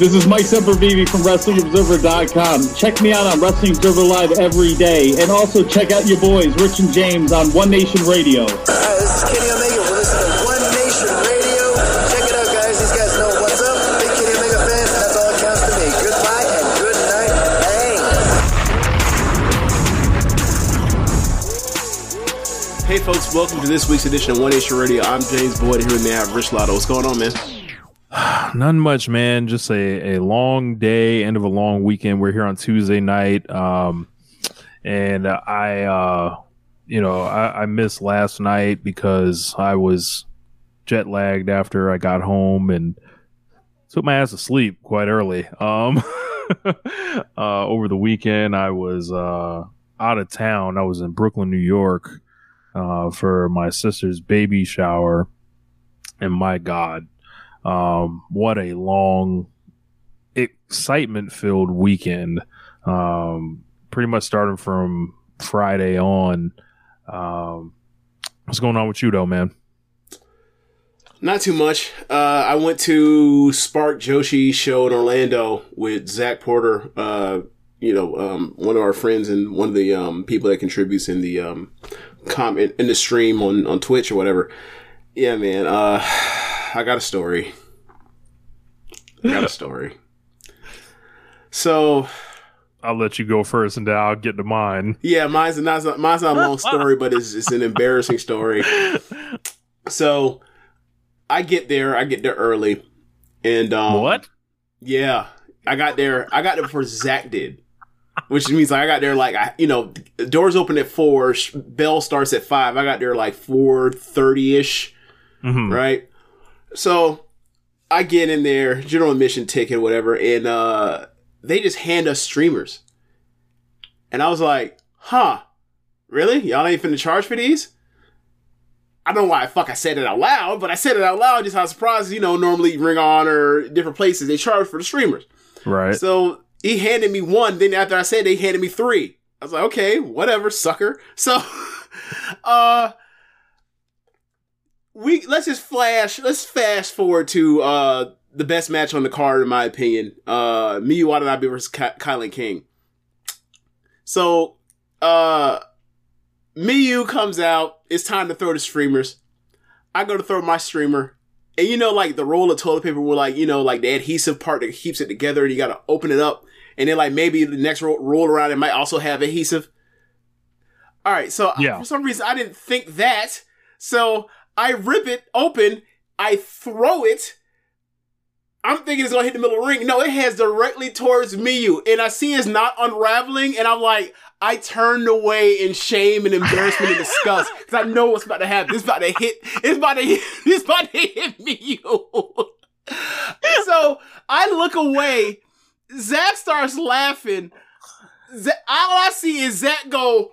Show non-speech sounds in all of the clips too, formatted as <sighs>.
This is Mike Sempervive from WrestlingObserver.com. Check me out on Wrestling Observer Live every day. And also check out your boys, Rich and James, on One Nation Radio. Hi, this is Kenny Omega. We're listening to One Nation Radio. Check it out, guys. These guys know what's up. Big Kenny Omega fans, and that's all that counts to me. Goodbye and good night. Bang. Hey folks, welcome to this week's edition of One Nation Radio. I'm James Boyd here with me. I have Rich Latta. What's going on, man? <sighs> None much, man. Just a, a long day, end of a long weekend. We're here on Tuesday night. Um, and I, uh, you know, I, I missed last night because I was jet lagged after I got home and took my ass to sleep quite early. Um, <laughs> uh, over the weekend, I was, uh, out of town. I was in Brooklyn, New York, uh, for my sister's baby shower. And my God, um, what a long, excitement filled weekend. Um, pretty much starting from Friday on. Um, what's going on with you, though, man? Not too much. Uh, I went to Spark Joshi show in Orlando with Zach Porter. Uh, you know, um, one of our friends and one of the um, people that contributes in the um, comment in the stream on on Twitch or whatever. Yeah, man. Uh, I got a story. I got a <laughs> story. So I'll let you go first, and then I'll get to mine. Yeah, mine's not mine's not a long <laughs> story, but it's it's an embarrassing story. So I get there, I get there early, and um, what? Yeah, I got there. I got there before Zach did, which means like I got there like I, you know, doors open at four, bell starts at five. I got there like four thirty ish, Mhm. right? So I get in there, general admission ticket, whatever, and uh, they just hand us streamers, and I was like, huh, really? Y'all ain't finna charge for these? I don't know why the fuck I said it out loud, but I said it out loud just how surprised, you know, normally Ring On or different places, they charge for the streamers. Right. So he handed me one. Then after I said, they handed me three. I was like, okay, whatever, sucker. So, <laughs> uh, we let's just flash. Let's fast forward to uh the best match on the card in my opinion. Uh, Miyu Watanabe versus Ka- Kylan King. So, uh, Miyu comes out. It's time to throw the streamers. I go to throw my streamer. And you know, like the roll of toilet paper will like, you know, like the adhesive part that keeps it together and you gotta open it up. And then like maybe the next roll, roll around it might also have adhesive. All right. So Yeah. for some reason I didn't think that. So I rip it open. I throw it. I'm thinking it's gonna hit the middle of the ring. No, it heads directly towards Miyu, and I see it's not unraveling, and I'm like, I turned away in shame and embarrassment and <laughs> disgust because I know what's about to happen. It's about to hit. It's about to hit. <laughs> It's about to hit Miyu. <laughs> so I look away. Zach starts laughing. Zach, all I see is Zach go.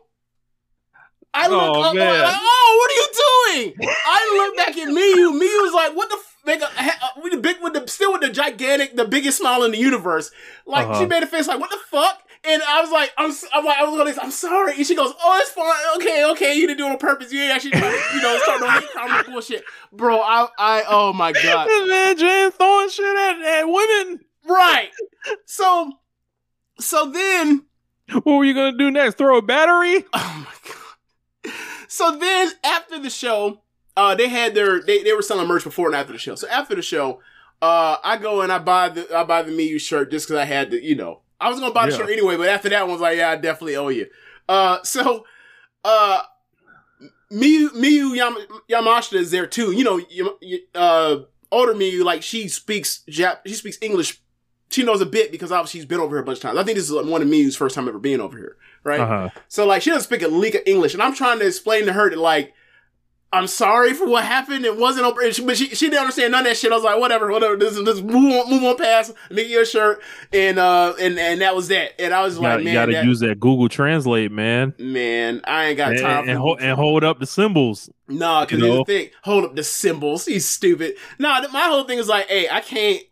I look Oh, up. I'm man. like, oh, what are you doing? I look back at Miyu. Miyu's like, what the. F-? Nigga, ha- uh, with the big, with the still with the gigantic, the biggest smile in the universe. Like she Uh-huh. made a face like, "What the fuck?" And I was like, "I'm, I'm like, I was gonna, I'm sorry." And she goes, "Oh, it's fine. Okay, okay. You didn't do it on purpose. You ain't actually, you know, start no hate comment bullshit, bro." I, I, oh my god, This <laughs> man James throwing shit at, at women. right? So, so then, What were you gonna do next? Throw a battery? oh my god. So then, after the show, uh, they had their, they, they were selling merch before and after the show. So after the show, uh, I go and I buy the, I buy the Miyu shirt just because I had to, you know, I was gonna buy the Yeah. shirt anyway, but after that one I was like, yeah, I definitely owe you. Uh, so, uh, Miyu, Miyu Yam- Yamashita is there too. You know, uh, older Miyu, like she speaks Jap, she speaks English. She knows a bit because obviously she's been over here a bunch of times. I think this is one of Miyu's first time ever being over here, right? Uh-huh. So like she doesn't speak a lick of English, and I'm trying to explain to her that like I'm sorry for what happened. It wasn't and she- but she, she didn't understand none of that shit. I was like, whatever, whatever. This this move on, move on past, make your shirt, and uh, and and that was that. And I was You like, gotta, man, you gotta that- use that Google Translate, man. man, I ain't got And, time and, for ho- and hold up the symbols. Nah, because You know? the thing. Hold up the symbols. He's stupid. Nah, my whole thing is like, hey, I can't.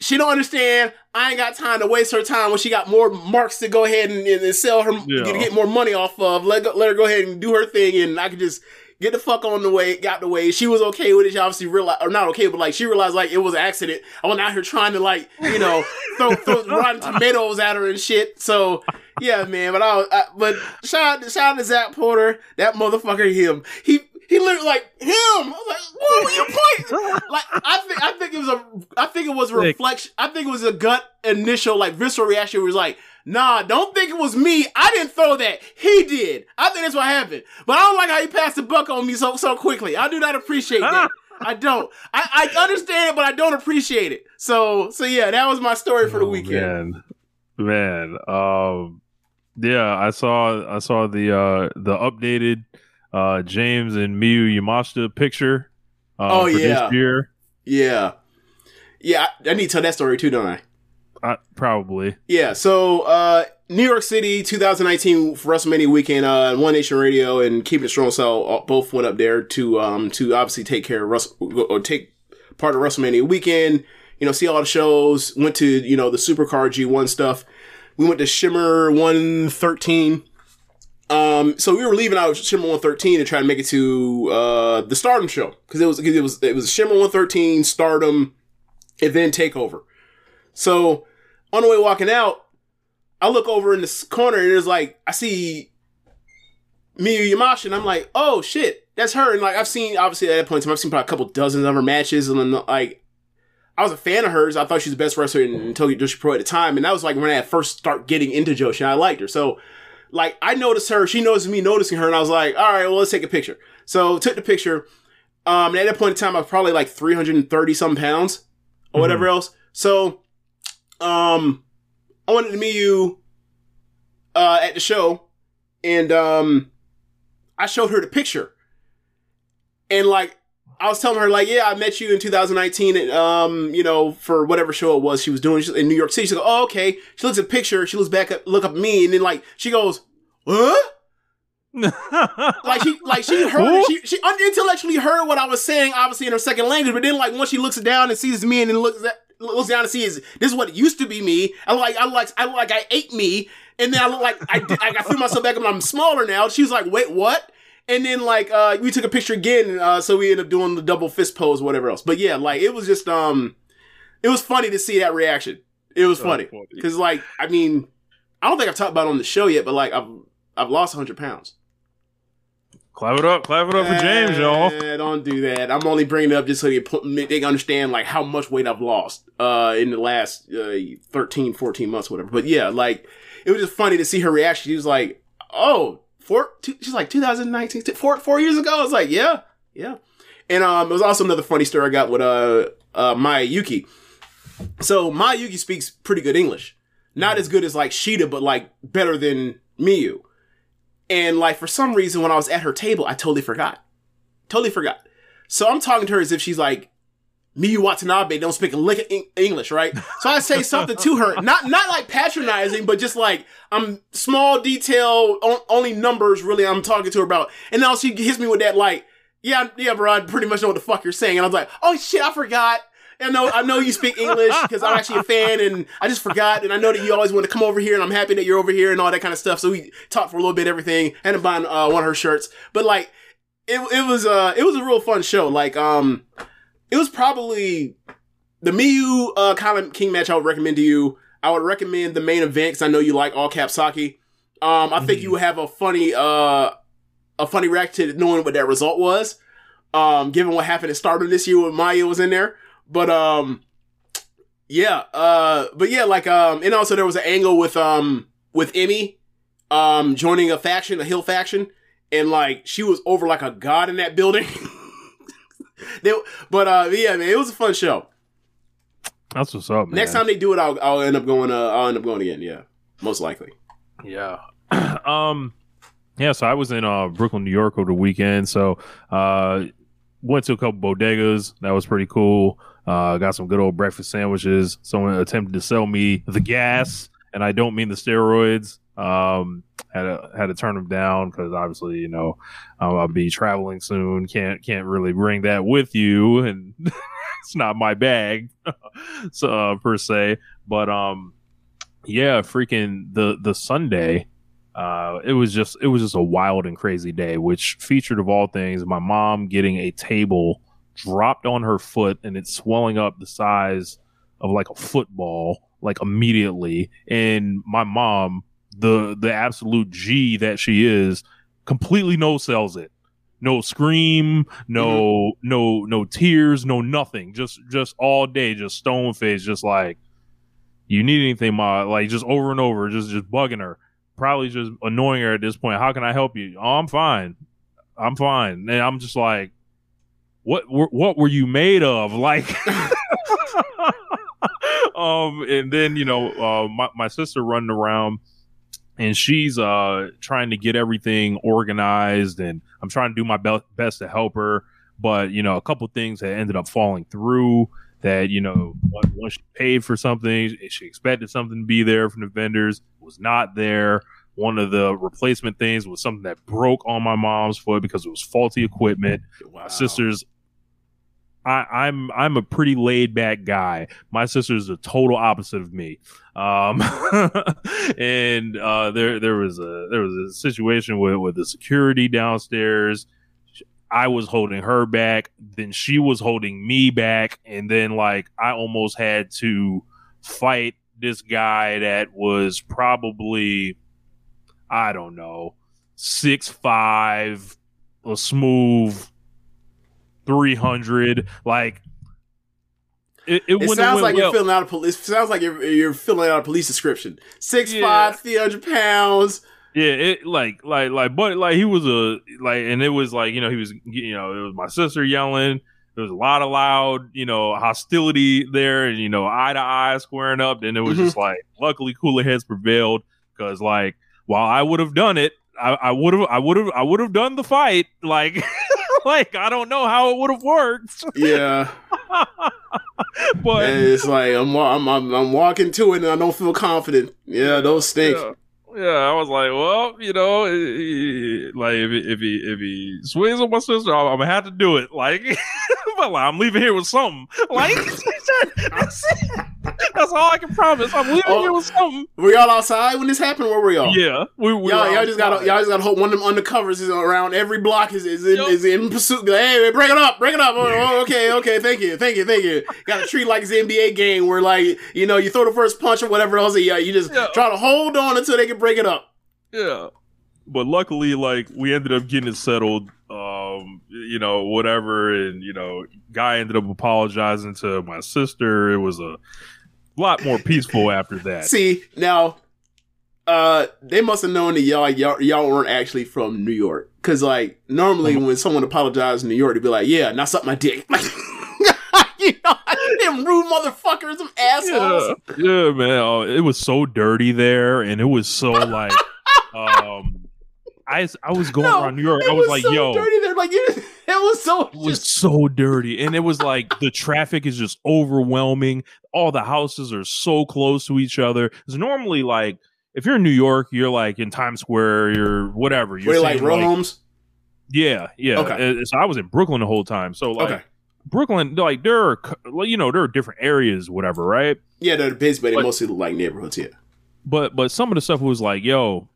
She don't understand. I ain't got time to waste her time when she got more marks to go ahead and, and, sell her Yeah. to get more money off of. Let go, let her go ahead and do her thing, and I could just get the fuck on the way. Got the way. She was okay with it. She obviously realized, or not okay, but like she realized like it was an accident. I went out here trying to like you know <laughs> throw throw rotten tomatoes at her and shit. So yeah, man. But I, was- I but shout out shout out to Zach Porter. That motherfucker. Him. He. He looked like him. I was like, "What were you pointing?" <laughs> Like, I think, I think it was a, I think it was a reflection. I think it was a gut initial, like visceral reaction. It was like, "Nah, don't think it was me. I didn't throw that. He did. I think that's what happened." But I don't like how he passed the buck on me so so quickly. I do not appreciate that. <laughs> I don't. I, I understand it, but I don't appreciate it. So so yeah, that was my story for the Oh, weekend. Man, man. Um, yeah, I saw I saw the uh the updated uh James and Miyu Yamashita picture. Uh, Oh, for yeah. this year. Yeah, yeah. I, I need to tell that story too, don't I? I, probably. Yeah, so uh New York City 2019 for WrestleMania weekend, uh One Nation Radio and Keeping It Strong Style uh, both went up there to um to obviously take care of Russ or take part of WrestleMania weekend, you know, see all the shows, went to, you know, the Supercard G1 stuff. We went to Shimmer 113. Um, so we were leaving out Shimmer 113 and trying to make it to uh the Stardom show because it was it was it was Shimmer 113, Stardom, and then Takeover. So on the way walking out, I look over in this corner and there's like I see Miyu Yamashi and I'm like, oh shit, that's her. And like I've seen obviously at that point in time I've seen probably a couple dozen of her matches and then like I was a fan of hers. I thought she was the best wrestler in, in Tokyo Joshi Pro at the time, and that was like when I first start getting into Joshi. I liked her, so like I noticed her, she noticed me noticing her, and I was like, all right, well let's take a picture. So took the picture. Um, and at that point in time, I was probably like 330 some pounds or whatever else. So, um, I wanted to meet you uh, at the show, and um, I showed her the picture, and like I was telling her like, yeah, I met you in 2019, and, um, you know, for whatever show it was she was doing in New York City. She goes, oh, okay. She looks at the picture, she looks back up, look up at me, and then like she goes, huh? <laughs> like she like she heard she she intellectually heard what I was saying, obviously in her second language, but then like once she looks down and sees me and then looks at looks down and sees this is what it used to be me. I like I like I like I ate me, and then I look like I did, like I threw myself back up and I'm smaller now. She was like, wait, what? And then like uh we took a picture again, uh, so we ended up doing the double fist pose, whatever else. But yeah, like it was just um it was funny to see that reaction. It was funny because, like, I mean, I don't think I've talked about it on the show yet, but like, I've I've lost 100 pounds. Clap it up, clap it up for James, y'all. Eh, don't do that. I'm only bringing it up just so they, put, they can understand like how much weight I've lost uh, in the last uh, 13, 14 months, whatever. But yeah, like it was just funny to see her reaction. She was like, "Oh, four, two, she's like 2019, four, four years ago." I was like, "Yeah, yeah." And um, it was also another funny story I got with uh, uh Maya Yuki. So Maya Yuki speaks pretty good English, not as good as like Sheeta, but like better than Miyu. And like for some reason, when I was at her table, I totally forgot. Totally forgot. So I'm talking to her as if she's like Miyu Watanabe don't speak a lick of English, right? So I say something to her, not not like patronizing, but just like I'm small detail, on, only numbers really. I'm talking to her about, and now she hits me with that like, yeah, yeah, bro, I pretty much know what the fuck you're saying, and I was like, oh shit, I forgot. I know, I know you speak English because I'm actually a fan, and I just forgot. And I know that you always want to come over here, and I'm happy that you're over here and all that kind of stuff. So we talked for a little bit, everything, and buying uh, one of her shirts. But like, it it was uh it was a real fun show. Like um, it was probably the Miyu uh Colin King match I would recommend to you. I would recommend the main event because I know you like all cap Saki. Um, I think you would have a funny uh a funny reaction to knowing what that result was. Um, given what happened at Stardom this year when Maya was in there. But um yeah, uh but yeah, like um and also there was an angle with um with Emmy um joining a faction, a hill faction, and like she was over like a god in that building. <laughs> they, but uh yeah, man, it was a fun show. That's what's up, man. Next time they do it, I'll I'll end up going uh I'll end up going again, yeah. Most likely. Yeah. <clears throat> um yeah, so I was in uh Brooklyn, New York over the weekend. So uh went to a couple bodegas. That was pretty cool. Uh got some good old breakfast sandwiches. Someone attempted to sell me the gas, and I don't mean the steroids. Um had to had to turn them down because obviously, you know, I'll, I'll be traveling soon. Can't can't really bring that with you and <laughs> it's not my bag. <laughs> so uh, per se. But um yeah, freaking the the Sunday. Uh, it was just it was just a wild and crazy day, which featured of all things my mom getting a table dropped on her foot and it's swelling up the size of like a football like immediately, and my mom, the the absolute G that she is, completely no sells it. No scream, no no no tears, no nothing. Just just all day, just stone face, just like you need anything, ma? Like just over and over, just just bugging her. Probably just annoying her at this point. How can I help you? Oh, I'm fine. I'm fine. And I'm just like, what? were- What were you made of? Like, <laughs> <laughs> um, and then you know, uh, my my sister running around, and she's uh trying to get everything organized, and I'm trying to do my be- best to help her. But you know, a couple things that ended up falling through that you know once once she paid for something she expected something to be there from the vendors was not there. One of the replacement things was something that broke on my mom's foot because it was faulty equipment. My sister's I, I'm I'm a pretty laid back guy. My sister's the total opposite of me. Um, <laughs> and uh, there there was a there was a situation with with the security downstairs. I was holding her back, then she was holding me back, and then like I almost had to fight this guy that was probably I don't know six five, a smooth three hundred. Like it, it, It sounds like well. you're filling out a police. It sounds like you're you're filling out a police description. Six Yeah. five, three hundred pounds. Yeah, it like like like but like he was a like and it was like you know he was you know it was my sister yelling. There was a lot of loud you know hostility there and you know eye to eye squaring up. And it was mm-hmm. just like luckily cooler heads prevailed because like while I would have done it, I would have I would have I would have done the fight like <laughs> <laughs> like I don't know how it would have worked. Yeah, <laughs> but and it's like I'm, I'm I'm I'm walking to it and I don't feel confident. Yeah, those stink. Yeah. Yeah, I was like, well, you know, eh, like if he, if he if he swings on my sister, I'm, I'm gonna have to do it. Like, <laughs> I'm leaving here with something. Like <laughs> that's. That's all I can promise. I'm leaving Oh. here with something. Were y'all outside when this happened? Where were y'all? Yeah, we, we y'all, were y'all just got y'all just got to hope one of them undercovers is around every block is is in, Yup. is in pursuit. Hey, break it up, break it up. Oh, oh, okay, okay, thank you, thank you, thank you. Got to treat like it's an NBA game where like you know you throw the first punch or whatever else. Yeah, you just Yeah. try to hold on until they can break it up. Yeah. But luckily, like we ended up getting it settled. Um, you know, whatever, and you know, guy ended up apologizing to my sister. It was a lot more peaceful <laughs> after that. See now, uh, they must have known that y'all y'all, y'all weren't actually from New York, because like normally Mm-hmm. when someone apologizes in New York, they'd be like, "Yeah, now suck my dick." <laughs> Like, <laughs> you know, them rude motherfuckers, them assholes. yeah, yeah, man. Oh, it was so dirty there, and it was so like, um, I I was going No, around New York. I was, like, so yo, dirty. Like it, <laughs> it was so it was so dirty, and it was like the traffic is just overwhelming. All the houses are so close to each other. Because normally, like, if you're in New York, you're like in Times Square, you're whatever. You're they like row homes? Yeah, yeah. Okay. So I was in Brooklyn the whole time. So like Okay. Brooklyn, like there are, you know, there are different areas, whatever, right? Yeah, they're busy, but they mostly look like neighborhoods. Yeah. But but some of the stuff was like, yo,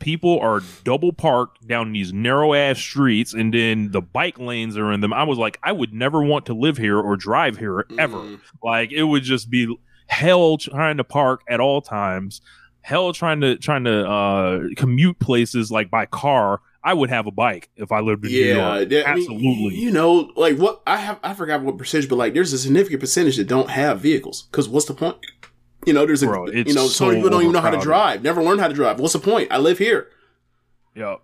people are double parked down these narrow ass streets, and then the bike lanes are in them. I was like, I would never want to live here or drive here ever. Mm. Like it would just be hell trying to park at all times. Hell trying to trying to uh commute places like by car. I would have a bike if I lived in New Yeah, York. that- I mean, Absolutely. you know, like what I have, I forgot what percentage, but like there's a significant percentage that don't have vehicles. Because what's the point? You know, there's a, Bro, you know, so some people don't even know how to drive. Never learned how to drive. What's the point? I live here. yeah.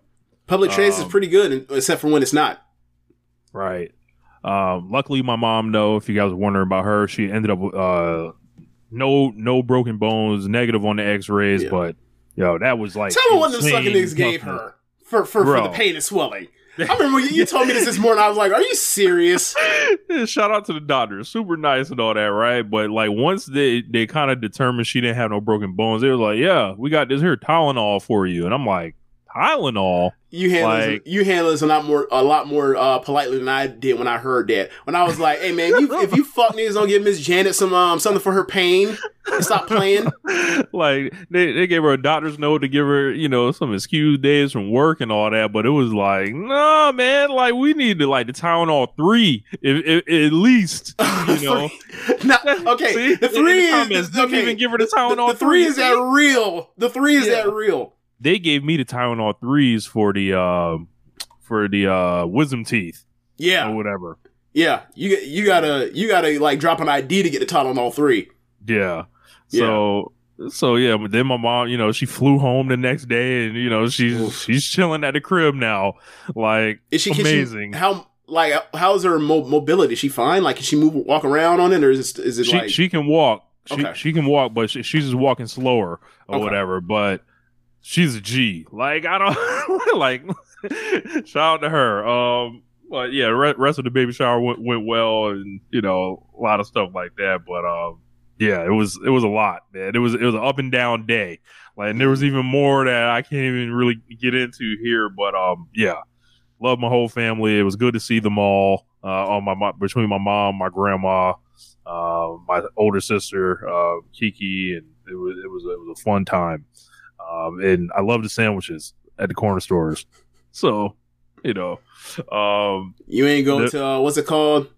Public transit Um, is pretty good, except for when it's not. Right. Um, luckily, my mom, though, if you guys were wondering about her, she ended up with, uh, no no broken bones, negative on the X-rays, Yeah. but yo, that was like Tell me what the sucking niggas gave her for for, for the pain and swelling. <laughs> I remember you, you told me this this morning. I was like, "Are you serious?" Shout out to the doctor, super nice and all that, right? But like once they they kind of determined she didn't have no broken bones, they were like, "Yeah, we got this here Tylenol for you," and I'm like, Tylenol. You handle Like- this, you handle this a lot more a lot more uh, politely than I did when I heard that. When I was like, "Hey man, you, if you fuck niggas, don't give Miss Janet some um something for her pain. Stop playing." <laughs> like they, they gave her a doctor's note to give her, you know, some excuse days from work and all that, but it was like, nah, man, like we need to like the Tylenol three, if, if, at least, you <laughs> know. Now, okay, <laughs> See? the In three the is okay. even give her the The, Tylenol the three is that real. The three is Yeah. that real. They gave me the Tylenol threes for the uh, for the uh, wisdom teeth Yeah, or whatever. yeah. You you gotta you gotta like drop an ID to get the Tylenol three. Yeah. So so yeah, but then my mom, you know, she flew home the next day, and you know, she's Oof. she's chilling at the crib now, like Is she can she- amazing. how like how's her mo- mobility? Is she fine? Like can she move walk around on it, or is it, is it she like she can walk. She Okay. she can walk, but she, she's just walking slower or Okay. whatever. But she's a G. Like I don't <laughs> like. shout out to her. Um, but yeah, re- rest of the baby shower went went well, and you know a lot of stuff like that. But um, yeah, it was it was a lot, man. It was it was an up and down day. Like and there was even more that I can't even really get into here. But um, yeah, love my whole family. It was good to see them all. Uh, on my mo- between my mom, my grandma, uh, my older sister uh, Kiki, and it was it was it was a fun time. Um, and I love the sandwiches at the corner stores. So, you know, um, you ain't going The- to uh, what's it called?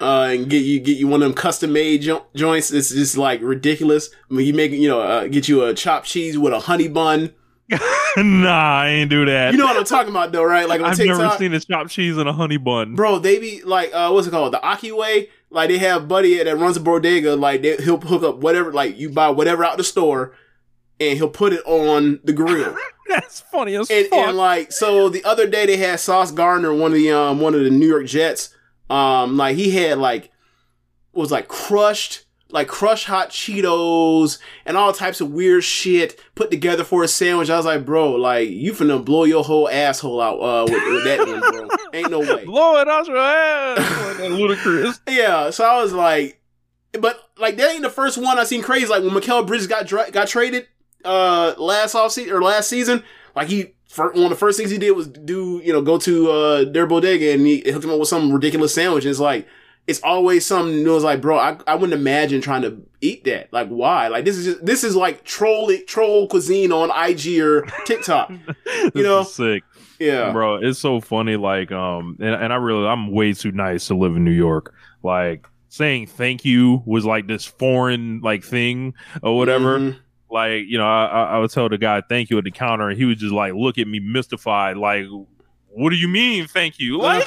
Uh, and get you get you one of them custom made jo- joints. It's just like ridiculous. I mean, you make you know uh, get you a chopped cheese with a honey bun. <laughs> nah, I ain't do that. You know what I'm talking about though, right? Like I've TikTok, never seen a chopped cheese and a honey bun. bro. They be like, uh, what's it called? The Aki way. Like they have buddy that runs a bodega. Like they, he'll hook up whatever. Like you buy whatever out the store, and he'll put it on the grill. <laughs> That's funny as and, fuck. and like so the other day they had Sauce Gardner, one of the um one of the New York Jets. Um, like he had like was like crushed like crushed hot Cheetos and all types of weird shit put together for a sandwich. I was like, bro, like you finna blow your whole asshole out uh with, with that one, bro. <laughs> Ain't no way. Blow it out your ass. <laughs> That ludicrous. Yeah, so I was like, but like that ain't the first one I seen crazy. Like when Mikal Bridges got dra- got traded uh last off season or last season, like he one of the first things he did was do you know go to uh their bodega and he hooked him up with some ridiculous sandwich. And it's like, it's always something that was like, bro, I, I wouldn't imagine trying to eat that. Like, why? Like, this is just, this is like troll troll cuisine on IG or TikTok. <laughs> <laughs> you know, sick. Yeah, bro, it's so funny. Like, um, and, and I really, I'm way too nice to live in New York. Like, saying thank you was like this foreign like thing or whatever. Mhm. Like, you know, I, I would tell the guy thank you at the counter, and he would just like look at me mystified, like, "What do you mean, thank you?" <laughs> Like,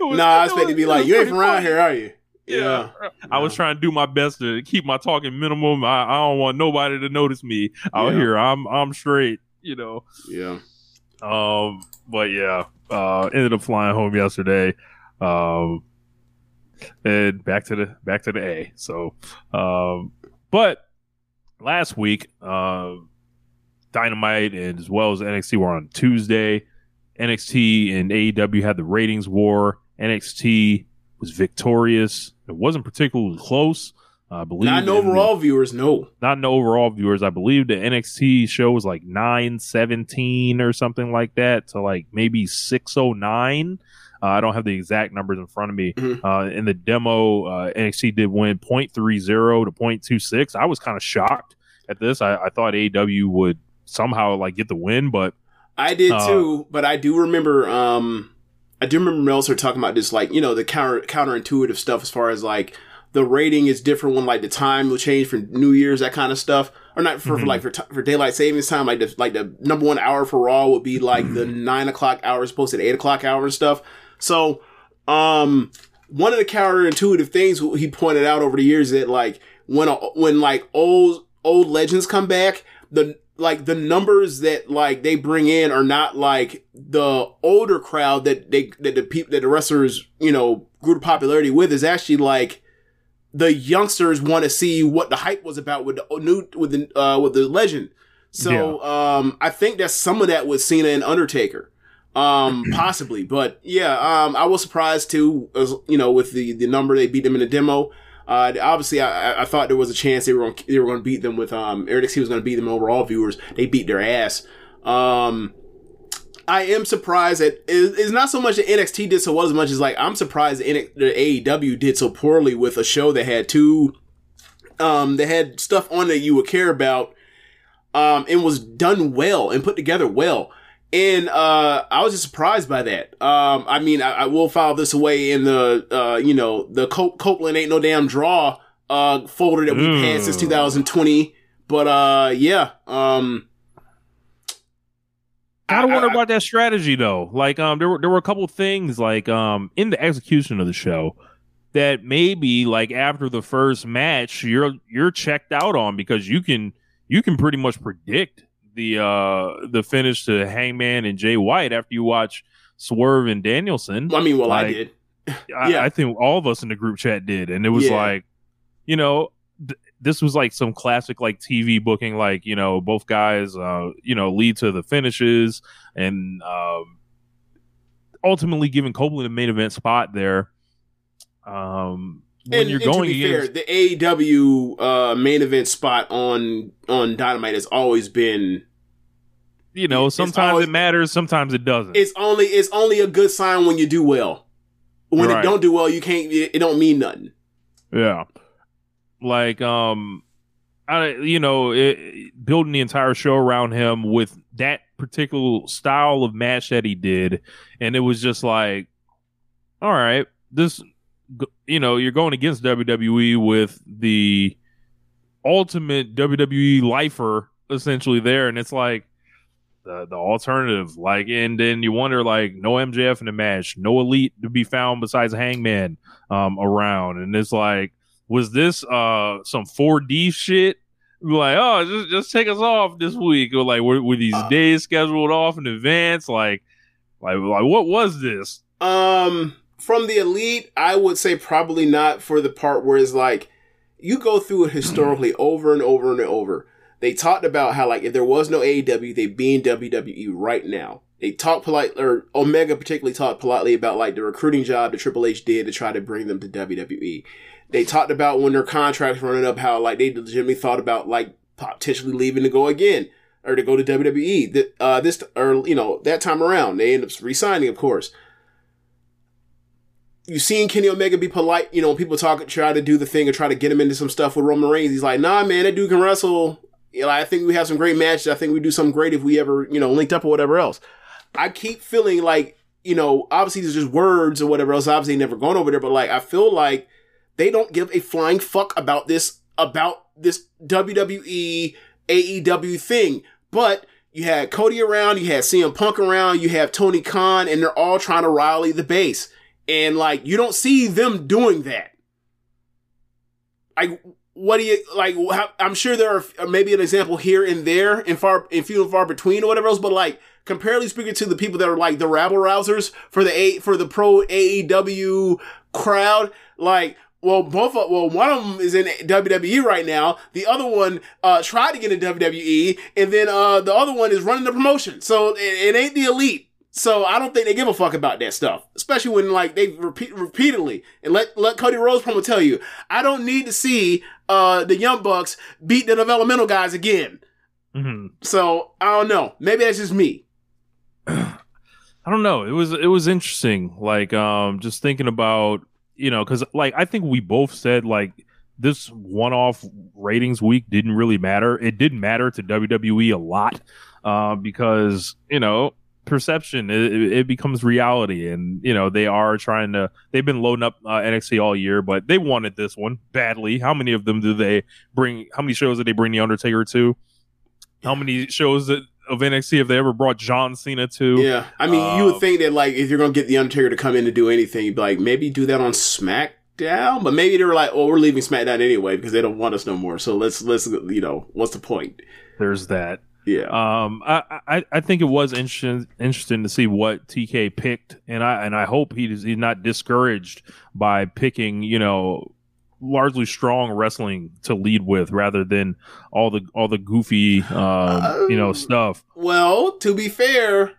was- Nah, I expect to be like, you ain't from around here, are you? Yeah. I was trying to do my best to keep my talking minimum. I, I don't want nobody to notice me out Yeah. here. I'm I'm straight, you know. Yeah. Um, but yeah, uh, ended up flying home yesterday. Um, and back to the back to the A. So, um, but last week, uh, Dynamite and as well as NXT were on Tuesday. NXT and AEW had the ratings war. NXT was victorious. It wasn't particularly close. I believe Not in in the- overall viewers, no. not in overall viewers. I believe the NXT show was like 917 or something like that to like maybe 609. Uh, I don't have the exact numbers in front of me. Mm-hmm. Uh, in the demo, uh, NXT did win 0.30 to 0.26. I was kind of shocked at this. I, I thought AEW would somehow like get the win, but I did Uh, too, but I do remember. Um, I do remember Meltzer talking about this, like you know, the counter counterintuitive stuff as far as like the rating is different when like the time will change for New Year's, that kind of stuff, or not for, for Mhm. like for, t- for daylight savings time. Like the like the number one hour for Raw would be like the nine o'clock hour as opposed to eight o'clock hour and stuff. So, um, one of the counterintuitive things he pointed out over the years that like when a, when like old old legends come back, the like the numbers that like they bring in are not like the older crowd that they that the people that the wrestlers you know grew to popularity with is actually like the youngsters want to see what the hype was about with the new with the uh with the legend. So um I think that some of that was Cena and Undertaker. Um <clears throat> possibly, but yeah, um I was surprised too as you know with the the number they beat them in the demo. Uh, obviously, I, I- thought there was a chance they were gonna, they were going to beat them with um, NXT was going to beat them overall viewers. They beat their ass. Um, I am surprised that it's not so much that NXT did so well as much as like I'm surprised that the AEW did so poorly with a show that had two, um, that had stuff on that you would care about, um, and was done well and put together well. And uh, I was just surprised by that. Um, I mean, I, I will file this away in the uh, you know the Cop- Copeland ain't no damn draw uh, folder that we've had since Mm. 2020. But uh, yeah, um, Gotta wonder about that strategy though. Like, um, there were there were a couple things like um in the execution of the show that maybe like after the first match you're you're checked out on because you can you can pretty much predict the uh the finish to Hangman and Jay White after you watch Swerve and Danielson. I mean, well, I Like, did. I, Yeah. I think all of us in the group chat did, and it was Yeah. like, you know, th- this was like some classic like TV booking, like you know, both guys, uh, you know, lead to the finishes, and um, ultimately giving Copeland a main event spot there. Um, when and, you're and going to be against, fair, the AEW uh, main event spot on on Dynamite has always been. you know, sometimes always- it matters, sometimes it doesn't. It's only it's only a good sign when you do well. When Right. it don't do well, you can't. It, it don't mean nothing. Yeah. Like um I you know, it, building the entire show around him with that particular style of match that he did and it was just like all right, this you know, you're going against WWE with the ultimate WWE lifer essentially there and it's like the the alternative like and then you wonder like no MJF in the match, no elite to be found besides Hangman um around and it's like was this uh some 4D shit? Like, oh, just just take us off this week, or like, were, were these days scheduled off in advance? Like, like, like, what was this? Um, from the elite, I would say probably not for the part where it's like you go through it historically <clears throat> over and over and over. They talked about how like if there was no AEW, they'd be in WWE right now. They talked politely, or Omega particularly talked politely about like the recruiting job that Triple H did to try to bring them to WWE. They talked about when their contracts were running up, how like they legitimately thought about like potentially leaving to go again or to go to WWE. That uh, this or you know that time around, they end up resigning, of course you've seen Kenny Omega be polite. You know, people talk, try to do the thing and try to get him into some stuff with Roman Reigns. He's like, nah, man, that dude can wrestle. You know, I think we have some great matches. I think we do something great if we ever, you know, linked up or whatever else. I keep feeling like, you know, obviously there's just words or whatever else. Obviously, never gone over there, but like, I feel like they don't give a flying fuck about this, about this WWE AEW thing. But you had Cody around, you had CM Punk around, you have Tony Khan, and they're all trying to rally the base. And like, you don't see them doing that. Like, what do you like? I'm sure there are maybe an example here and there, in far, in few and far between, or whatever else. But like, comparatively speaking to the people that are like the rabble rousers for the a for the pro AEW crowd, like well, both of, well, one of them is in WWE right now. The other one uh, tried to get in WWE, and then uh, the other one is running the promotion. So it, it, ain't the elite. So I don't think they give a fuck about that stuff, especially when like they repeat repeatedly and let let Cody Rhodes promo tell you, I don't need to see uh, the Young Bucks beat the developmental guys again. Mm-hmm. So I don't know. Maybe that's just me. <sighs> I don't know. It was it was interesting. Like um, just thinking about you know, because like I think we both said like this one-off ratings week didn't really matter. It didn't matter to WWE a lot uh, because you know perception it, it, becomes reality, and you know they are trying to. They've been loading up uh, NXT all year, but they wanted this one badly. How many of them do they bring? How many shows did they bring the Undertaker to? How many shows that of NXT have they ever brought John Cena to. Yeah, I mean, uh, you would think that like if you're gonna get the Undertaker to come in to do anything, you'd be like maybe do that on SmackDown, but maybe they were like, "Oh, we're leaving SmackDown anyway because they don't want us no more." So let's let's you know what's the point? There's that. Yeah. Um, I, I, I think it was interesting interesting to see what TK picked, and I and I hope he's he's not discouraged by picking you know largely strong wrestling to lead with rather than all the all the goofy um, you know um, stuff. Well, to be fair,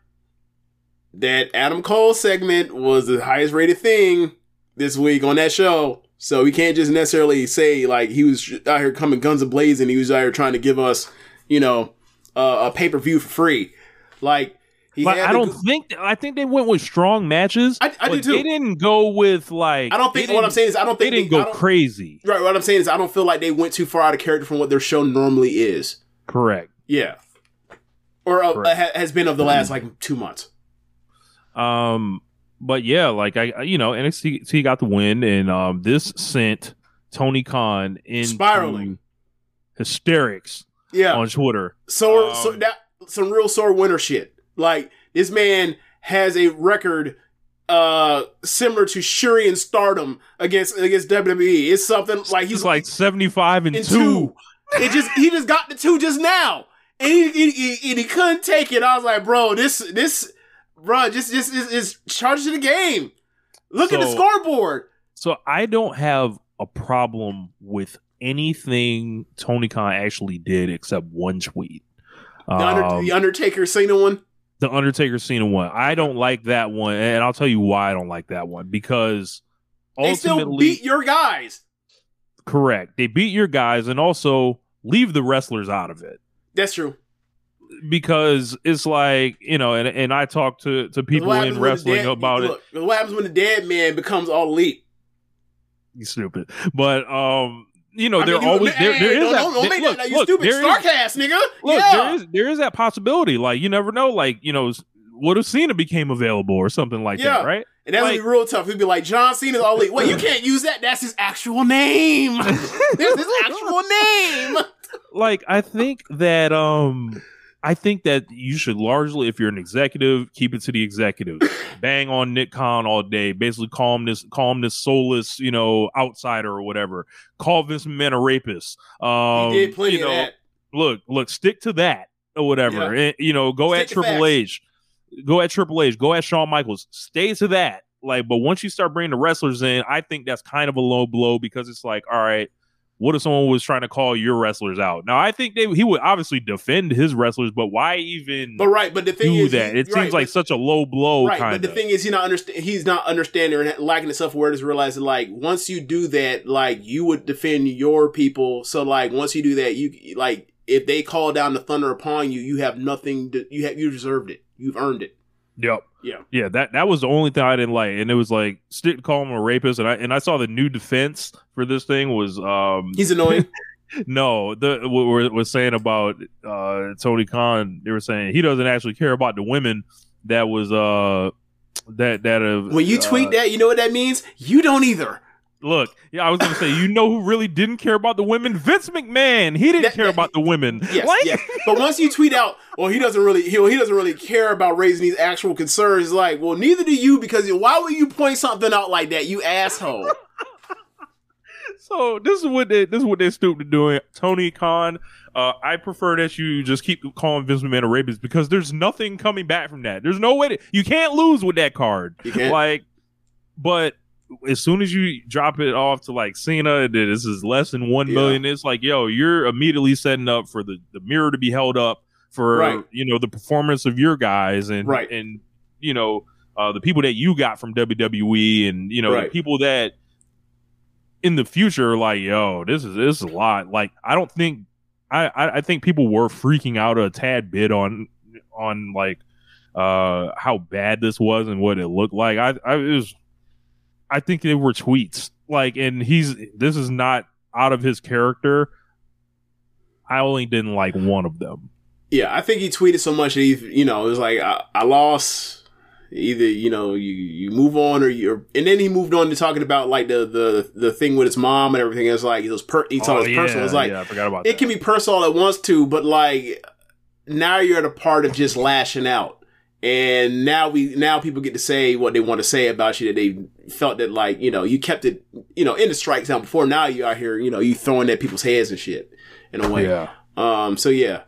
that Adam Cole segment was the highest rated thing this week on that show. So we can't just necessarily say like he was out here coming guns a blazing. He was out here trying to give us, you know, uh, a pay per view for free. Like but I don't go- think I think they went with strong matches. I, I do too. They didn't go with like. I don't think what I'm saying is I don't think they didn't they, go crazy. Right. What I'm saying is I don't feel like they went too far out of character from what their show normally is. Correct. Yeah. Or uh, Correct. has been of the last like two months. Um, but yeah, like I, you know, NXT got the win, and um, this sent Tony Khan in spiraling hysterics. Yeah. on Twitter. So, um, so that some real sore winter shit. Like this man has a record uh similar to Shuri and Stardom against against WWE. It's something like he's like 75 and, and two. two. It just he just got the two just now. And he, he, he, and he couldn't take it. I was like, bro, this this bro, just just is, is charge to the game. Look so, at the scoreboard. So I don't have a problem with anything Tony Khan actually did except one tweet. The, Under, um, the Undertaker Cena one the Undertaker Cena one. I don't like that one, and I'll tell you why I don't like that one because they still beat your guys. Correct. They beat your guys, and also leave the wrestlers out of it. That's true. Because it's like you know, and and I talk to to people in wrestling dead, about look, it. What happens when the dead man becomes all elite? You stupid. But um, you know, there always there, there is that. Don't, make look, that you look, stupid Starcast, nigga. Look, yeah. there is there is that possibility. Like you never know. Like you know, what if Cena became available or something like yeah. that, right? And that's like, be real tough. He'd be like, John Cena's all elite. Wait, you can't use that. That's his actual name. <laughs> That's his <laughs> actual name. Like, I think that um I think that you should largely, if you're an executive, keep it to the executive. <coughs> Bang on Nick Khan all day. Basically, call him this, call him this soulless, you know, outsider or whatever. Call Vince McMahon a rapist. Um, he did plenty you know, of that. Look, look, stick to that or whatever. Yeah. And, you know, go stick at Triple H. Go at Triple H. Go at Shawn Michaels. Stay to that. Like, but once you start bringing the wrestlers in, I think that's kind of a low blow because it's like, all right what if someone was trying to call your wrestlers out? Now, I think they, he would obviously defend his wrestlers, but why even? But right, but the thing do is, that? It right, seems like such a low blow. Right, kinda. but the thing is, he not understand. He's not understanding or lacking the self awareness, realizing like once you do that, like you would defend your people. So like once you do that, you like if they call down the thunder upon you, you have nothing. To, you have you deserved it. You've earned it. Yep. Yeah. Yeah, that that was the only thing I didn't like, and it was like stick call him a rapist, and I and I saw the new defense for this thing was um He's annoying. <laughs> no the what we're was saying about uh Tony Khan they were saying he doesn't actually care about the women that was uh that that uh, when you tweet uh, that, you know what that means? You don't either. Look yeah I was gonna say you know who really didn't care about the women Vince McMahon he didn't That- care that- about the women <laughs> Yes, like yes. But once you tweet out, well, he doesn't really, he, he doesn't really care about raising these actual concerns. Like, well, neither do you, because why would you point something out like that, you asshole? <laughs> So this is what they this is what they're stupid doing. Tony Khan, uh, I prefer that you just keep calling Vince McMahon a rapist because there's nothing coming back from that. There's no way to, you can't lose with that card. Like, but as soon as you drop it off to like Cena, this is less than one Yeah. million. It's like, yo, you're immediately setting up for the, the mirror to be held up for Right. you know the performance of your guys and Right. and you know uh, the people that you got from WWE and you know the people that in the future are like, yo, this is this is a lot. Like, I don't think I I, I think people were freaking out a tad bit on on like uh how bad this was and what it looked like. I I it was I think they were tweets. Like, and he's this is not out of his character. I only didn't like one of them. Yeah, I think he tweeted so much he, you know, it was like I, I lost. Either you know you you move on or you're. and then he moved on to talking about like the the the thing with his mom and everything. It's like it was per, he told Oh, his personal. It's like yeah, I forgot about it that. can be personal all it wants to, but like now you're at a part of just lashing out. And now we now people get to say what they want to say about you that they felt that like, you know, you kept it, you know, in the strike zone before. Now you out here, you know, you throwing at people's heads and shit in a way. Yeah. Um so yeah.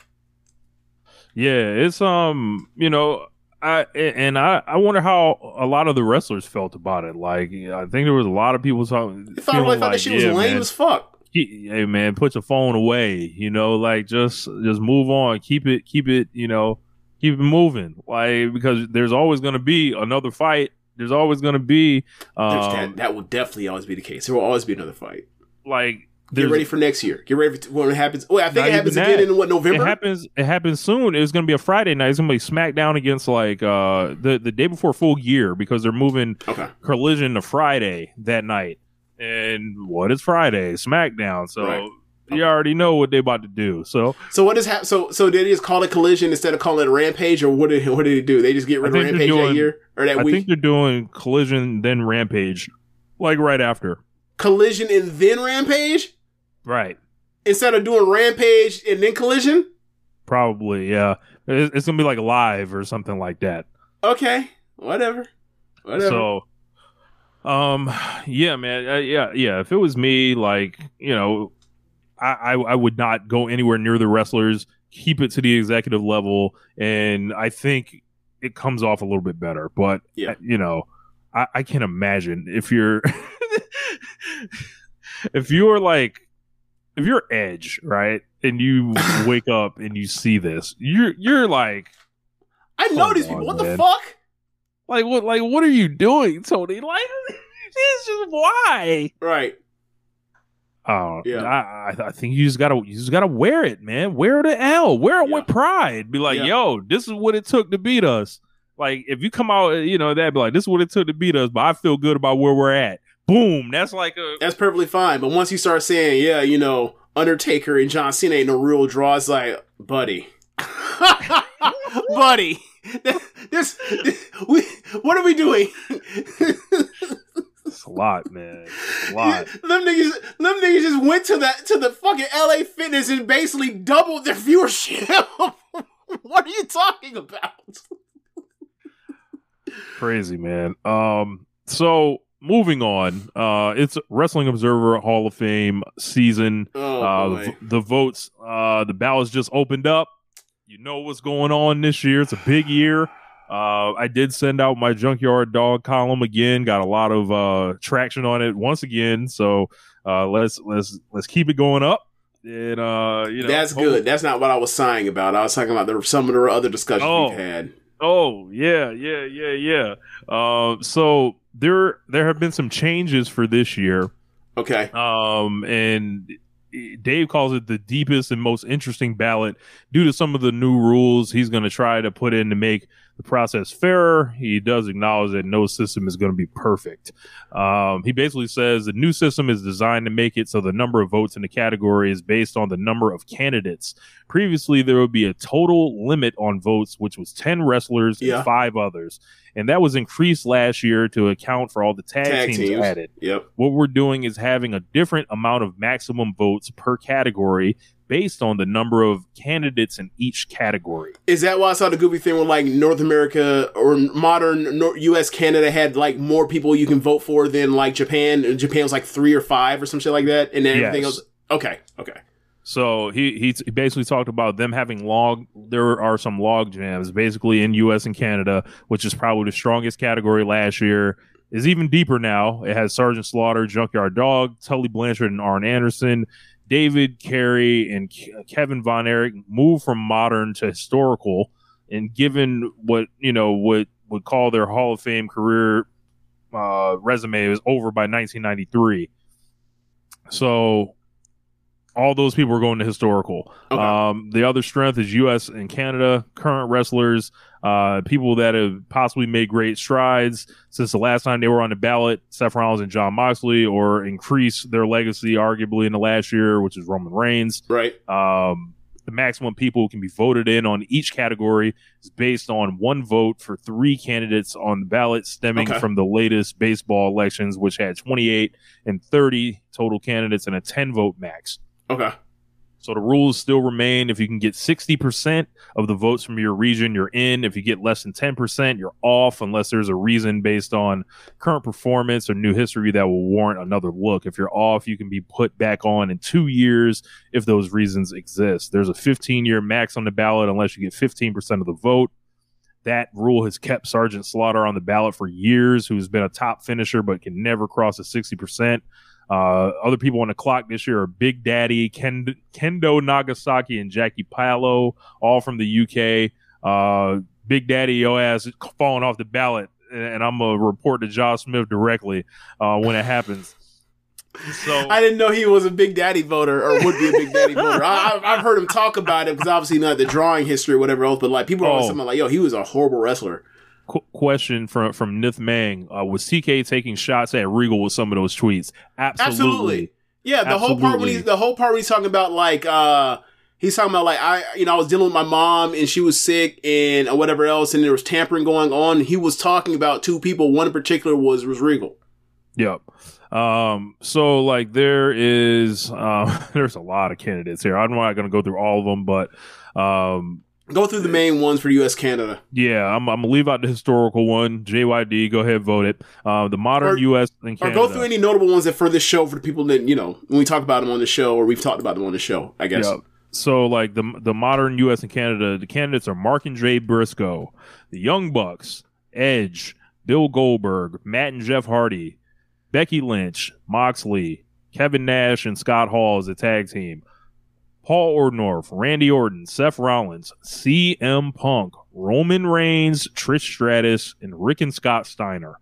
Yeah, it's um, you know, I and I I wonder how a lot of the wrestlers felt about it. Like, I think there was a lot of people talking. I thought, I thought that she shit was yeah, lame man, as fuck. he- hey man, put your phone away. You know, like just just move on. Keep it, keep it. You know, keep it moving. Why? because there's always going to be another fight. There's always going to be um, that, that will definitely always be the case. There will always be another fight. like Get ready for next year. Get ready for when it happens. Well, I think it happens again that. in what November. It happens. It happens soon. It's going to be a Friday night. It's going to be SmackDown against like uh the the day before Full Gear because they're moving Okay. Collision to Friday that night. And what is Friday? SmackDown. So Right. You already know what they about to do. So So what does hap- so so did they just call it collision instead of calling it rampage, or what did what did they do? They just get rid of rampage that year or that I week? I think they're doing Collision then Rampage, like right after. collision and then rampage Right. instead of doing rampage and then collision. Probably. Yeah. It- It's going to be like live or something like that. Okay, whatever, whatever. So, um, yeah, man, uh, yeah, yeah. If it was me, like you know, I, I I would not go anywhere near the wrestlers. Keep it to the executive level, and I think it comes off a little bit better. But Yeah. you know, I, I can imagine if you're <laughs> if you're like if you're Edge, right, and you <laughs> wake up and you see this, you're you're like. I know these people. What the fuck? Like what? Like what are you doing, Tony? <laughs> Like it's just why? Right. Oh Yeah. I, I think you just gotta you just gotta wear it, man. Wear the L. Wear it Yeah. with pride. Be like, Yeah. yo, this is what it took to beat us. Like if you come out, you know that be like, this is what it took to beat us, but I feel good about where we're at. Boom. That's like a That's perfectly fine. But once you start saying, yeah, you know, Undertaker and John Cena ain't no real draw, it's like, buddy. <laughs> buddy. <laughs> This, this, we, what are we doing? <laughs> it's a lot, man. It's a lot. <laughs> them niggas, them niggas just went to the to the fucking LA Fitness and basically doubled their viewership. <laughs> what are you talking about? Crazy, man. Um, so moving on, uh, it's Wrestling Observer Hall of Fame season. Oh uh, boy. the, the votes, uh, the ballots just opened up. You know what's going on this year. It's a big year. Uh, I did send out my junkyard dog column again. Got a lot of uh, traction on it once again. So uh, let's let's let's keep it going up. And uh, you know That's hope- good. That's not what I was sighing about. I was talking about the, some of the other discussions Oh. we've had. Oh yeah, yeah, yeah, yeah. Uh, so there there have been some changes for this year. Okay. Um, and Dave calls it the deepest and most interesting ballot due to some of the new rules he's going to try to put in to make the process fairer. He does acknowledge that no system is going to be perfect. Um, he basically says the new system is designed to make it so the number of votes in the category is based on the number of candidates. Previously, there would be a total limit on votes, which was 10 wrestlers Yeah. and five others. And that was increased last year to account for all the tag, Tag teams, teams. added. Yep. What we're doing is having a different amount of maximum votes per category based on the number of candidates in each category. Is that why I saw the goofy thing where like North America or modern U.S. Canada had like more people you can vote for than like Japan? Japan was like three or five or some shit like that, and then everything Yes. else. Okay, okay, So he he he basically talked about them having log. There are some log jams basically in U.S. and Canada, which is probably the strongest category last year. Is even deeper now. It has Sergeant Slaughter, Junkyard Dog, Tully Blanchard, and Arn Anderson. David Carey and Kevin Von Erich moved from modern to historical, and given what you know what would call their Hall of Fame career uh, resume was over by 1993. So all those people are going to historical. Okay. Um, the other strength is U.S. and Canada, current wrestlers, uh, people that have possibly made great strides since the last time they were on the ballot, Seth Rollins and Jon Moxley, or increase their legacy arguably in the last year, which is Roman Reigns. right. Um, the maximum people who can be voted in on each category is based on one vote for three candidates on the ballot, stemming Okay. from the latest baseball elections, which had 28 and 30 total candidates and a 10 vote max. Okay. So the rules still remain. If you can get 60% of the votes from your region, you're in. If you get less than 10%, you're off unless there's a reason based on current performance or new history that will warrant another look. If you're off, you can be put back on in two years if those reasons exist. There's a 15 year max on the ballot unless you get 15% of the vote. That rule has kept Sergeant Slaughter on the ballot for years, who's been a top finisher but can never cross a 60%. Uh, other people on the clock this year are Big Daddy, Ken- Kendo Nagasaki, and Jackie Pallo, all from the UK. Uh, Big Daddy, yo ass is falling off the ballot, and, I'm gonna report to Josh Smith directly uh, when it happens. So <laughs> I didn't know he was a Big Daddy voter or would be a Big Daddy voter. I, I've- I've heard him talk about it because obviously not the drawing history or whatever else, but like people are always Oh. talking about like, yo, he was a horrible wrestler. Qu- question from from Nith Mang: uh, Was TK taking shots at Regal with some of those tweets? Absolutely. Absolutely. Yeah, the whole part when he's the whole part when he's talking about like uh he's talking about like I you know I was dealing with my mom and she was sick and or whatever else and there was tampering going on. He was talking about two people. One in particular was was Regal. Yep. Um, so like there is uh, <laughs> there's a lot of candidates here. I'm not going to go through all of them, but um, Go through the main ones for U.S. Canada. yeah, I'm, I'm gonna leave out the historical one. JYD, go ahead, vote it. Uh, the modern Or- U.S. and Canada. Or go through any notable ones that for this show for the people that you know when we talk about them on the show or we've talked about them on the show. I guess. So like the the modern U.S. and Canada, the candidates are Mark and Jay Briscoe, the Young Bucks, Edge, Bill Goldberg, Matt and Jeff Hardy, Becky Lynch, Moxley, Kevin Nash, and Scott Hall as a tag team. Paul Orndorff, Randy Orton, Seth Rollins, CM Punk, Roman Reigns, Trish Stratus, and Rick and Scott Steiner.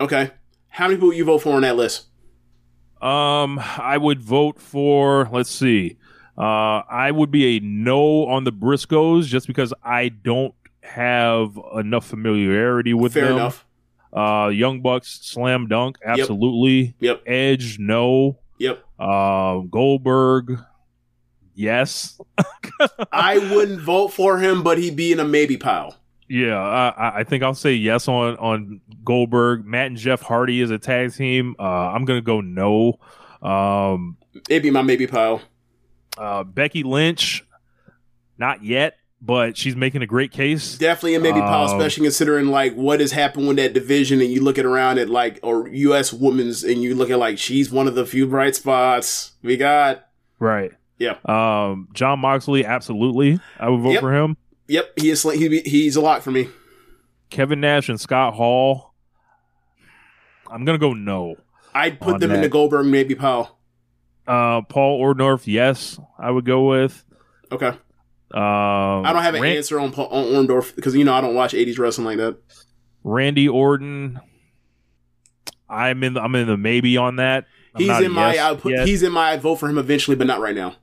Okay. How many people you vote for on that list? Um, I would vote for. Let's see. Uh, I would be a no on the Briscoes just because I don't have enough familiarity with Fair them. enough. Uh, Young Bucks, slam dunk, absolutely. Yep. Edge, no. Yep. Uh, Goldberg, yes. <laughs> I wouldn't vote for him, but he'd be in a maybe pile. Yeah, I, I- think I'll say yes on on Goldberg. Matt and Jeff Hardy as a tag team. Uh, I'm gonna go no. Um, It'd be my maybe pile. Uh, Becky Lynch, not yet, but she's making a great case. Definitely a maybe pile, Um, especially considering like what has happened with that division, and you look at around at like or U.S. women's, and you look at like she's one of the few bright spots we got. Right. Yeah. Um, Jon Moxley, absolutely. I would vote Yep. for him. Yep, he is. He, he's a lot for me. Kevin Nash and Scott Hall. I'm gonna go no. I'd put them in that. the Goldberg maybe pile. Uh, Paul Orndorff, yes, I would go with. Okay. Um, I don't have an answer on Paul, on Orndorff because you know I don't watch '80s wrestling like that. Randy Orton. I'm in. The, I'm in the maybe on that. I'm He's in my. yes I put. yet. He's in my. I vote for him eventually, but not right now.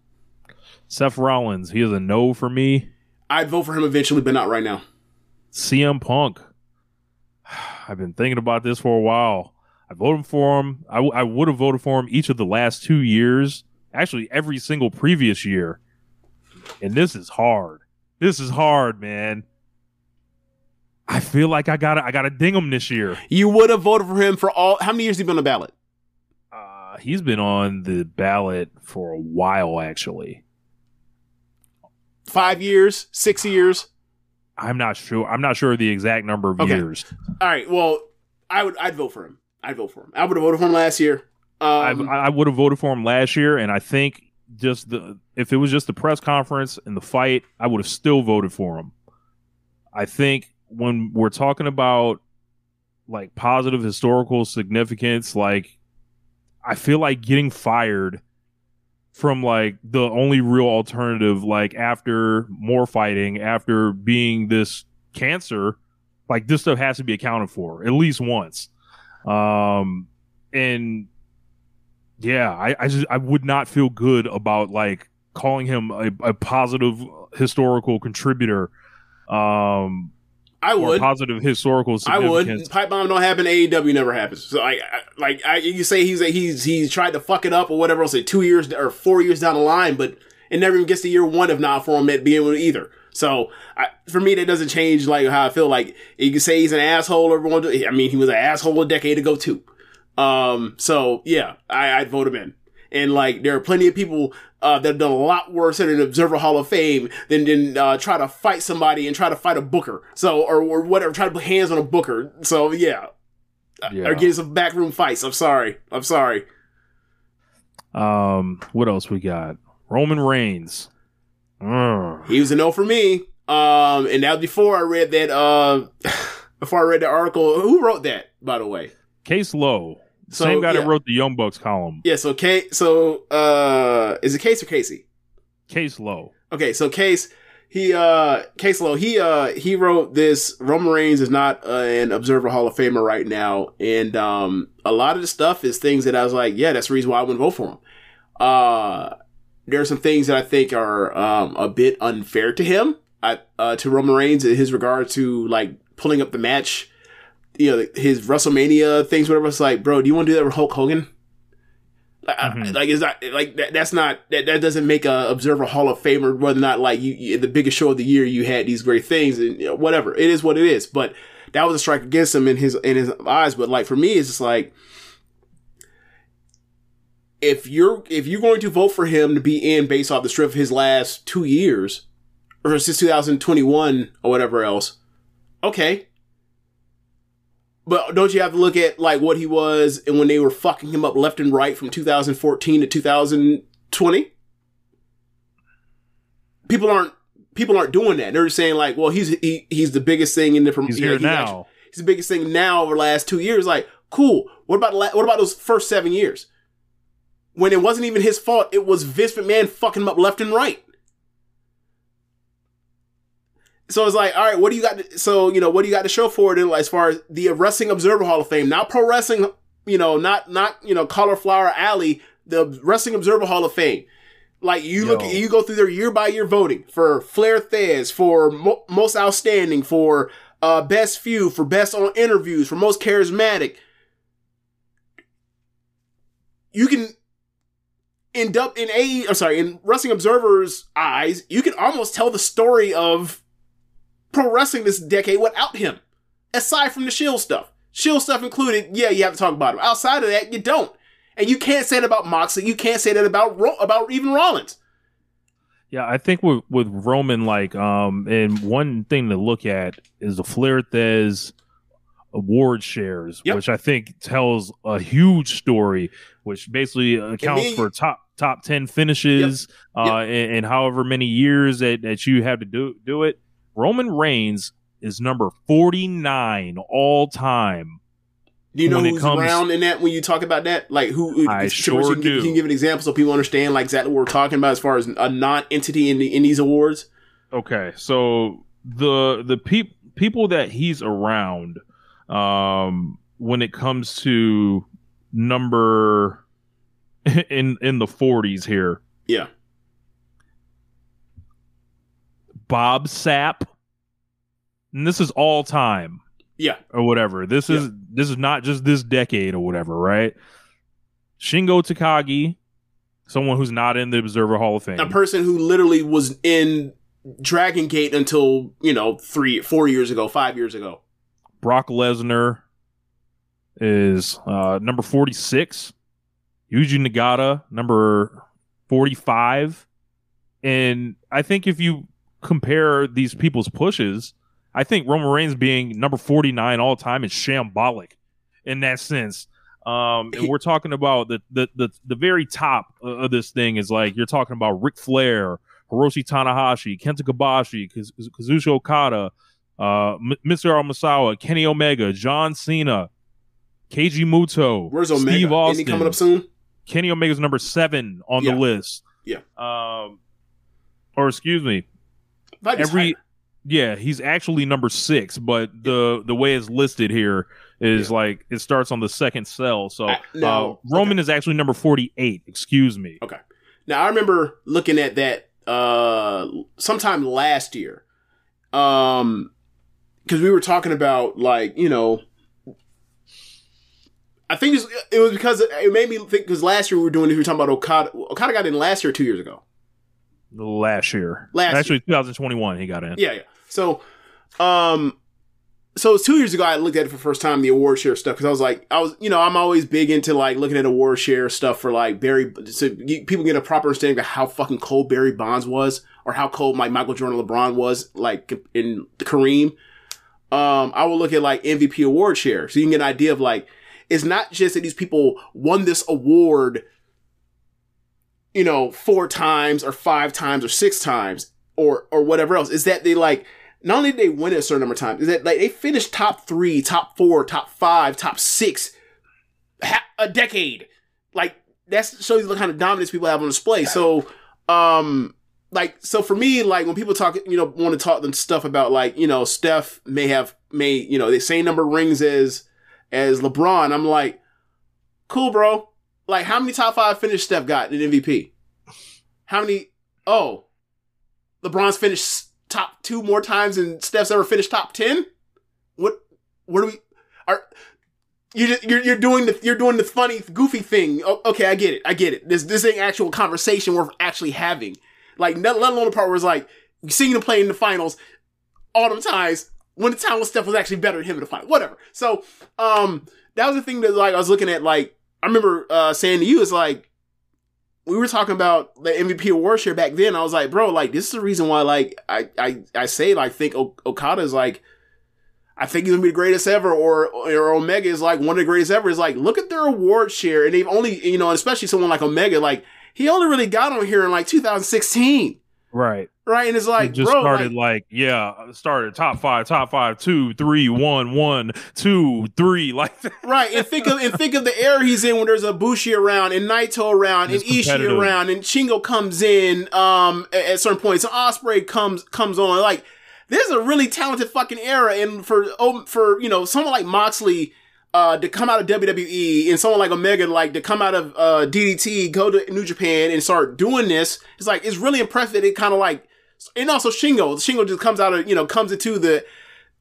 Seth Rollins. He is a no for me. I'd vote for him eventually, but not right now. CM Punk. <sighs> I've been thinking about this for a while. I voted for him. I, w- I would have voted for him each of the last two years. Actually, every single previous year. And this is hard. This is hard, man. I feel like I gotta I gotta ding him this year. You would have voted for him for all. How many years he been on the ballot? Uh, he's been on the ballot for a while, actually. Five years, six years. I'm not sure. I'm not sure the exact number of Okay. years. All right. Well, I would. I'd vote for him. I'd vote for him. I would have voted for him last year. Um, I, I would have voted for him last year, and I think just the if it was just the press conference and the fight, I would have still voted for him. I think when we're talking about like positive historical significance, like I feel like getting fired from like the only real alternative, like after more fighting, after being this cancer, like this stuff has to be accounted for at least once. Um, and yeah, I, I just I would not feel good about like calling him a, a positive historical contributor. Um, I would. positive historical I would. Pipe bomb don't happen. AEW never happens. So like, I, like I, you say he's he's he's tried to fuck it up or whatever. I'll say two years or four years down the line, but it never even gets to year one if not for him at being with either. So I, for me, that doesn't change like how I feel. Like you can say he's an asshole. Everyone, I mean, he was an asshole a decade ago too. Um, so yeah, I, I'd vote him in. And like, there are plenty of people uh, that have done a lot worse in an Observer Hall of Fame than than uh, try to fight somebody and try to fight a Booker. So or or whatever, try to put hands on a Booker. So yeah, Yeah. or getting some backroom fights. I'm sorry. I'm sorry. Um, what else we got? Roman Reigns. Mm. He was a no for me. Um, and that was before I read that. Uh, <sighs> before I read the article, who wrote that? By the way, Case Low, So, same guy yeah. that wrote the Young Bucks column. yeah. So Kate. So uh, is it Case or Casey? Case Low. Okay, so Case, he uh Case Low, he uh he wrote this Roman Reigns is not uh, an Observer Hall of Famer right now, and um a lot of the stuff is things that I was like, yeah, that's the reason why I wouldn't vote for him. Uh there are some things that I think are um a bit unfair to him, I, uh to Roman Reigns in his regard to like pulling up the match, you know, his WrestleMania things, whatever. It's like, bro, do you want to do that with Hulk Hogan? Like, I- mm-hmm. like is that like that? That's not that. That doesn't make a observer Hall of Famer. Whether or not like you, you the biggest show of the year, you had these great things and you know, whatever. It is what it is. But that was a strike against him in his in his eyes. But like for me, it's just like if you're if you're going to vote for him to be in based off the strength of his last two years or since 2021 or whatever else, okay. But don't you have to look at like what he was and when they were fucking him up left and right from 2014 to 2020? People aren't people aren't doing that. They're just saying like, well, he's he, he's the biggest thing in the from He's you know, here now. actually- he's the biggest thing now over the last two years. Like, cool. What about la- what about those first seven years when it wasn't even his fault? It was Vince McMahon fucking him up left and right. So it's like, all right, what do you got? To, so you know, what do you got to show for it? As far as the Wrestling Observer Hall of Fame, not pro wrestling, you know, not not you know, cauliflower alley, the Wrestling Observer Hall of Fame. Like you look, Yo. you go through their year by year voting for Flair Thesz, for mo- most outstanding, for uh best few, for best on interviews, for most charismatic. You can end up in a, I'm sorry, in Wrestling Observer's eyes, you can almost tell the story of pro wrestling this decade without him. Aside from the Shield stuff. Shield stuff included, yeah, you have to talk about him. Outside of that, you don't. And you can't say that about Moxley. You can't say that about Ro- about even Rollins. Yeah, I think with with Roman, like, um, and one thing to look at is the Flair Thesz award shares, Yep. which I think tells a huge story, which basically accounts me- for top top ten finishes, uh, and, and however many years that, that you have to do do it. Roman Reigns is number forty nine all time. Do you know who's comes- around in that when you talk about that? Like who? who- I you sure can, do. You can give an example so people understand like exactly what we're talking about as far as a non-entity in the in these awards. Okay, so the the peop, people that he's around, um, when it comes to number <laughs> in in the forties here, Yeah. Bob Sapp, and this is all time Yeah. or whatever. This is this is not just this decade or whatever, right? Shingo Takagi, someone who's not in the Observer Hall of Fame. A person who literally was in Dragon Gate until, you know, three, four years ago, five years ago. Brock Lesnar is uh, number 46. Yuji Nagata, number 45. And I think if you compare these people's pushes, I think Roman Reigns being number 49 all time is shambolic in that sense. Um, and we're talking about the, the, the, the very top of this thing is like you're talking about Ric Flair, Hiroshi Tanahashi, Kenta Kobashi, Kaz- Kazuchika Okada, uh, M- Mitsuharu Misawa, Kenny Omega, John Cena, Keiji Muto, Where's Omega? Steve Austin. Coming up soon? Kenny Omega's number seven on Yeah. the list. Yeah. Um, or excuse me, every higher. yeah, he's actually number six, but the the way it's listed here is like it starts on the second cell. So I- no, uh, Roman is actually number forty eight. Excuse me. Okay. Now I remember looking at that uh sometime last year. Um because we were talking about like, you know, I think it was because it made me think because last year we were doing this, we were talking about Okada. Okada got in last year, two years ago. Last year, Last actually, twenty one, he got in. Yeah, yeah. So, um, so it's two years ago I looked at it for the first time the award share stuff because I was like, I was, you know, I'm always big into like looking at award share stuff for like Barry, so you, people get a proper understanding of how fucking cold Barry Bonds was or how cold like Michael Jordan, LeBron was like in Kareem. Um, I will look at like MVP award share so you can get an idea of like it's not just that these people won this award you know, four times or five times or six times or or whatever else. Is that they like not only did they win a certain number of times, is that like they finished top three, top four, top five, top six ha- a decade. Like that shows you the kind of dominance people have on display. So um like so for me, like when people talk, you know, want to talk them stuff about like, you know, Steph may have may, you know, the same number of rings as as LeBron, I'm like, cool, bro. Like, how many top five finish Steph got in MVP? How many? Oh, LeBron's finished top two more times than Steph's ever finished top ten. What? What do we? Are you just, you're you're doing the you're doing the funny goofy thing? Okay, I get it. I get it. This this ain't actual conversation worth actually having. Like, let alone the part where it's like you seeing him play in the finals all the times when the time when Steph was actually better than him in the final. Whatever. So, um, that was the thing that like I was looking at. Like, I remember uh saying to you, it's like we were talking about the MVP award share back then. I was like, bro, like this is the reason why, like, I I I say like think o- Okada is like. I think he's gonna be the greatest ever, or or Omega is like one of the greatest ever. Is like look at their award share, and they've only you know, especially someone like Omega, like he only really got on here in like 2016, Right. Right? And it's like, it just bro, started like, like, yeah, started top five, top five, two, three, one, one, two, three, <laughs> like Right, and think of and think of the era he's in when there's a Bushi around and Naito around and It's Ishii around and Shingo comes in um at, at certain points. And Ospreay comes comes on. Like this is a really talented fucking era, and for oh, for you know someone like Moxley. Uh, to come out of WWE and someone like Omega, like to come out of uh, DDT, go to New Japan and start doing this, it's like it's really impressive. That it kind of like, and also Shingo, Shingo just comes out of you know comes into the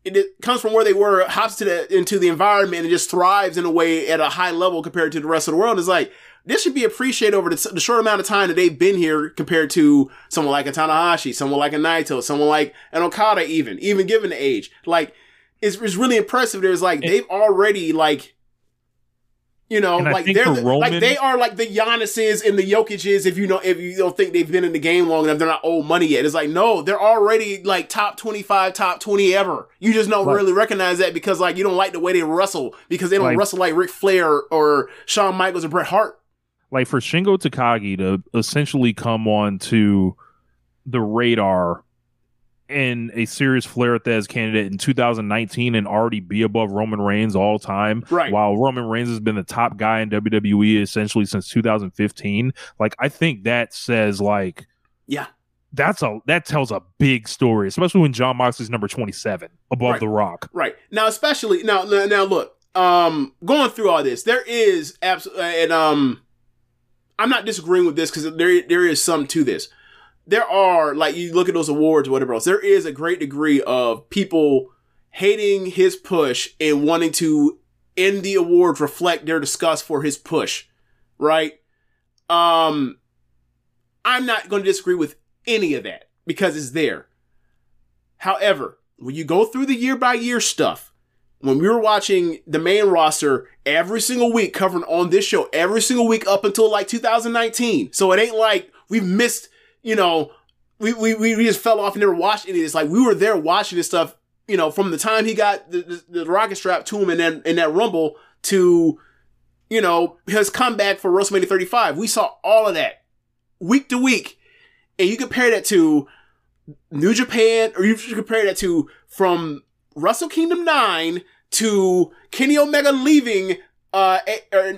it, comes from where they were, hops to the into the environment, and just thrives in a way at a high level compared to the rest of the world. It's like this should be appreciated over the, the short amount of time that they've been here compared to someone like a Tanahashi, someone like a Naito, someone like an Okada, even even given the age. Like it's, it's really impressive. There's like they've already like. You know, And like they're the, Roman- like they are like the Giannis's and the Jokic's. If you know, if you don't think they've been in the game long enough, they're not old money yet. It's like no, they're already like top twenty five, top twenty ever. You just don't Like- really recognize that because like you don't like the way they wrestle because they don't Like- wrestle like Ric Flair or Shawn Michaels or Bret Hart. like for Shingo Takagi to essentially come on to the radar in a serious Flair Thesz candidate in 2019 and already be above Roman Reigns all time, Right. While Roman Reigns has been the top guy in WWE essentially since 2015. Like I think that says like Yeah, that's a that tells a big story, especially when Jon Moxley's number 27 above Right. The Rock. right. Now, especially now, now, now look, um, going through all this, there is absolutely, and um, I'm not disagreeing with this because there there is some to this. There are like you look at those awards, whatever else. There is a great degree of people hating his push and wanting to end the awards reflect their disgust for his push, right? Um, I'm not going to disagree with any of that because it's there. However, when you go through the year by year stuff, when we were watching the main roster every single week covering on this show every single week up until like 2019. So it ain't like we've missed, you know, we, we, we just fell off and never watched any of this. Like we were there watching this stuff, you know, from the time he got the, the, the rocket strap to him and then in that rumble to, you know, his comeback for WrestleMania 35. We saw all of that week to week. And you compare that to New Japan, or you compare that to from Wrestle Kingdom 9 to Kenny Omega leaving uh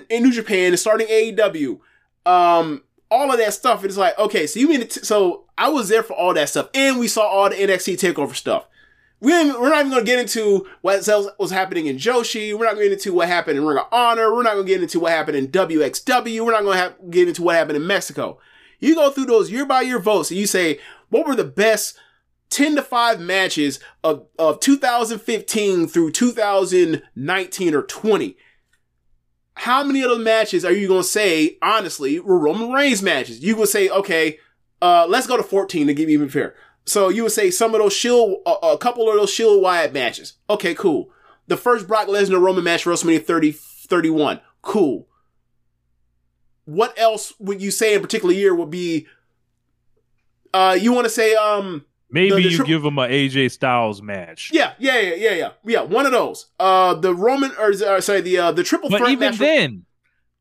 in New Japan and starting AEW. Um all of that stuff it's like okay, so you mean t- so I was there for all that stuff and we saw all the NXT takeover stuff. We we're not even going to get into what else was happening in Joshi. We're not going to get into what happened in Ring of Honor. We're not going to get into what happened in WXW. We're not going to get into what happened in Mexico. You go through those year by year votes and you say, what were the best 10 to 5 matches of, of 2015 through 2019 or 20. How many of those matches are you going to say, honestly, were Roman Reigns matches? You would say, okay, uh, let's go to 14 to give you even fair. So you would say some of those Shield, a, couple of those Shield Wyatt matches. Okay, cool. The first Brock Lesnar Roman match, WrestleMania 30, 31. Cool. What else would you say in particular year would be, uh, you want to say, um, Maybe the you tri- give him a AJ Styles match. yeah, yeah, yeah, yeah, yeah, yeah. One of those. Uh, the Roman, or uh, sorry, the uh, the triple But threat even match. then,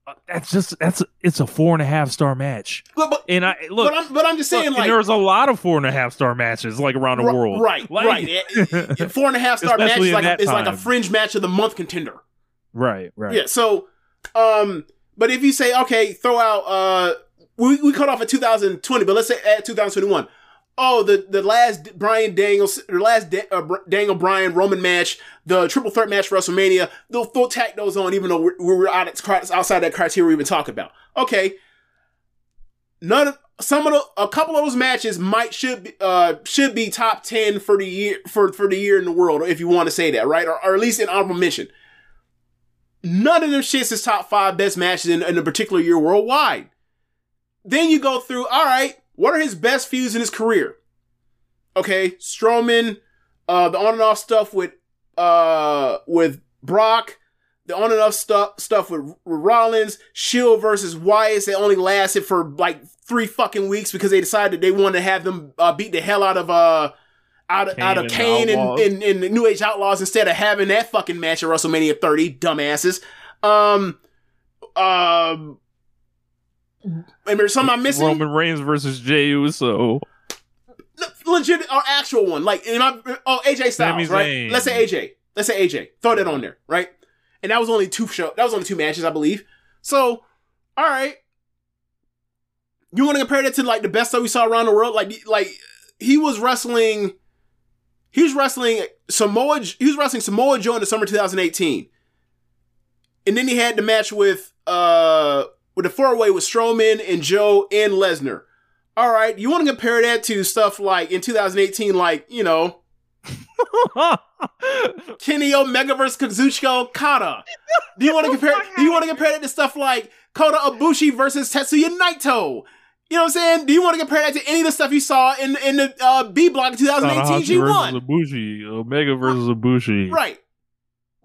uh, that's just that's it's a four and a half star match. but, but, And I look, but I'm but I'm just saying, look, like, there's a lot of four and a half star matches like around the ri- world. right, Like- right. <laughs> Four and a half star match is like a, is like a fringe match of the month contender. right, right. Yeah. So, um, but if you say okay, throw out uh, we we cut off at 2020, but let's say at 2021. Oh, the the last Brian Daniel, the last da- uh, Daniel Bryan Roman match, the triple threat match for WrestleMania. They'll, they'll tack those on, even though we're, we're out of, outside that criteria we've been talking about. Okay, none of some of the a couple of those matches might should be uh should be top ten for the year for for the year in the world, if you want to say that, right? Or, or at least an honorable mention. None of them shits is top five best matches in, in a particular year worldwide. Then you go through, all right, what are his best feuds in his career? Okay, Strowman, uh, the on and off stuff with uh with Brock, the on and off stuff stuff with, with Rollins, Shield versus Wyatt. They only lasted for like three fucking weeks because they decided they wanted to have them uh, beat the hell out of uh out of Kane out of and Kane and, and, and the New Age Outlaws instead of having that fucking match at WrestleMania 30, dumbasses. Um, um, and there's some I'm missing. Roman Reigns versus Jey Uso. legit or actual one. Like in my oh AJ Styles, right? Let's say AJ. Let's say AJ. Throw that on there, right? And that was only two show. That was only two matches, I believe. So, all right. You want to compare that to like the best that we saw around the world? Like, like he was wrestling. He was wrestling Samoa. He was wrestling Samoa Joe in the summer 2018, and then he had the match with uh with the four way with Strowman and Joe and Lesnar. All right, you want to compare that to stuff like in 2018, like you know <laughs> Kenny Omega versus Kazuchika Okada. Do you want to <laughs> compare? do you want to compare that to stuff like Kota Ibushi versus Tetsuya Naito? You know what I'm saying? Do you want to compare that to any of the stuff you saw in in the uh, B block in 2018 Tanahashi versus G1? Ibushi. Omega versus Ibushi. Right.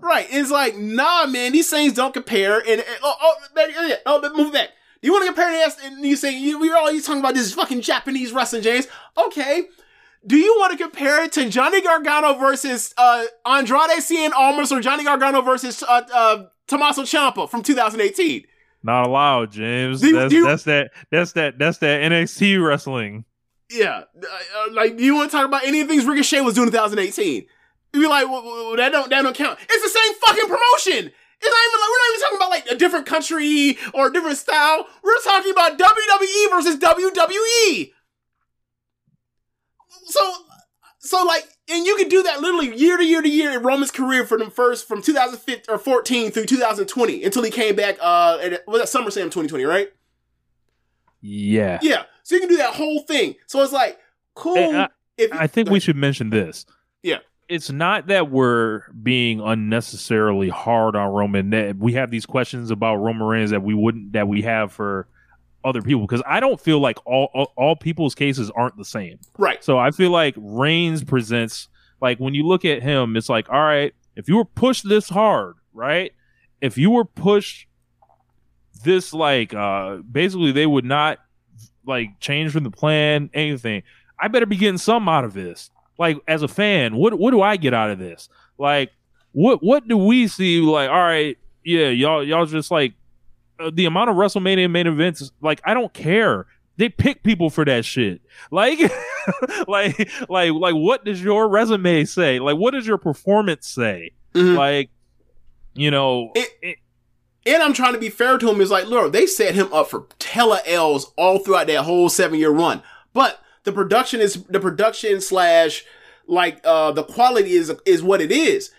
Right. It's like, nah, man, these things don't compare. And, and- oh, oh, oh, yeah, oh, move back. Do you want to compare that? And you say, you, we're all you talking about this fucking Japanese wrestling, James. Okay. Do you want to compare it to Johnny Gargano versus uh, Andrade Cien Almas or Johnny Gargano versus uh, uh, Tommaso Ciampa from 2018? Not allowed, James. Do that's, do you- that's that. That's that. That's that NXT wrestling. Yeah. Uh, like, do you want to talk about any of the things Ricochet was doing in 2018? You'd be like, well, that don't that don't count. It's the same fucking promotion. It's not even like we're not even talking about like a different country or a different style. We're talking about WWE versus WWE. So, so like, and you can do that literally year to year to year in Roman's career for the first from 2015 or 14 through 2020 until he came back. Uh, at, was that SummerSlam 2020, right? Yeah. Yeah. So you can do that whole thing. So it's like cool. I- if I think we should mention this. It's not that we're being unnecessarily hard on Roman. We have these questions about Roman Reigns that we wouldn't that we have for other people because I don't feel like all, all all people's cases aren't the same. Right. So I feel like Reigns presents like when you look at him, it's like all right, if you were pushed this hard, right? If you were pushed this like uh basically they would not like change from the plan anything. I better be getting some out of this like as a fan, what what do I get out of this? Like what what do we see? Like all right, yeah, y'all y'all just like uh, the amount of WrestleMania main events. Like I don't care. They pick people for that shit. Like <laughs> like like like what does your resume say? Like what does your performance say? Mhm. Like you know. It- it- And I'm trying to be fair to him. Is like, look, they set him up for tele L's all throughout that whole seven year run. But the production is the production slash like uh the quality is is what it is.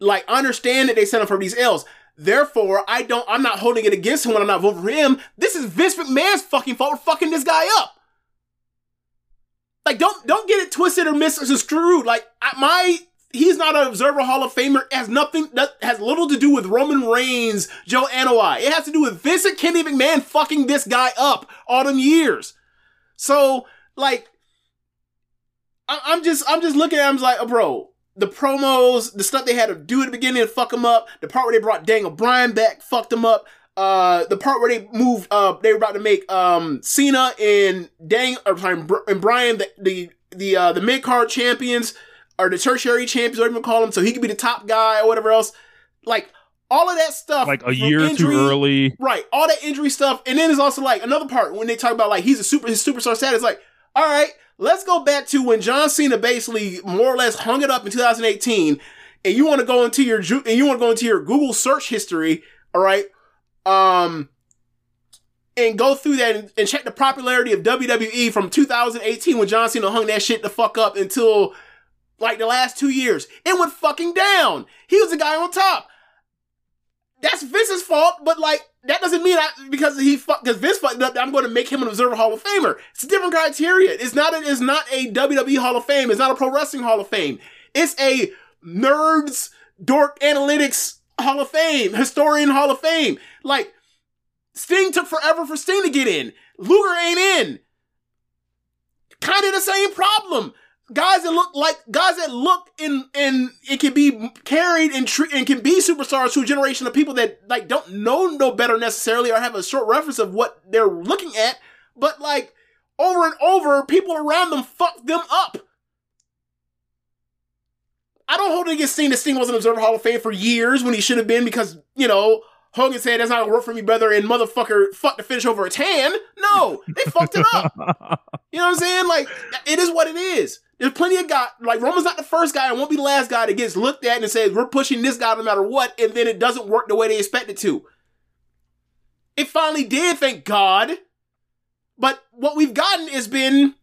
Like, understand that they set him for these L's. Therefore, I don't. I'm not holding it against him when I'm not voting for him. This is Vince McMahon's fucking fault for fucking this guy up. Like, don't don't get it twisted or misconstrued. Like, I, my he's not an Observer Hall of Famer. It has nothing that has little to do with Roman Reigns, Joe Anoa'i. It has to do with Vincent Kennedy McMahon fucking this guy up all them years. So, like, I'm just I'm just looking at him like, oh, bro, the promos, the stuff they had to do at the beginning to fuck him up, the part where they brought Daniel Bryan back fucked him up. Uh, the part where they moved, uh, they were about to make um Cena and Dang, or and Bryan the the the uh, the mid card champions or the tertiary champions, whatever you call them, so he could be the top guy or whatever else. Like all of that stuff, like a year injury- too early. Right. All that injury stuff. And then there's also like another part when they talk about like he's a super his superstar status. Like, all right, let's go back to when John Cena basically more or less hung it up in 2018. And you want to go into your and you want to go into your Google search history, all right? Um and go through that and, and check the popularity of WWE from 2018 when John Cena hung that shit the fuck up until like the last two years. It went fucking down. He was the guy on top that's Vince's fault, but like that doesn't mean I because he because Vince fucked up. I'm going to make him an Observer Hall of Famer. It's a different criteria. It's not a, it's not a WWE Hall of Fame. It's not a Pro Wrestling Hall of Fame. It's a nerds dork analytics Hall of Fame, historian Hall of Fame. Like Sting took forever for Sting to get in. Luger ain't in. Kind of the same problem guys that look like guys that look in and it can be carried and tre- and can be superstars to a generation of people that like don't know no better necessarily or have a short reference of what they're looking at, but like over and over, people around them fuck them up. I don't hold it against Sting that Sting wasn't Observer Hall of Fame for years when he should have been because, you know, Hogan said that's not gonna work for me, brother, and motherfucker fucked the finish over a tan. No, they fucked it up. <laughs> You know what I'm saying? Like, it is what it is. There's plenty of guys, like, Roman's not the first guy and won't be the last guy that gets looked at and says, we're pushing this guy no matter what, and then it doesn't work the way they expect it to. It finally did, thank God. But what we've gotten has been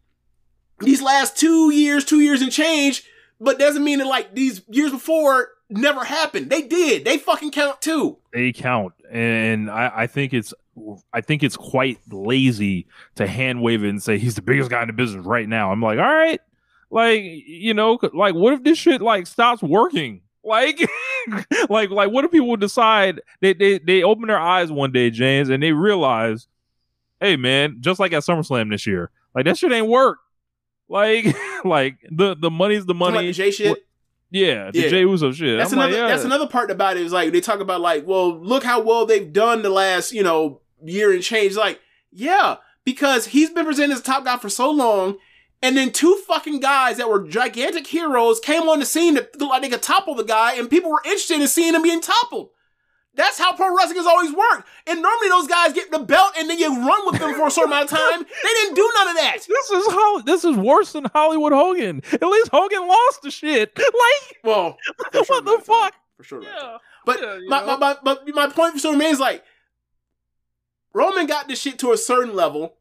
these last two years, two years and change, but doesn't mean that, like, these years before never happened. They did. They fucking count too. they count and I, I think it's i think it's quite lazy to hand wave it and say he's the biggest guy in the business right now i'm like all right like you know like what if this shit like stops working like <laughs> like like what if people decide they, they they open their eyes one day james and they realize hey man just like at summerslam this year like that shit ain't work like <laughs> like the the money's the money the J shit. What- yeah the Yeah. jey uso shit That's I'm like, another. yeah. That's another part about it. Is like they talk about like, well, look how well they've done the last you know year and change. Like, yeah, because he's been presented as top guy for so long, and then two fucking guys that were gigantic heroes came on the scene that looked like they could topple the guy, and people were interested in seeing him being toppled. That's how pro wrestling has always worked. And normally those guys get the belt and then you run with them for a certain amount of time. They didn't do none of that. <laughs> This is how this is worse than Hollywood Hogan. At least Hogan lost the shit. <laughs> Like Well, for what sure the not. fuck? For sure. not. Yeah. But Yeah, my, my, my, my, my point still remains like Roman got this shit to a certain level.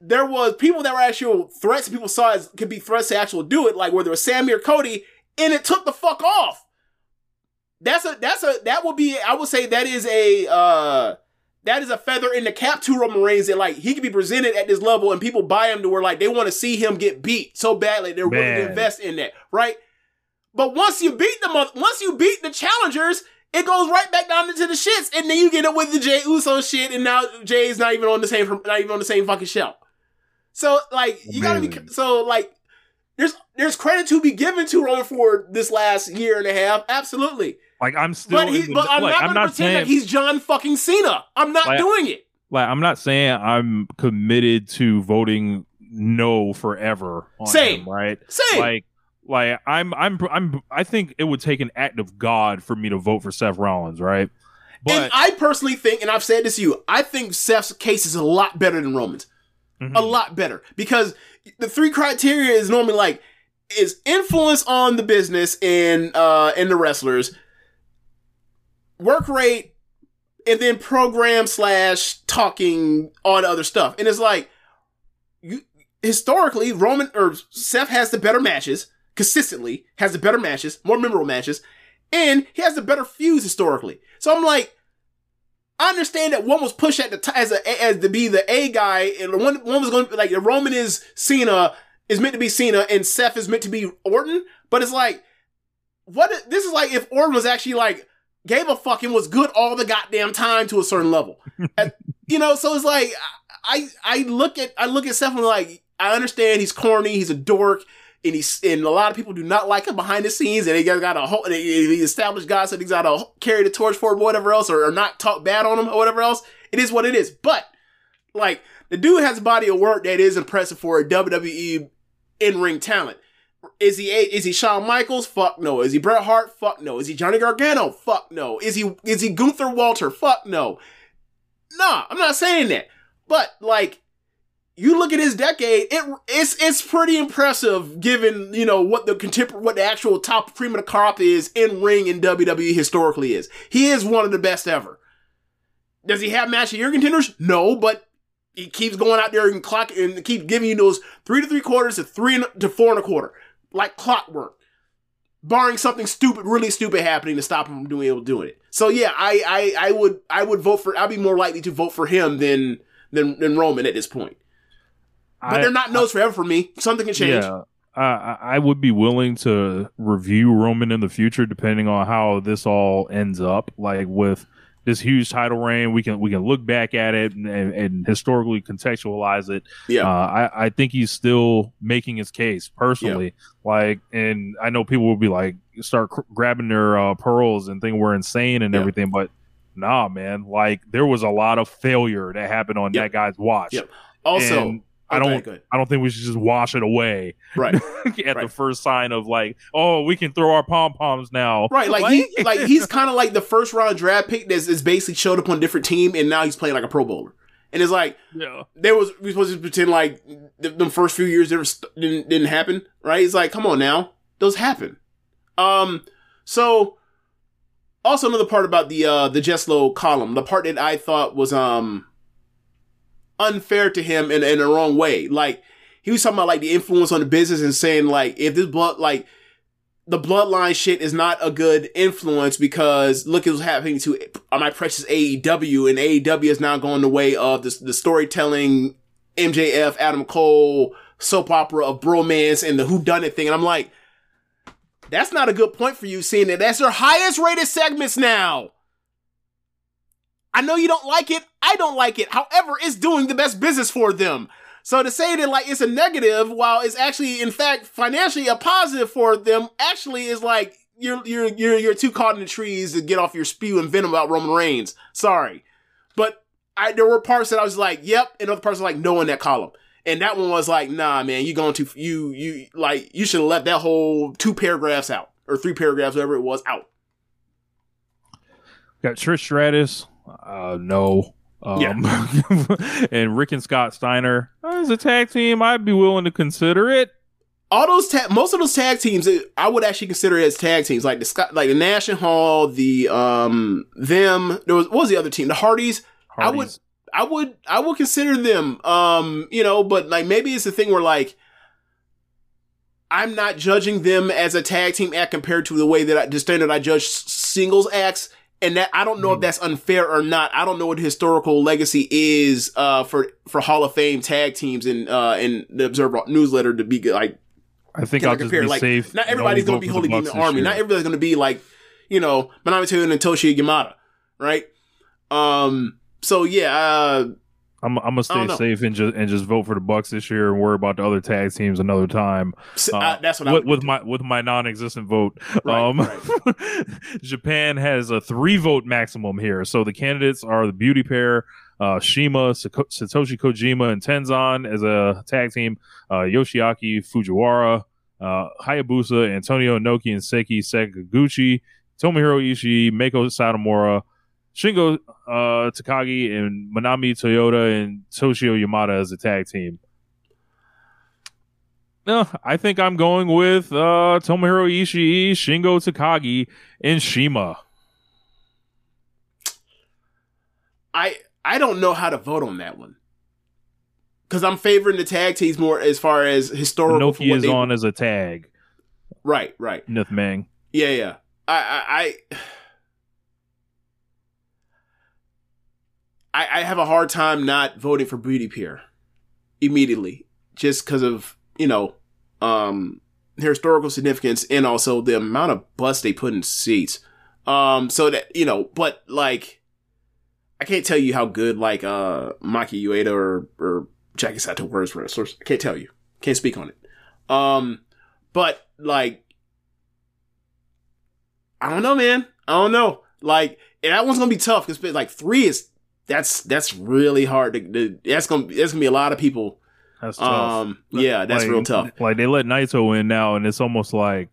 There was people that were actual threats people saw as could be threats to actually do it, like whether it was Sammy or Cody, and it took the fuck off. That's a that's a that would be I would say that is a uh that is a feather in the cap to Roman Reigns that like he can be presented at this level and people buy him to where like they want to see him get beat so badly they're willing to invest in that, right? But once you beat the once you beat the challengers, it goes right back down into the shits, and then you get up with the Jey Uso shit, and now Jey's not even on the same, not even on the same fucking shelf. So like, you gotta be so like, there's there's credit to be given to Roman for this last year and a half, absolutely. Like I'm still, But, he, the- but I'm like, not I'm gonna not pretend saying like he's John fucking Cena. I'm not Like- doing it. like I'm not saying I'm committed to voting no forever. On Same. him, right? Same. Like, like I'm, I'm, I'm. I think it would take an act of God for me to vote for Seth Rollins, right? But and I personally think, and I've said this to you, I think Seth's case is a lot better than Roman's. Mhm. A lot better. Because the three criteria is normally like is influence on the business and uh and the wrestlers, work rate, and then program slash talking, all the other stuff. And it's like you historically, Roman or Seth has the better matches, consistently, has the better matches, more memorable matches, and he has the better fuse historically. So I'm like, I understand that one was pushed at the t- as a as to be the A guy, and one one was going to be like the Roman is Cena is meant to be Cena, and Seth is meant to be Orton. But it's like, what? This is like if Orton was actually like gave a fuck and was good all the goddamn time to a certain level, <laughs> And, you know. So it's like I I look at I look at Seth and I'm like I understand he's corny, he's a dork. And he's and a lot of people do not like him behind the scenes, and he got a whole. and he- The established guys said he's got to carry the torch for him, whatever else, or, or not talk bad on him, or whatever else. It is what it is. But like the dude has a body of work that is impressive for a WWE in ring talent. Is he is he Shawn Michaels? Fuck no. Is he Bret Hart? Fuck no. Is he Johnny Gargano? Fuck no. Is he is he Gunther Walter? Fuck no. Nah, I'm not saying that. But like you look at his decade, it it's it's pretty impressive given, you know, what the contemporary what the actual top cream of the crop is in ring in WWE historically is. He is one of the best ever. Does he have match of year contenders? No, but he keeps going out there and clock and keep giving you those three to three quarters to three to four and a quarter, like clockwork. Barring something stupid, really stupid happening to stop him from doing able doing it. So yeah, I, I I would I would vote for I'd be more likely to vote for him than than than Roman at this point. But I- they're not no's forever for me. Something can change. Yeah, I, I would be willing to review Roman in the future, depending on how this all ends up. Like with this huge title reign, we can we can look back at it and, and, and historically contextualize it. Yeah. uh, I I think he's still making his case personally. Like, and I know people will be like start cr- grabbing their uh, pearls and think we're insane and Yeah. everything, but. Nah, man. Like there was a lot of failure that happened on Yep. that guy's watch. Yep. Also, And I don't. I don't think we should just wash it away Right. <laughs> at the first sign of like, oh, we can throw our pom poms now. Right, like he, <laughs> like he's kind of like the first round draft pick that's is basically showed up on a different team, and now he's playing like a Pro Bowler. And it's like yeah, there was we supposed to pretend like the, the first few years never st- didn't didn't happen, right? It's like come on now, those happen. Um, so also another part about the uh the Jeslo column, the part that I thought was um unfair to him in in the wrong way, like he was talking about like the influence on the business and saying like if this blood like the bloodline shit is not a good influence because look at what's happening to my precious AEW and AEW is now going the way of the, the storytelling MJF, Adam Cole, soap opera of bromance and the who done it thing. And I'm like, that's not a good point for you seeing that that's your highest rated segments now. I know you don't like it. I don't like it. However, it's doing the best business for them. So to say that like it's a negative while it's actually in fact financially a positive for them actually is like you're you're you're you're too caught in the trees to get off your spew and venom about Roman Reigns. Sorry. But I there were parts that I was like, yep, and other parts were like no in that column. And that one was like, nah, man, you going to you you like you should have left that whole two paragraphs out or three paragraphs, whatever it was, out. got Trish Stratus. Uh, no. Um, <laughs> and Rick and Scott Steiner as a tag team, I'd be willing to consider it. all those ta- most of those tag teams I would actually consider as tag teams like the Scott like the Nash and Hall the um them there was what was the other team the Hardys, I would I would I would consider them um you know but like maybe it's the thing where like I'm not judging them as a tag team act compared to the way that I, the standard I judge singles acts and that I don't know if that's unfair or not. I don't know what historical legacy is uh for for Hall of Fame tag teams in uh in the Observer newsletter to be like I think I'll just compare? be like, safe. Not everybody's going to be holding in the army. year. Not everybody's going to be like, you know, Manami Toyota and Toshiyo Yamada, right? Um. So yeah, uh, I'm, I'm gonna stay safe and just and just vote for the Bucks this year and worry about the other tag teams another time. Uh, uh, that's what with, with my with my non-existent vote. Right, um, <laughs> Japan has a three vote maximum here, so the candidates are the Beauty Pair, uh, CIMA, Satoshi Kojima, and Tenzan as a tag team, uh, Yoshiaki Fujiwara, uh, Hayabusa, Antonio Inoki, and Seiji Sakaguchi, Tomohiro Ishii, Meiko Satomura. Shingo uh, Takagi and Manami Toyota and Toshiyo Yamada as a tag team. No, I think I'm going with uh, Tomohiro Ishii, Shingo Takagi, and CIMA. I I don't know how to vote on that one because I'm favoring the tag teams more as far as historical. what is they- on as a tag. Right, right. Nith Mang. Yeah, yeah. I, I, I, I have a hard time not voting for Beauty Pair immediately, just because of you know, um, their historical significance and also the amount of butts they put in seats. Um, so that you know, but like, I can't tell you how good like uh Maki Ueda or or Jackie Sato were as wrestlers. I can't tell you. Can't speak on it. Um, but like I don't know, man. I don't know. Like and that one's gonna be tough because like three is that's that's really hard to, to that's gonna that's gonna be a lot of people. That's tough. Um, yeah, that's Like- real tough. Like they let Naito in now, and it's almost like,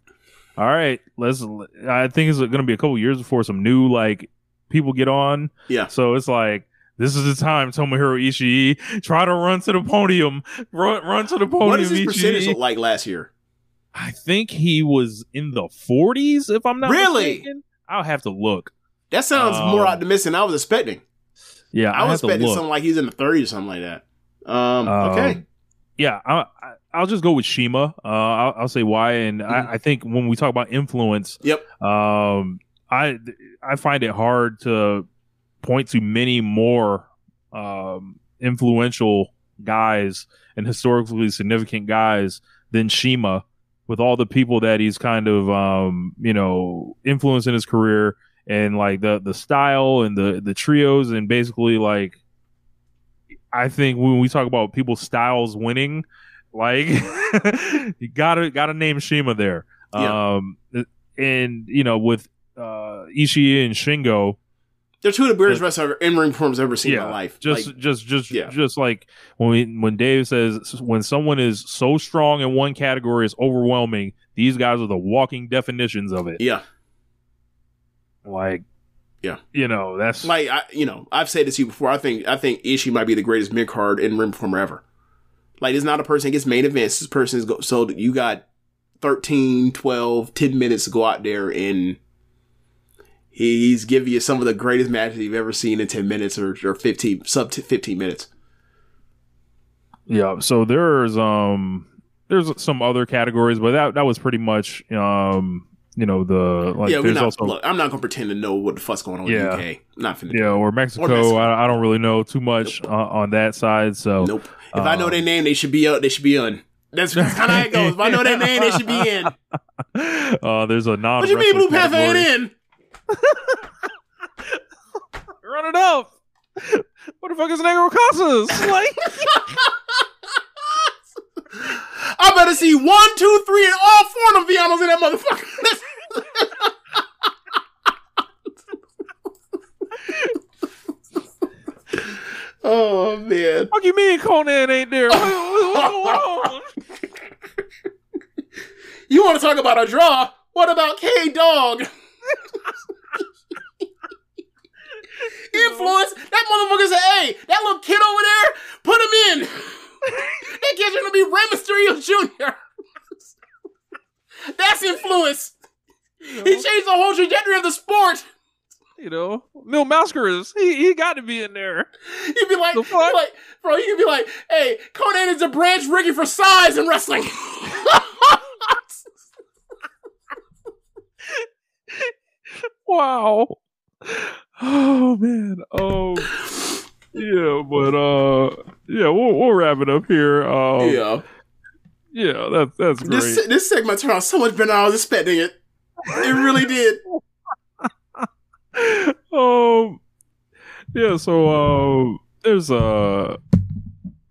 all right, let's. I think it's going to be a couple years before some new like people get on. Yeah. So it's like this is the time, Tomohiro Ishii, try to run to the podium, run run to the podium. What is his Ishii. percentage look like last year? I think he was in the 40s, if I'm not Really? mistaken. I'll have to look. That sounds Um, more optimistic than I was expecting. Yeah, I I'll was expecting something like he's in the 30s or something like that. Um, okay. Um, yeah, I, I, I'll just go with CIMA. Uh, I'll, I'll say why, and I, I think when we talk about influence, Yep. um, I I find it hard to point to many more um, influential guys and historically significant guys than CIMA, with all the people that he's kind of um, you know influenced in his career and like the the style and the the trios and basically like I think when we talk about people's styles winning, like <laughs> you gotta gotta name CIMA there. Yeah. Um, and you know with uh, Ishii and Shingo, They're two of the weirdest wrestlers in ring forms I've ever seen in my life. just Like, just just yeah. just like when we, when Dave says when someone is so strong in one category is overwhelming. These guys are the walking definitions of it. yeah. Like, Yeah. you know that's Like I, you know, I've said this to you before. I think I think Ishii might be the greatest mid card in ring performer ever. Like, it's not a person that gets main events. This person is go, so you got 13, 12, 10 minutes to go out there and he's giving you some of the greatest matches you've ever seen in 10 minutes or, or 15, sub 15 minutes. Yeah, so there's um there's some other categories, but that that was pretty much um you know the like yeah, there's not, also look, I'm not going to pretend to know what the fuck's going on Yeah. in the UK. Not finna yeah or Mexico. Mexico. I, I don't really know too much uh, on that side. So Nope. If I know their name, they should be up. They should be on. That's, that's kind of how it goes. If I know their name, they should be in. <laughs> uh, there's a non. What you mean Blue Panther ain't in? <laughs> Run it up. What the fuck is Negro Casas? Like <laughs> I better see one, two, three, and all four of the Villanos in that motherfucker. <laughs> oh man. What you mean Konnan ain't there? What's going <laughs> on? You want to talk about a draw? What about K Dog? <laughs> Influence. That motherfucker said, "Hey, that little kid over there, put him in. That kid's gonna be Rey Mysterio Jr. That's influence. He changed the whole trajectory of the sport. You know, Mil Mascaras, he he got to be in there. You'd be like, The you'd be fuck? like, bro, you could be like, hey, Konnan is a branch rigging for size in wrestling. <laughs> Wow. Oh man. Oh. Yeah, but uh, yeah, we'll we'll wrap it up here. Um, yeah. Yeah, that, that's great. This this segment turned out so much better than I was expecting it. It really did. <laughs> um, yeah. So uh, there's a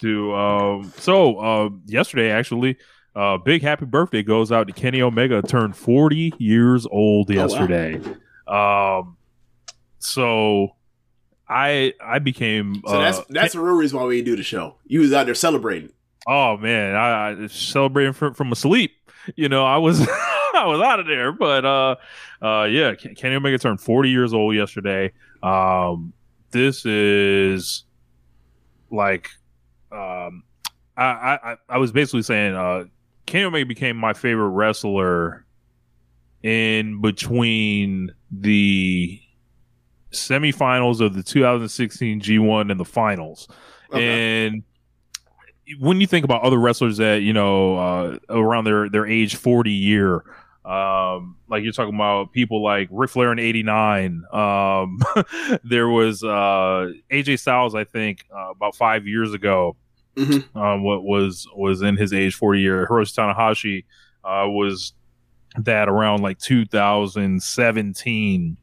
To um so uh yesterday actually uh big happy birthday goes out to Kenny Omega turned 40 years old yesterday. Um so I I became So that's uh, that's the real reason why we do the show. You was out there celebrating. Oh man, I, I celebrating from from a sleep. You know, I was <laughs> I was out of there, but uh, uh, yeah, Kenny Omega turned forty years old yesterday. Um, this is like, um, I I I was basically saying, uh, Kenny Omega became my favorite wrestler in between the semifinals of the 2016 G1 and the finals. And when you think about other wrestlers that you know uh, around their their age 40 year um like you're talking about people like Ric Flair in 89 um <laughs> there was uh AJ Styles I think uh, about 5 years ago um what was was in his age 40 year. Hiroshi Tanahashi uh was that around like 2017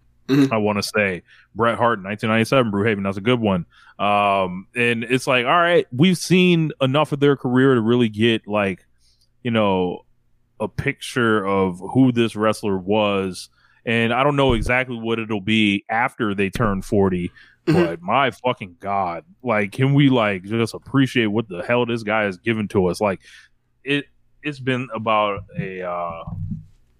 I want to say. Bret Hart in 1997 Brewhaven that's a good one. Um and it's like all right we've seen enough of their career to really get like you know a picture of who this wrestler was. And I don't know exactly what it'll be after they turn 40 but my fucking god. Like can we like just appreciate what the hell this guy has given to us? Like it it's been about a uh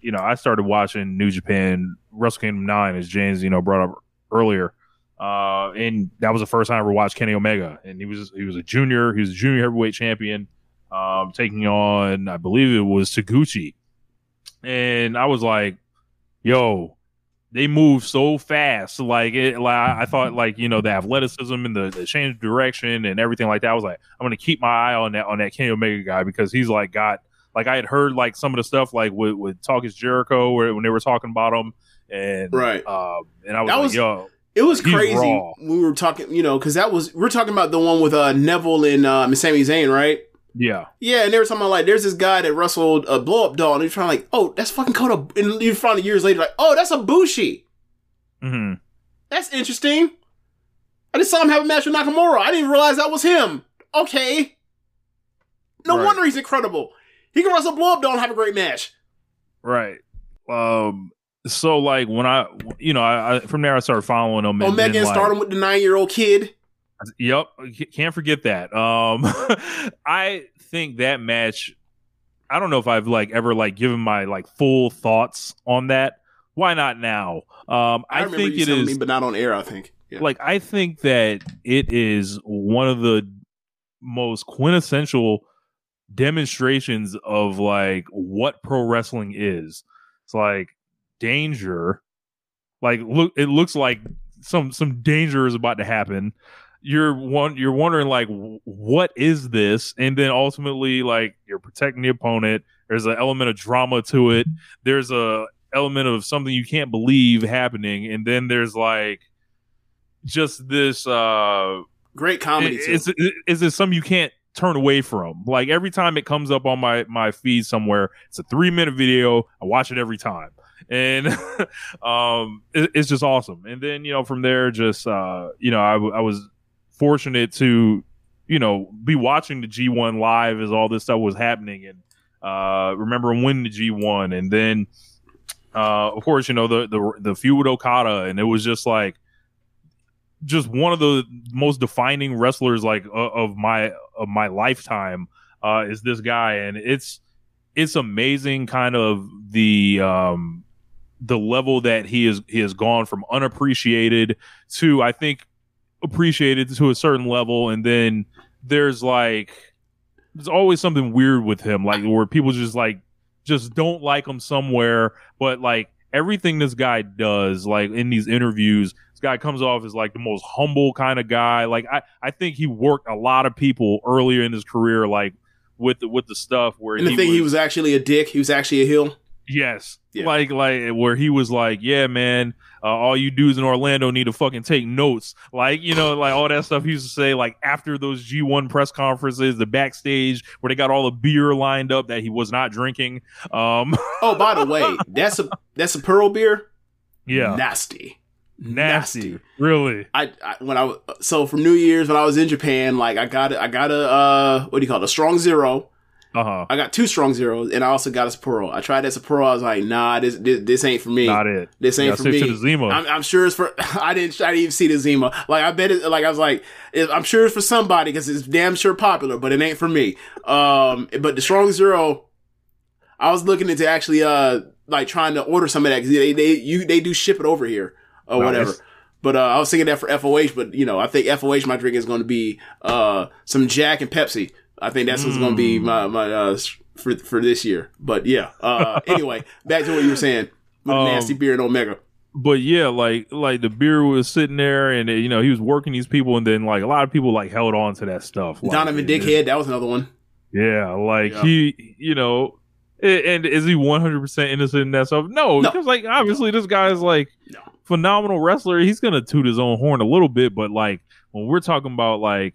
you know, I started watching New Japan Wrestle Kingdom Nine, as James, you know, brought up earlier. Uh, and that was the first time I ever watched Kenny Omega, and he was he was a junior, he was a junior heavyweight champion, um, taking on I believe it was Taguchi, and I was like, "Yo, they move so fast!" Like it, like I thought, like you know, the athleticism and the, the change of direction and everything like that. I was like, I'm gonna keep my eye on that on that Kenny Omega guy because he's like got like I had heard like some of the stuff like with with Talk is Jericho where when they were talking about him and Right. um, and I was That like, was- yo, It was he's crazy. raw. We were talking, you know, because that was we're talking about the one with uh, Neville and uh, Sami Zayn, right? Yeah, Yeah, and they were talking about like there's this guy that wrestled a blow up doll, and you're trying like, oh, that's fucking Kota. And you find it years later, like, oh, that's Ibushi. hmm That's interesting. I just saw him have a match with Nakamura. I didn't realize that was him. Okay. No Right. wonder he's incredible. He can wrestle blow up doll and have a great match. right. Um, so like when I, you know, I, I from there I started following him. Omega and like, starting with the nine year old kid. Yep, can't forget that. Um, <laughs> I think that match. I don't know if I've like ever like given my like full thoughts on that. Why not now? Um, I, I, remember think it me, but not on air. I think. Yeah. like I think that it is one of the most quintessential demonstrations of like what pro wrestling is. It's like danger. Like look it looks like some some danger is about to happen. You're one you're wondering like what is this? And then ultimately like you're protecting the opponent. There's an element of drama to it. There's a element of something you can't believe happening. And then there's like just this uh Great comedy. is, is, is it something you can't turn away from? Like every time it comes up on my my feed somewhere it's a three minute video. I watch it every time. And <laughs> um it, it's just awesome. And then you know from there just uh you know I, I was fortunate to you know be watching the g1 live as all this stuff was happening and uh remember winning the g1 and then uh of course you know the the the feud with okada and it was just like just one of the most defining wrestlers like o- of my of my lifetime uh is this guy. And it's it's amazing kind of the um the level that he is he has gone from unappreciated to I think appreciated to a certain level and then there's like there's always something weird with him like where people just like just don't like him somewhere but like everything this guy does like in these interviews this guy comes off as like the most humble kind of guy like i i think he worked a lot of people earlier in his career like with the with the stuff where and the thing, he was actually a dick. He was actually a heel. Yes. Yeah. Like like where he was like, yeah, man, uh, all you dudes in Orlando need to fucking take notes. Like, you know, like all that stuff he used to say like after those G1 press conferences, the backstage where they got all the beer lined up that he was not drinking. Um <laughs> Oh, by the way, that's a that's a pearl beer. yeah. Nasty. nasty. Really. I, I when I so for New Year's when I was in Japan, like I got I got a uh what do you call it? A strong zero. Uh-huh. I got two strong zeros, and I also got a Sapporo. I tried that Sapporo. I was like, nah, this this, this ain't for me. Not it. This ain't for me. to the Zima. I'm, I'm sure it's for. <laughs> I didn't. I didn't even see the Zima. Like I bet it. Like I was like, it- I'm sure it's for somebody because it's damn sure popular, but it ain't for me. Um, but the strong zero, I was looking into actually uh like trying to order some of that because they they you they do ship it over here or Nice. whatever. But uh, I was thinking that for FOH, but you know, I think FOH my drink is going to be uh some Jack and Pepsi. I think that's what's going to be my my uh for for this year. But yeah. Uh, <laughs> anyway, back to what you were saying with Um, nasty beer and Omega. but yeah, like like the beer was sitting there, and you know he was working these people, and then like a lot of people like held on to that stuff. Like, Donovan it- Dickhead, that was another one. Yeah, like Yeah. he, you know, and is he one hundred percent innocent in that stuff? No, No. because like obviously this guy is like No. phenomenal wrestler. He's gonna toot his own horn a little bit, but like when we're talking about like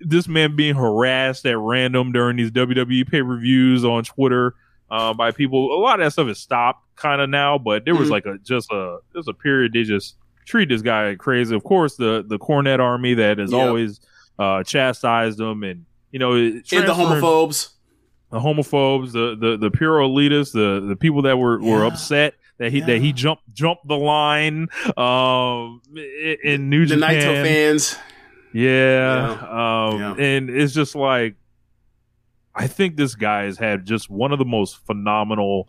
this man being harassed at random during these WWE pay per views on Twitter uh, by people, a lot of that stuff has stopped kind of now. But there was Mhm. like a just a there's a period they just treat this guy crazy. Of course, the the Cornette army that has Yeah. always uh, chastised him and. You know, And the homophobes. the homophobes, the the the pure elitists, the the people that were were upset that he that he jumped jumped the line um in New The Japan. Naito fans. Yeah. Yeah. Um Yeah. and it's just like I think this guy has had just one of the most phenomenal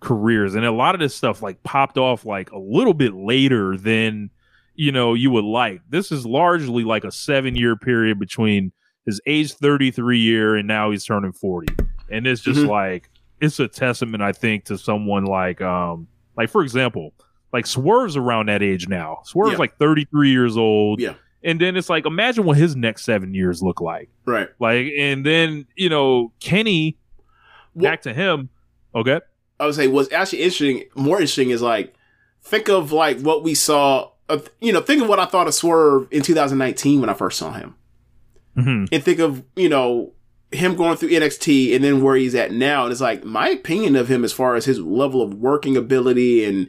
careers and a lot of this stuff like popped off like a little bit later than you know you would like. This is largely like a 7 year period between his age 33 year and now he's turning 40. And it's just Mhm. like it's a testament I think to someone like um like for example, like Swerve's around that age now. Swerve's Yeah. like 33 years old. Yeah. And then it's like, imagine what his next seven years look like. Right. Like, and then, you know, Kenny, back to him. Okay. I would say what's actually interesting, more interesting is like, think of like what we saw, uh, you know, think of what I thought of Swerve in 2019 when I first saw him. hmm And think of, you know, him going through NXT and then where he's at now. And it's like, my opinion of him as far as his level of working ability and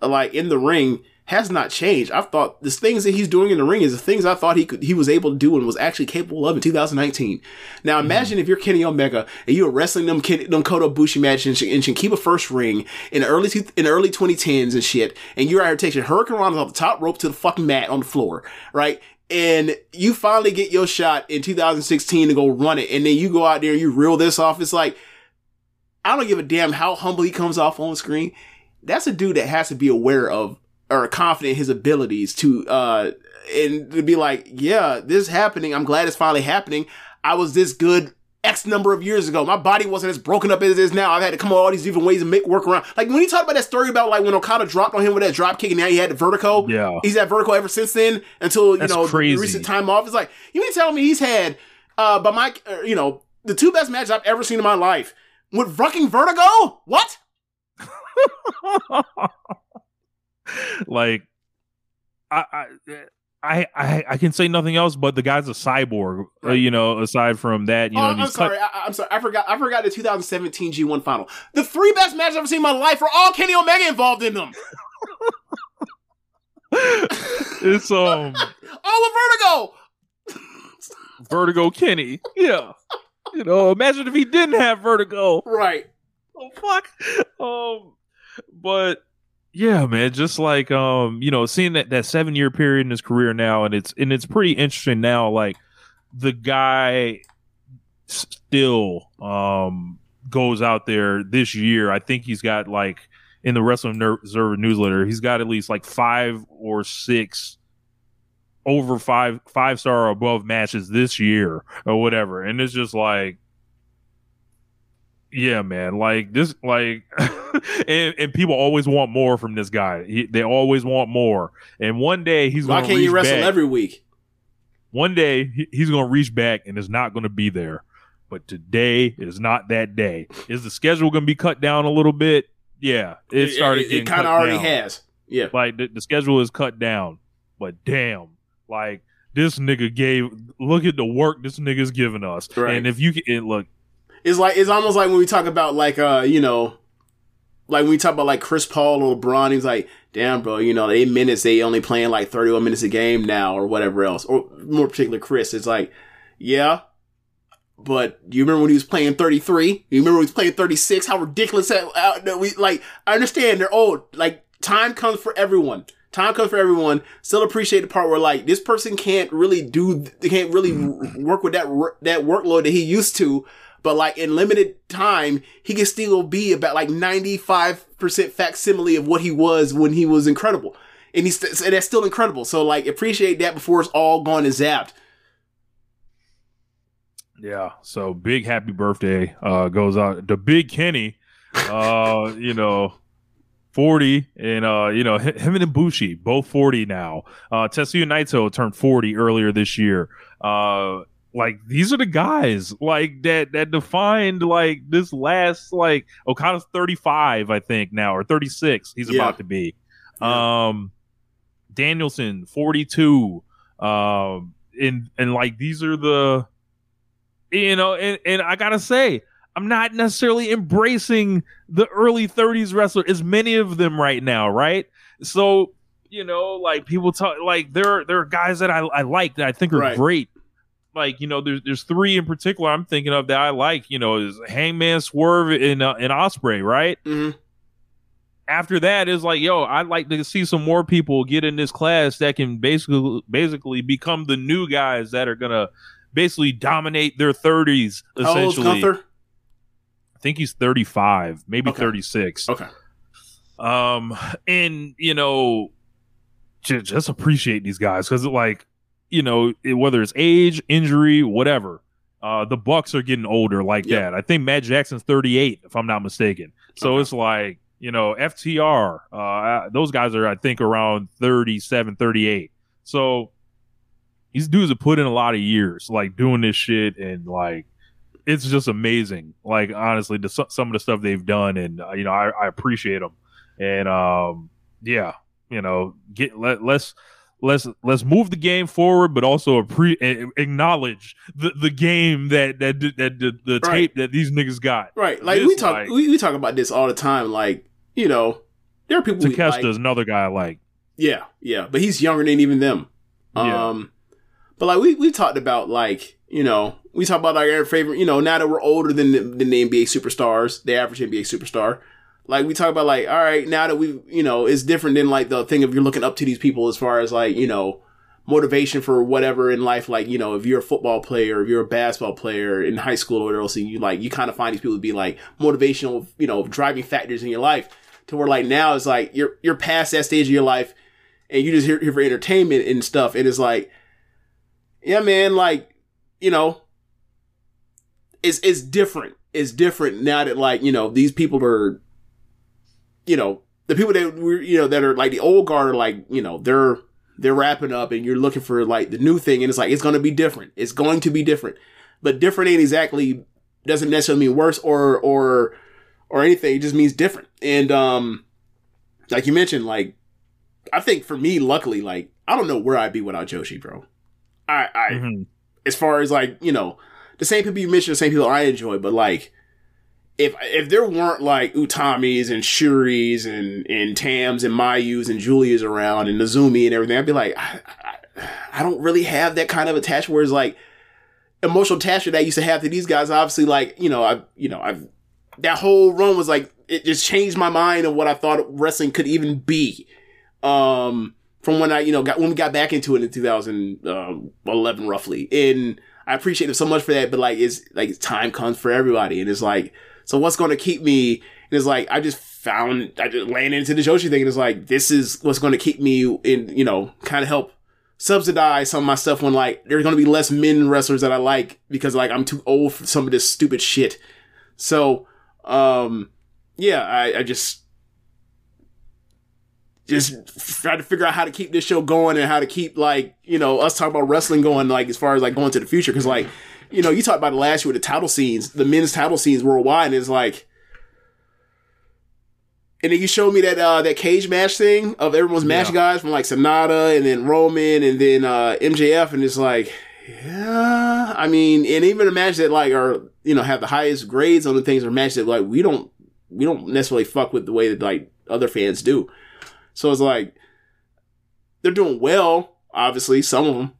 like in the ring has not changed. I've thought the things that he's doing in the ring is the things I thought he could, he was able to do and was actually capable of in 2019. Now mm-hmm. imagine if you're Kenny Omega and you're wrestling them Ken, them Kota Ibushi matches in, in Shinkiba first ring in early two, in early 2010s and shit, and you're out here taking Hurricanrana's off the top rope to the fucking mat on the floor, right? And you finally get your shot in 2016 to go run it, and then you go out there and you reel this off. It's like I don't give a damn how humble he comes off on screen. That's a dude that has to be aware of or confident in his abilities to uh and to be like, yeah, this is happening. I'm glad it's finally happening. I was this good X number of years ago. My body wasn't as broken up as it is now. I've had to come up all these different ways to make work around. Like when he talked about that story about like when Okada dropped on him with that drop kick and now he had the vertigo. Yeah. He's had vertigo ever since then until, you That's know, the crazy. recent time off. It's like, you mean to tell me he's had, uh, but my, uh, you know, the two best matches I've ever seen in my life with fucking vertigo? What? <laughs> <laughs> like I, I I I can say nothing else, but the guy's a cyborg. Uh, you know, aside from that, you oh, know, I'm sorry. I, I'm sorry. I forgot. I forgot the 2017 G1 final. The three best matches I've ever seen in my life are all Kenny Omega involved in them. <laughs> it's um <laughs> all of Vertigo. Vertigo Kenny. Yeah. You know, imagine if he didn't have vertigo. Right. Oh fuck. Um but yeah, man, just like um, you know, seeing that that 7 year period in his career now and it's and it's pretty interesting now like the guy still um goes out there this year. I think he's got like in the Wrestling Observer newsletter, he's got at least like 5 or 6 over five five star or above matches this year or whatever. And it's just like yeah, man. Like this, like, <laughs> and, and people always want more from this guy. He, they always want more. And one day he's Why going to can't you wrestle back. every week? One day he, he's going to reach back and it's not going to be there. But today is not that day. Is the schedule going to be cut down a little bit? Yeah, it started. It, getting kind of already down. has. Yeah. Like the, the schedule is cut down, but damn, like this nigga gave. Look at the work this nigga's giving us. Right. And if you can look, It's like it's almost like when we talk about like uh you know, like when we talk about like Chris Paul or LeBron. He's like, damn, bro, you know, eight minutes they only playing like thirty one minutes a game now or whatever else. Or more particular, Chris. It's like, yeah. But you remember when he was playing 33? You remember when he was playing 36? How ridiculous that, that we, like, I understand they're old. Like, time comes for everyone. Time comes for everyone. Still appreciate the part where, like, this person can't really do, they can't really work with that, that workload that he used to. But, like, in limited time, he can still be about, like, 95% facsimile of what he was when he was incredible. And he's, and that's still incredible. So, like, appreciate that before it's all gone and zapped. Yeah. So big happy birthday uh goes out to Big Kenny. Uh, <laughs> you know, 40 and uh, you know, him and Ibushi, both 40 now. Uh Tetsuya Naito turned 40 earlier this year. Uh like these are the guys like that that defined like this last like Okada's 35 I think now or 36 he's Yeah. about to be. Um Danielson 42 um and and like these are the you know, and, and I gotta say, I'm not necessarily embracing the early 30s wrestler as many of them right now, right? So, you know, like people talk like there are there are guys that I, I like that I think are Right. great. Like, you know, there's there's three in particular I'm thinking of that I like, you know, is Hangman Swerve and uh, and Ospreay, right? Mm-hmm. After that is like, yo, I'd like to see some more people get in this class that can basically basically become the new guys that are gonna basically dominate their 30s How old's essentially. I think he's 35, maybe Okay. 36. Okay. Um, and you know, just, just appreciate these guys because, like, you know, whether it's age, injury, whatever, uh, the Bucks are getting older like Yep. that. I think Matt Jackson's 38, if I'm not mistaken. So Okay. it's like, you know, FTR, uh, those guys are, I think, around 37, 38. So these dudes have put in a lot of years, like doing this shit, and like it's just amazing. Like honestly, the, some of the stuff they've done, and uh, you know, I, I appreciate them. And um, yeah, you know, get let let's let's let's move the game forward, but also a- acknowledge the the game that that that, the, the Right. tape that these niggas got. Right. Like This, we talk like- we, we talk about this all the time. Like, you know, there are people we Takeshita like. is another guy I like. Yeah, yeah. But he's younger than even them. Yeah. Um but like we we talked about like, you know, we talk about our favorite, you know, now that we're older than the, than the NBA superstars, the average NBA superstar. Like we talk about like, all right, now that we you know, it's different than like the thing of you're looking up to these people as far as like, you know, motivation for whatever in life, like, you know, if you're a football player, if you're a basketball player in high school or whatever else, and you like you kind of find these people to be like motivational, you know, driving factors in your life. To where like now it's like you're you're past that stage of your life and you just here, here for entertainment and stuff. And it's like, yeah, man, like, you know, it's it's different. It's different now that like you know these people are, you know, the people that we're you know that are like the old guard are like you know they're they're wrapping up and you're looking for like the new thing and it's like it's going to be different. It's going to be different, but different ain't exactly doesn't necessarily mean worse or or or anything. It just means different. And um, like you mentioned, like I think for me, luckily, like I don't know where I'd be without Joshi, bro. I I Mhm. as far as like you know the same people you mentioned, the same people I enjoy, but like if if there weren't like Utamis and Syuris and and Tams and Mayus and Giulias around and Nazumi and everything, I'd be like, I, I, I don't really have that kind of attachment. Whereas like emotional attachment that I used to have to these guys, obviously, like you know, I you know, I've that whole run was like it just changed my mind of what I thought wrestling could even be. Um, from when I you know got when we got back into it in 2011 roughly, and I appreciate it so much for that. But like, it's like time comes for everybody, and it's like, so what's going to keep me? And it's like I just found I just landed into the Joshi thing, and it's like this is what's going to keep me in you know kind of help subsidize some of my stuff when like there's going to be less men wrestlers that I like because like I'm too old for some of this stupid shit. So, um, yeah, I, I just just try to figure out how to keep this show going and how to keep like you know us talking about wrestling going like as far as like going to the future because like you know you talked about last year with the title scenes the men's title scenes worldwide and it's like and then you showed me that uh that cage match thing of everyone's match guys from like Sanada and then Roman and then uh MJF and it's like yeah I mean and even a match that like are you know have the highest grades on the things are matches that like we don't we don't necessarily fuck with the way that like other fans do. So it's like they're doing well, obviously, some of them,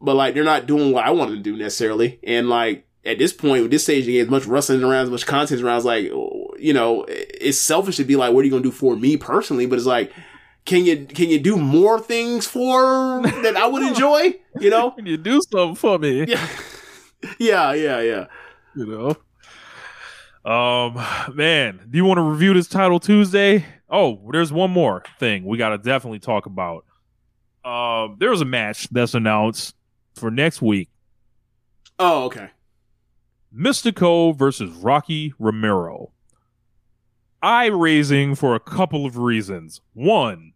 but like they're not doing what I want to do necessarily. And like at this point, with this stage, as much wrestling around, as much content around, it's like you know, it's selfish to be like, what are you gonna do for me personally? But it's like, can you can you do more things for <laughs> that I would enjoy? You know, Can you do something for me? yeah, <laughs> yeah, yeah, yeah. You know. Um, man, do you want to review this title Tuesday? Oh, there's one more thing we got to definitely talk about. Um, there's a match that's announced for next week: Oh, okay. Místico versus Rocky Romero. Eye raising for a couple of reasons. One,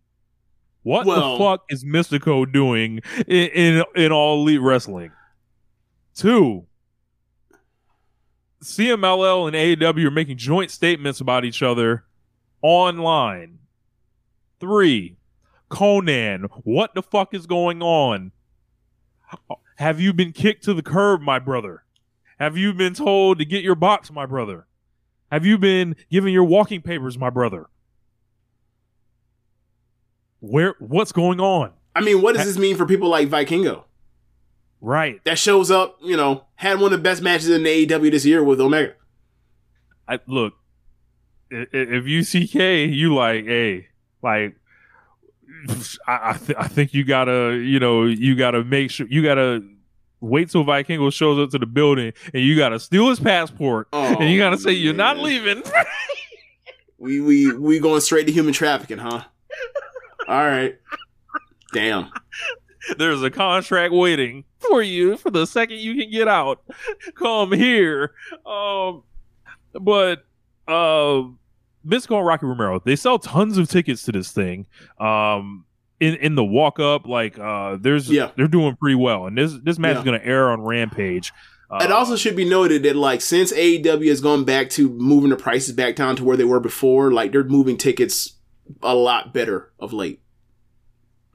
what Well- the fuck is Místico doing in, in in all elite wrestling? Two, CMLL and AEW are making joint statements about each other online. Three, Konnan, what the fuck is going on? Have you been kicked to the curb, my brother? Have you been told to get your box, my brother? Have you been given your walking papers, my brother? Where what's going on? I mean, what does this mean for people like Vikingo Right. that shows up? You know, had one of the best matches in the AEW this year with Omega. I look if you CK, you like, hey, like I I, th- I think you gotta, you know, you gotta make sure you gotta wait till Vikingo shows up to the building and you gotta steal his passport Oh, and you gotta say you're not leaving. <laughs> We we we going straight to human trafficking, huh? All right. Damn. There's a contract waiting for you for the second you can get out. Come here. Um, but uh, Místico and Rocky Romero, they sell tons of tickets to this thing. Um, in in the walk up, like uh, there's Yeah. they're doing pretty well, and this this match Yeah. is going to air on Rampage. Uh, It also should be noted that like since AEW has gone back to moving the prices back down to where they were before, like they're moving tickets a lot better of late.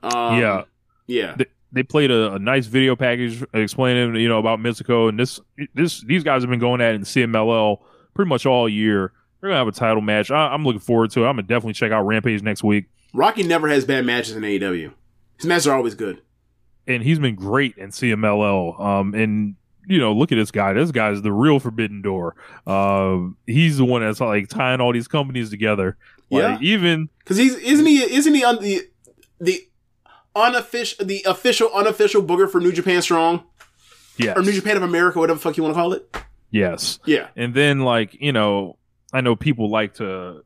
Um, yeah, Yeah. they, they played a, a nice video package explaining you know about Místico and this this these guys have been going at it in CMLL pretty much all year. They're gonna have a title match. I, I'm looking forward to it. I'm gonna definitely check out Rampage next week. Rocky never has bad matches in AEW. His matches are always good. And he's been great in CMLL. Um, and you know, look at this guy. This guy's the real Forbidden Door. Um, he's the one that's like tying all these companies together. Like, Yeah. even Because he's isn't he isn't he on the the unofficial the official unofficial booker for New Japan Strong Yeah, or New Japan of America, whatever the fuck you want to call it. yes. Yeah. And then, like, you know, I know people like to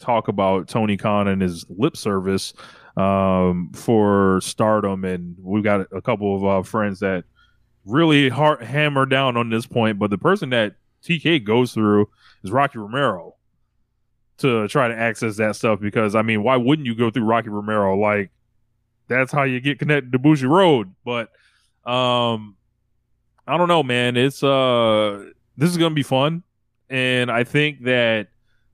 talk about Tony Khan and his lip service um, for stardom. And we've got a couple of uh, friends that really hammer down on this point. But the person that TK goes through is Rocky Romero to try to access that stuff because I mean, why wouldn't you go through Rocky Romero? Like that's how you get connected to Bushiroad. But um I don't know, man. It's uh this is gonna be fun. And I think that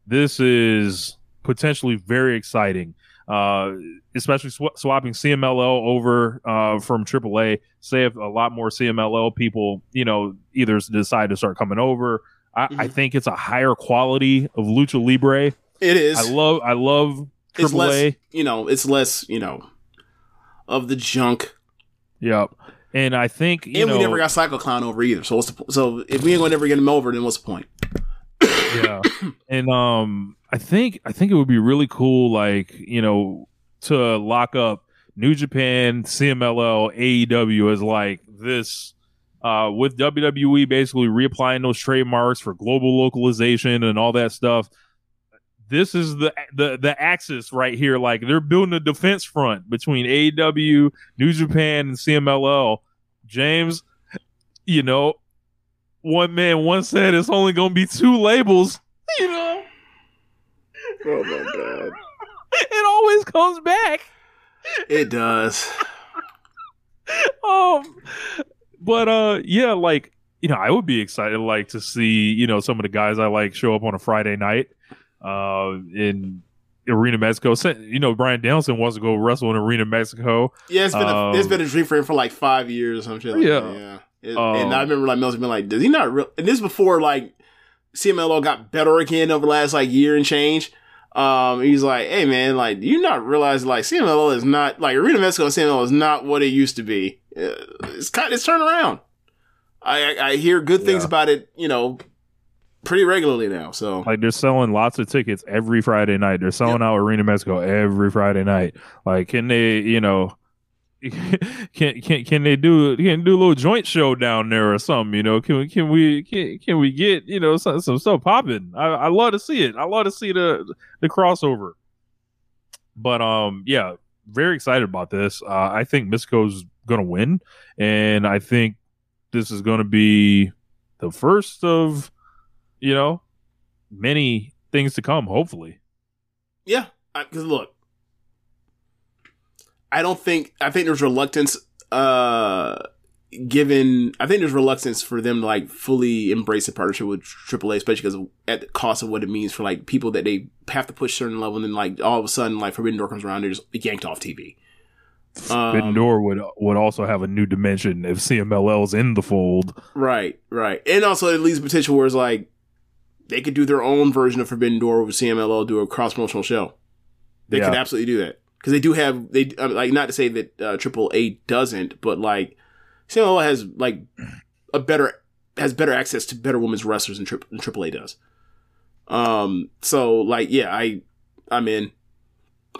this is potentially very exciting. Uh especially sw- swapping CMLL over uh from AAA. Say if a lot more CMLL people, you know, either decide to start coming over. I, I think it's a higher quality of lucha libre. It is. I love I love it's AAA. less, you know, it's less, you know, of the junk. Yep. And I think you and know, we never got Psycho Clown over either. So what's the so if we ain't gonna never get him over, then what's the point? Yeah. <coughs> And um I think I think it would be really cool like, you know, to lock up New Japan, CMLL, AEW as like this uh with WWE basically reapplying those trademarks for global localization and all that stuff. This is the the the axis right here. Like they're building a defense front between AEW, New Japan, and CMLL. James, you know, one man once said it's only going to be two labels. <laughs> You know, Oh my god. it always comes back. It does. <laughs> Um, but uh, yeah, like you know, I would be excited like to see you know some of the guys I like show up on a Friday night, uh, in Arena Mexico. You know, Bryan Danielson wants to go wrestle in Arena Mexico. Yeah, it's been a, Um, it's been a dream for him for like five years. or something. Like Yeah. that, yeah. It- Um, and I remember like Mel's been like, does he not real? And this is before like CMLL got better again over the last like year and change. Um, he's like, hey man, like you not realize like CMLL is not like Arena Mexico CMLL is not what it used to be. Uh, It's kind it's turned around. I I, I hear good things Yeah. about it. You know, pretty regularly now. So Like they're selling lots of tickets every Friday night. They're selling out Arena Mexico every Friday night. Like, can they, you know, <laughs> can can can they do can do a little joint show down there or something? You know, can we can we can, can we get you know some, some stuff popping? I I love to see it. I love to see the the crossover. But um, yeah, very excited about this. Uh, I think Místico's gonna win, and I think this is gonna be the first of you know many things to come. Hopefully, Yeah, because look, I don't think I think there's reluctance. Uh, given I think there's reluctance for them to like fully embrace a partnership with AAA, especially because at the cost of what it means for like people that they have to push certain level, and then like all of a sudden like Forbidden Door comes around, they're just yanked off TV. Forbidden Um, Door would would also have a new dimension if CMLL's in the fold. Right, right, and also it leaves potential where it's like they could do their own version of Forbidden Door with CMLL, do a cross promotional show. They Yeah. could absolutely do that because they do have they uh, like not to say that uh, Triple A doesn't, but like CMLL has like a better has better access to better women's wrestlers than, tri- than Triple A does. Um, so like yeah, I I'm in.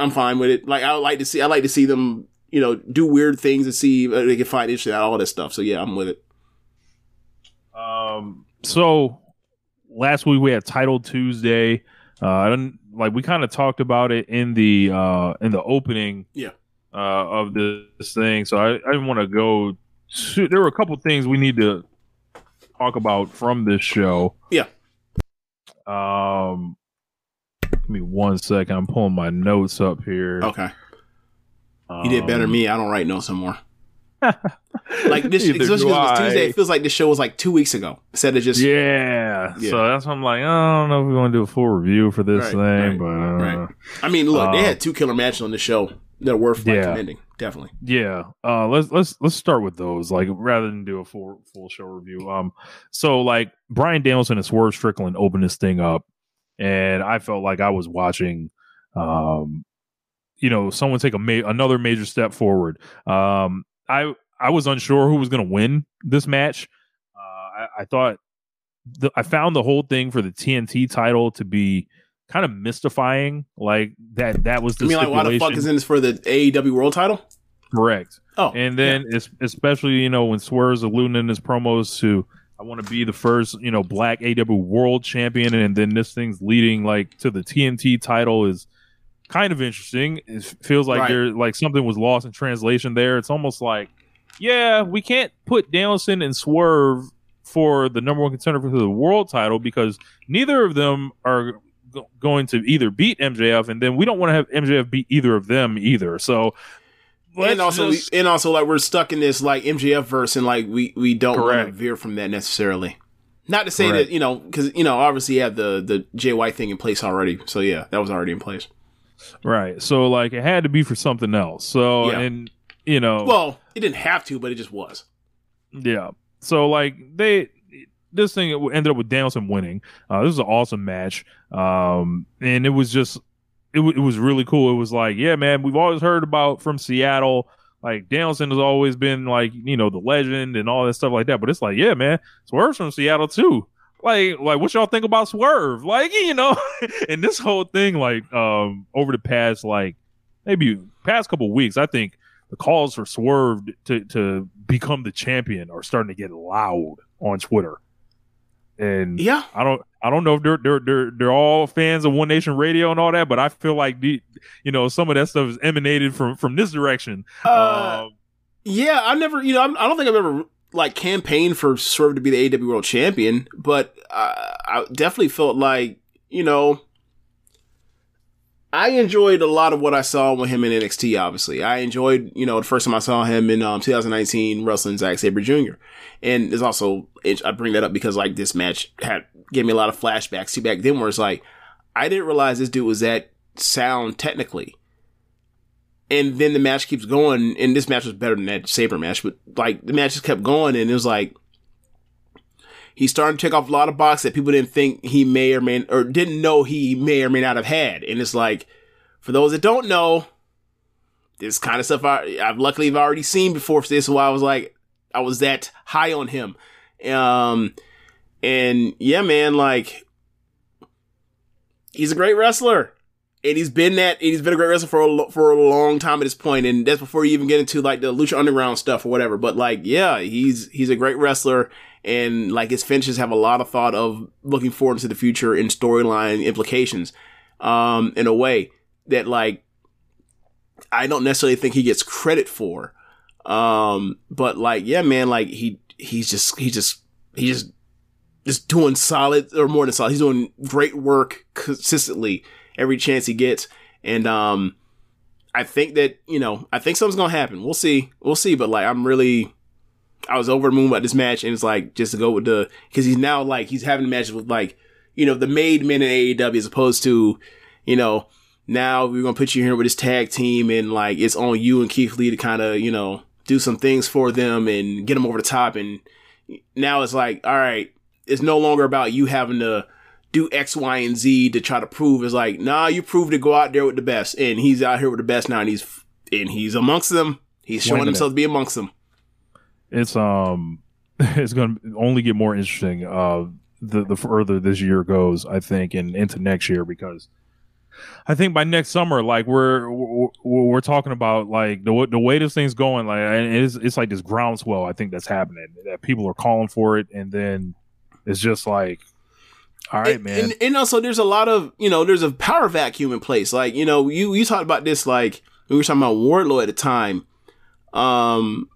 I'm fine with it. Like I like to see I like to see them you know do weird things and see if they can find interesting out all this stuff. So yeah, I'm with it. Um, so last week we had Title Tuesday. Uh, I don't like we kind of talked about it in the uh in the opening Yeah. uh of this thing. So I, I didn't want to go. To, there were a couple things we need to talk about from this show. Yeah. Um, give me one second. I'm pulling my notes up here. Okay. You did better than Um, me. I don't write notes anymore. Like this, <laughs> Neither especially because it was Tuesday. It feels like this show was like two weeks ago. Instead of just Yeah. Yeah. So that's why I'm like, I don't know if we want to do a full review for this Right, thing, right, but uh, right. I mean, look, they Uh, had two killer matches on the show that are worth like Yeah. commending. Definitely. Yeah. Uh let's let's let's start with those. Like rather than do a full full show review. Um so like Bryan Danielson and Swerve Strickland opened this thing up and I felt like I was watching um you know someone take a ma- another major step forward. Um I I was unsure who was going to win this match. Uh I, I thought the, I found the whole thing for the TNT title to be kind of mystifying like that that was the I mean, like, why the fuck is in this for the AEW World Title? Correct. Oh, and then es- especially you know when Swerve's alluding in his promos to I want to be the first you know black AW World Champion, and then this thing's leading like to the TNT title is kind of interesting. It feels like Right. there like something was lost in translation there. It's almost like yeah we can't put Danielson and Swerve for the number one contender for the world title because neither of them are go- going to either beat MJF, and then we don't want to have MJF beat either of them either. So, and also, just- and also, like we're stuck in this like MJF verse, and like we we don't want to veer from that necessarily. Not to say Correct. that you know, because you know, obviously, you have the the JY thing in place already. So yeah, that was already in place. Right. So, like, it had to be for something else. So, Yeah. and you know, Well, it didn't have to, but it just was. Yeah. So like they this thing ended up with Danielson winning. Uh, this was an awesome match. Um, and it was just it, w- it was really cool. It was like, yeah, man, we've always heard about from Seattle. Like Danielson has always been like you know the legend and all that stuff like that. But it's like, yeah, man, Swerve's from Seattle too. Like, like what y'all think about Swerve? Like, you know, <laughs> and this whole thing, like, um, over the past like maybe past couple weeks, I think the calls for Swerve to to become the champion are starting to get loud on Twitter. And Yeah, I don't I don't know if they're they're they're they're all fans of One Nation Radio and all that, but I feel like the you know some of that stuff is emanated from from this direction. Uh, Um, yeah. I never, you know, I'm, I don't think I've ever like campaigned for Swerve to be the AW World Champion, but uh, I definitely felt like you know. I enjoyed a lot of what I saw with him in NXT. Obviously, I enjoyed, you know, the first time I saw him in um, 2019 wrestling Zack Sabre Jr. And it's also I bring that up because like this match had gave me a lot of flashbacks to back then, where it's like I didn't realize this dude was that sound technically. And then the match keeps going, and this match was better than that Sabre match, but like the match just kept going, and it was like he's starting to take off a lot of box that people didn't think he may or may or didn't know he may or may not have had. And it's like, for those that don't know, this kind of stuff I, I've luckily have already seen before. For this, why I was like, I was that high on him. Um, and yeah, man, like he's a great wrestler. And he's been that, and he's been a great wrestler for a, for a long time at this point, and that's before you even get into like the Lucha Underground stuff or whatever. But like, yeah, he's he's a great wrestler, and like his finishes have a lot of thought of looking forward to the future and storyline implications, um, in a way that like I don't necessarily think he gets credit for. Um, but like, yeah, man, like he he's just he just he just just doing solid or more than solid. He's doing great work consistently every chance he gets. And um I think that, you know, I think something's gonna happen. We'll see. We'll see. But like I'm really I was over the moon about this match and it's like just to go with the because he's now like he's having matches with like, you know, the made men in AEW as opposed to, you know, now we're gonna put you here with this tag team and like it's on you and Keith Lee to kind of, you know, do some things for them and get them over the top and now it's like, all right, it's no longer about you having to do X, Y, and Z to try to prove. is like, nah, you proved to go out there with the best, and he's out here with the best now, and he's and he's amongst them. He's showing himself to be amongst them. it's um <laughs> it's going to only get more interesting uh the the further this year goes i think and into next year because i think by next summer like we're we're, we're talking about like the the way this thing's going like and it's it's like this groundswell i think that's happening that people are calling for it and then it's just like all right and, man And, and also, there's a lot of you know, there's a power vacuum in place. Like you know, you you talked about this like we were talking about Wardlow at the time. Um,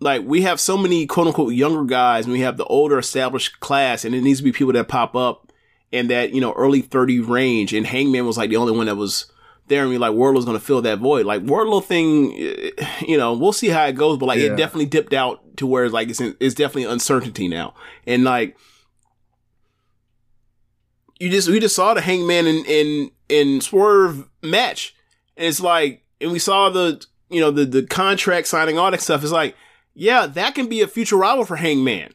like we have so many quote unquote younger guys, and we have the older established class, and it needs to be people that pop up in that you know early 30 range. And Hangman was like the only one that was there, and we like Wardlow's going to fill that void. Like Wardlow thing, eh, you know, we'll see how it goes, but like Yeah. it definitely dipped out to where it's like it's it's definitely uncertainty now, and like you just we just saw the Hangman and in in Swerve match, and it's like, and we saw the you know the the contract signing, all that stuff. It's like, yeah, that can be a future rival for Hangman.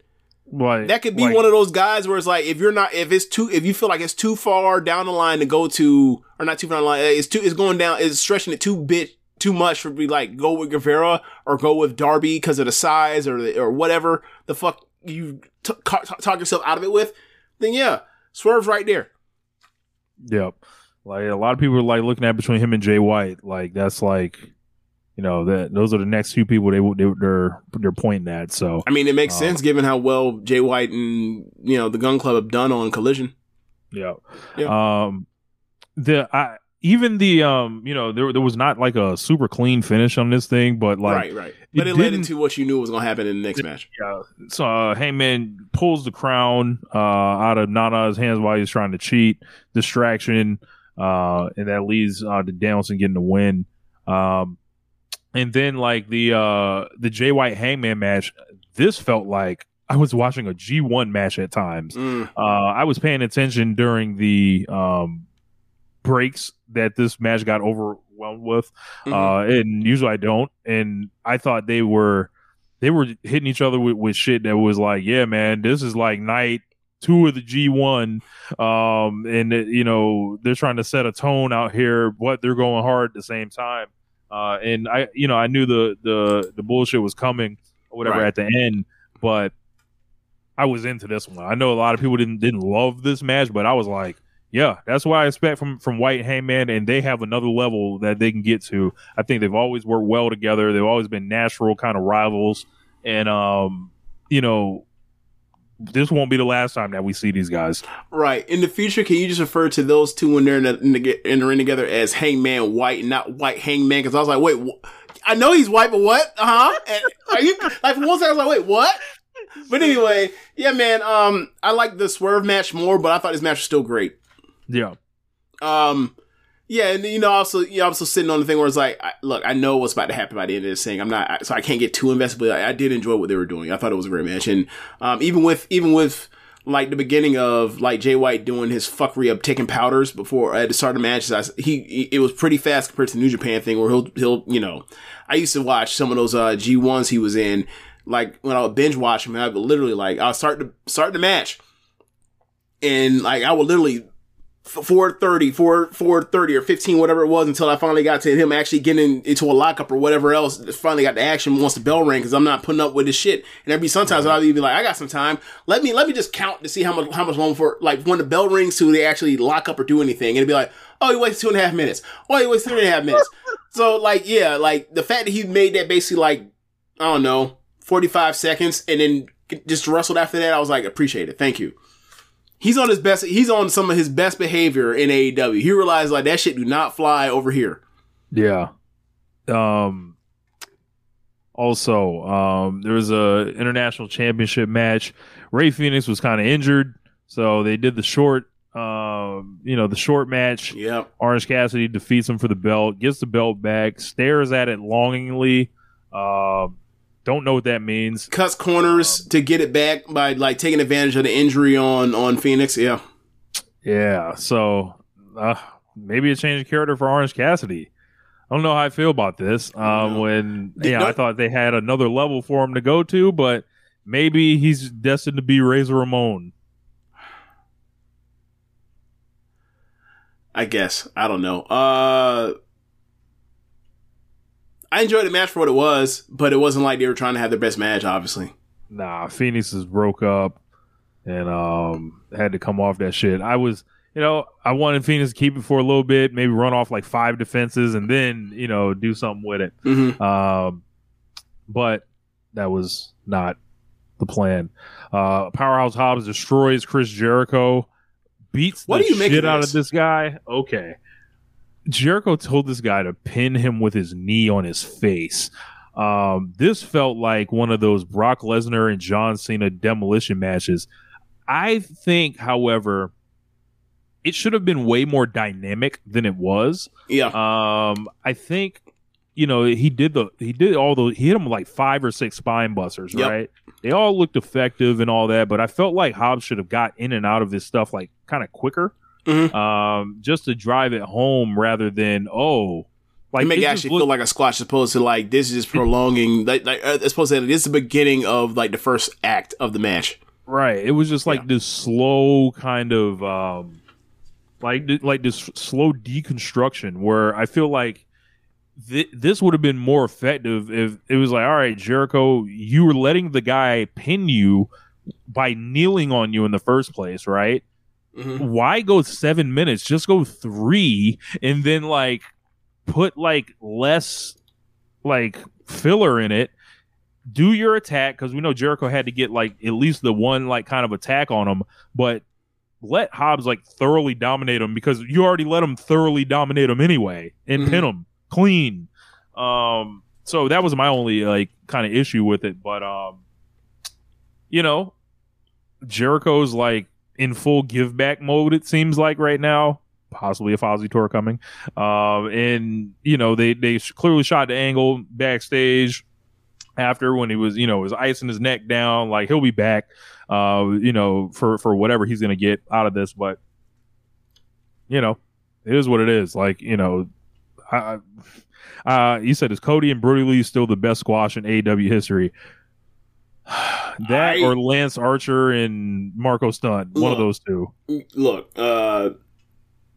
like That could be like- one of those guys where it's like, if you're not, if it's too, if you feel like it's too far down the line to go to, or not too far down the line, it's too, it's going down, it's stretching it too bit too much for me like go with Guevara or go with Darby because of the size or the, or whatever the fuck you t- ca- talk yourself out of it with. Then yeah, Swerve's right there. Yep. Like a lot of people are like looking at between him and Jay White. Like that's like, you know, that those are the next two people they they they're they're pointing at. So I mean, it makes Uh, sense given how well Jay White and you know the Gun Club have done on Collision. yeah. Yeah. Um, the I even the um, you know, there there was not like a super clean finish on this thing, but like right, right. But it, led into what you knew was going to happen in the next match. Yeah. So uh, Hangman pulls the crown uh, out of Nana's hands while he's trying to cheat, distraction, uh, and that leads uh, to Danielson getting the win. Um, and then like the uh, the Jay White Hangman match, this felt like I was watching a G1 match at times. Mm. Uh, I was paying attention during the um, breaks that this match got overwhelmed with, Mhm. uh, and usually I don't. And I thought they were they were hitting each other with, with shit that was like, yeah, man, this is like night two of the G1, um, and it, you know they're trying to set a tone out here, but they're going hard at the same time. Uh, and I, you know, I knew the the the bullshit was coming or whatever Right. at the end, but I was into this one. I know a lot of people didn't didn't love this match, but I was like, yeah, that's what I expect from from White Hangman, and they have another level that they can get to. I think they've always worked well together. They've always been natural kind of rivals, and um, you know, this won't be the last time that we see these guys. Right. In the future, can you just refer to those two when they're in the, in the, in the ring together as Hangman White not White Hangman? Because I was like, wait, wh- I know he's white, but what? Uh huh. Are you like for one second? I was like, wait, what? But anyway, yeah, man. Um, I like the swerve match more, but I thought this match was still great. Yeah, Um, yeah, and you know, also, you know, also sitting on the thing where it's like, I, look, I know what's about to happen by the end of this thing. I'm not, I- so I can't get too invested, but I, I did enjoy what they were doing. I thought it was a great match, and um, even with, even with like the beginning of like Jay White doing his fuckery of taking powders before at the start of the match, I, he, he it was pretty fast compared to the New Japan thing where he'll, he'll, you know, I used to watch some of those uh G ones he was in, like when I would binge watch him, I would literally like I'll start the start the match, and like I would literally 430, 4, 430 or 15, whatever it was, until I finally got to him actually getting into a lockup or whatever else. Finally got the action once the bell rang because I'm not putting up with this shit. And there'd be sometimes I'll be like, I got some time. Let me let me just count to see how much how much long for like when the bell rings to they actually lock up or do anything. And it'd be like, oh, he waits two and a half minutes. Oh, he waits three and a half minutes. <laughs> so like, yeah, like the fact that he made that basically like I don't know, 45 seconds and then just wrestled after that, I was like, appreciate it. Thank you. He's on his best. He's on some of his best behavior in AEW. He realized like that shit do not fly over here. yeah. Um. Also, um, there was a international championship match. Rey Fénix was kind of injured, so they did the short, um, you know, the short match. Yep. Orange Cassidy defeats him for the belt, gets the belt back, stares at it longingly. Um, don't know what that means. Cuts corners to get it back by like taking advantage of the injury on on Fénix. Yeah. Yeah, so uh, maybe a change of character for Orange Cassidy. I don't know how I feel about this. Um, when yeah, I thought they had another level for him to go to, but maybe he's destined to be Razor Ramon. I guess. I don't know. Uh I enjoyed the match for what it was, but it wasn't like they were trying to have their best match, obviously. Nah, Fénix is broke up and um had to come off that shit. I was, you know, I wanted Fénix to keep it for a little bit, maybe run off like five defenses, and then you know do something with it. Mhm. Um, but that was not the plan. Uh, Powerhouse Hobbs destroys Chris Jericho, beats What the do you shit out of this guy. Okay, Jericho told this guy to pin him with his knee on his face. Um, this felt like one of those Brock Lesnar and John Cena demolition matches. I think, however, it should have been way more dynamic than it was. Yeah. Um, I think you know he did the he did all the he hit him like five or six spine busters, Yep. right? They all looked effective and all that, but I felt like Hobbs should have got in and out of this stuff like kind of quicker, Mhm. um, just to drive it home rather than oh, Like make it actually looked- feel like a squash as opposed to like this is just <laughs> prolonging like like as opposed to this is the beginning of like the first act of the match. Right. It was just like this slow kind of um like like this slow deconstruction where I feel like th- this would have been more effective if it was like, all right, Jericho, you were letting the guy pin you by kneeling on you in the first place, right? Why go seven minutes? Just go three, and then like put like less like filler in it do your attack because we know Jericho had to get like at least the one like kind of attack on him, but let Hobbs like thoroughly dominate him because you already let him thoroughly dominate him anyway and Mhm. pin him clean. Um, so that was my only like kind of issue with it. But um, you know, Jericho's like in full give back mode. It seems like right now, possibly a Fozzy tour coming. Um, and you know they they clearly shot the angle backstage after when he was you know was icing his neck down. Like he'll be back. Uh, you know for for whatever he's gonna get out of this, but you know it is what it is. Like you know. I, uh, you said is Cody and Brodie Lee still the best squash in AEW history? <sighs> that I- or Lance Archer and Marko Stunt, one of those two. Look, uh,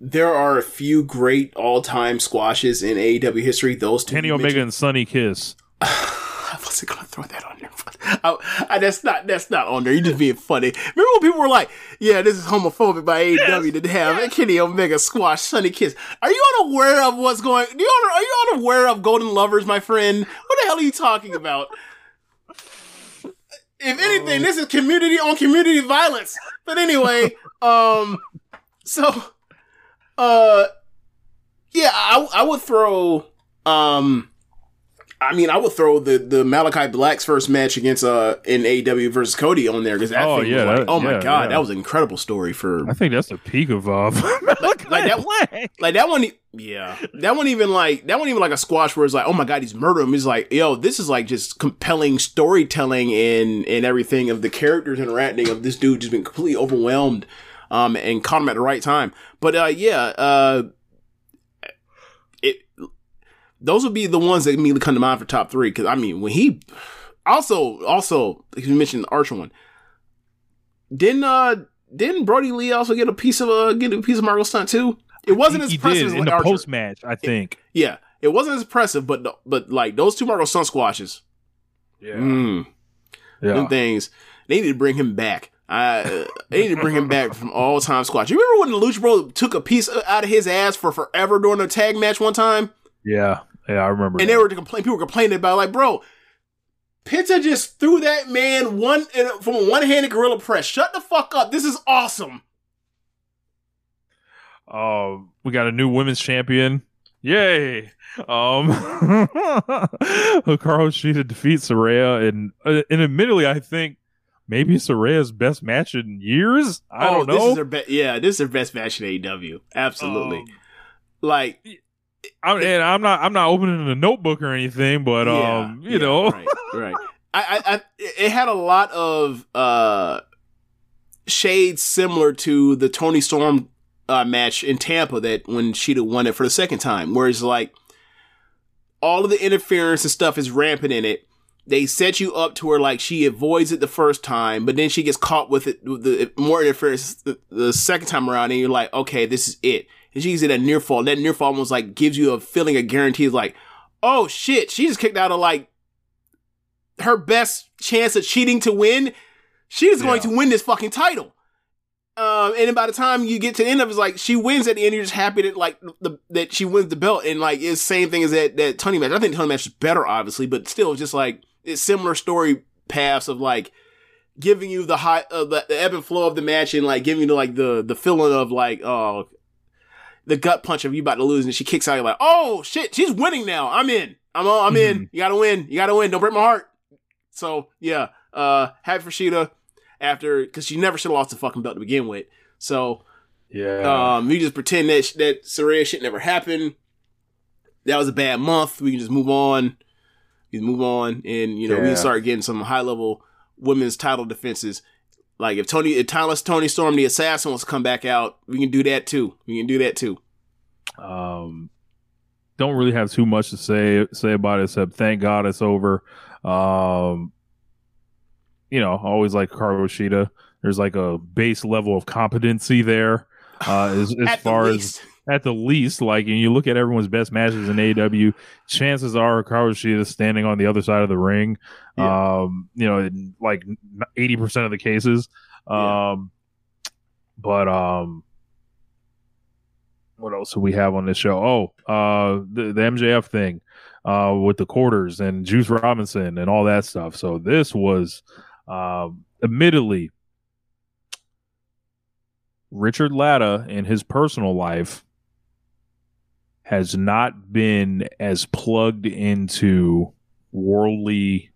there are a few great all-time squashes in AEW history. Those two, Kenny Omega mentioned- and Sunny Kiss. <sighs> I wasn't gonna throw that on there. I, I, that's not that's not on there. You're just being funny. Remember when people were like, "Yeah, this is homophobic by AEW to have Kenny Omega squash Sunny Kiss." Are you unaware of what's going? Do you are you unaware of Golden Lovers, my friend? What the hell are you talking about? If anything, this is community on community violence. But anyway, <laughs> um, so, uh, yeah, I I would throw um. I mean, I would throw the the Malachi Black's first match against uh in AEW versus Cody on there because that Oh, thing yeah, was like, that- oh my yeah, god, yeah. that was an incredible story for I think that's the peak of uh, <laughs> like, like that Black. like that one. Yeah, that one even like that one even like a squash where it's like, oh my god, he's murdering him. It's like, yo, this is like just compelling storytelling and and everything of the characters interacting of this dude just been completely overwhelmed, um, and caught him at the right time. But uh, yeah, uh, it those would be the ones that immediately come to mind for top three. Because I mean, when he also also you mentioned the Archer one, didn't uh didn't Brodie Lee also get a piece of uh get a piece of Marko Stunt too? It wasn't as impressive did as in the Archer. post match, I think. Yeah, it wasn't as impressive, but but like those two Marko Stunt squashes, Yeah, mm, yeah. them things they need to bring him back. I they need to bring him back from all time squash. You remember when the Lucha Bro took a piece out of his ass for forever during a tag match one time? yeah, yeah. I remember. and that. they were complain. People were complaining about like, bro, Pizza just threw that man one from a one-handed gorilla press. Shut the fuck up. This is awesome. Uh, we got a new women's champion. Yay! Um, <laughs> Hikaru Shida defeats Saraya, and uh, and admittedly, I think maybe Saraya's best match in years. I oh, don't know. This is their best. Yeah, this is their best match in AEW. Absolutely. Um, like, I'm, and I'm not I'm not opening a notebook or anything, but yeah, um, you yeah, know, right, right. I, I, I, it had a lot of uh shades similar to the Toni Storm uh, match in Tampa that when Shida won it for the second time, whereas like all of the interference and stuff is rampant in it. They set you up to where like she avoids it the first time, but then she gets caught with it with the more interference the, the second time around, and you're like, okay, this is it. And she it a near fall. That near fall almost like gives you a feeling of guarantee, like, oh shit, she just kicked out of like her best chance of cheating to win. She is going to win this fucking title. Um, and then by the time you get to the end of it, it's like she wins at the end. You're just happy that like the that she wins the belt, and like it's the same thing as that that Toni match. I think Toni match is better, obviously, but still, it's just like it's similar story paths of like giving you the high, uh, the, the ebb and flow of the match, and like giving you the, like the the feeling of like oh the gut punch of you about to lose, and she kicks out. You're like, oh shit, she's winning now. I'm in. I'm on. I'm in. You gotta win. You gotta win. Don't break my heart. So yeah, uh, happy for Shida after because she never should have lost the fucking belt to begin with. So yeah. um, we just pretend that sh- that Saraya shit never happened. That was a bad month. We can just move on. We can move on, and you know we Yeah. can start getting some high level women's title defenses. Like if Toni, if Timeless Toni Storm, the assassin, wants to come back out, we can do that too. We can do that too. um don't really have too much to say say about it except thank god it's over um you know always like Hikaru Shida there's like a base level of competency there uh as, as <laughs> the far as. At the least like and you look at everyone's best matches in AW chances are Shida is standing on the other side of the ring um you know in like 80% of the cases Yeah. um but um what else do we have on this show? Oh, uh, the, the MJF thing, uh, with the quarters and Juice Robinson and all that stuff. So this was, um, admittedly, Richard Latta in his personal life has not been as plugged into worldly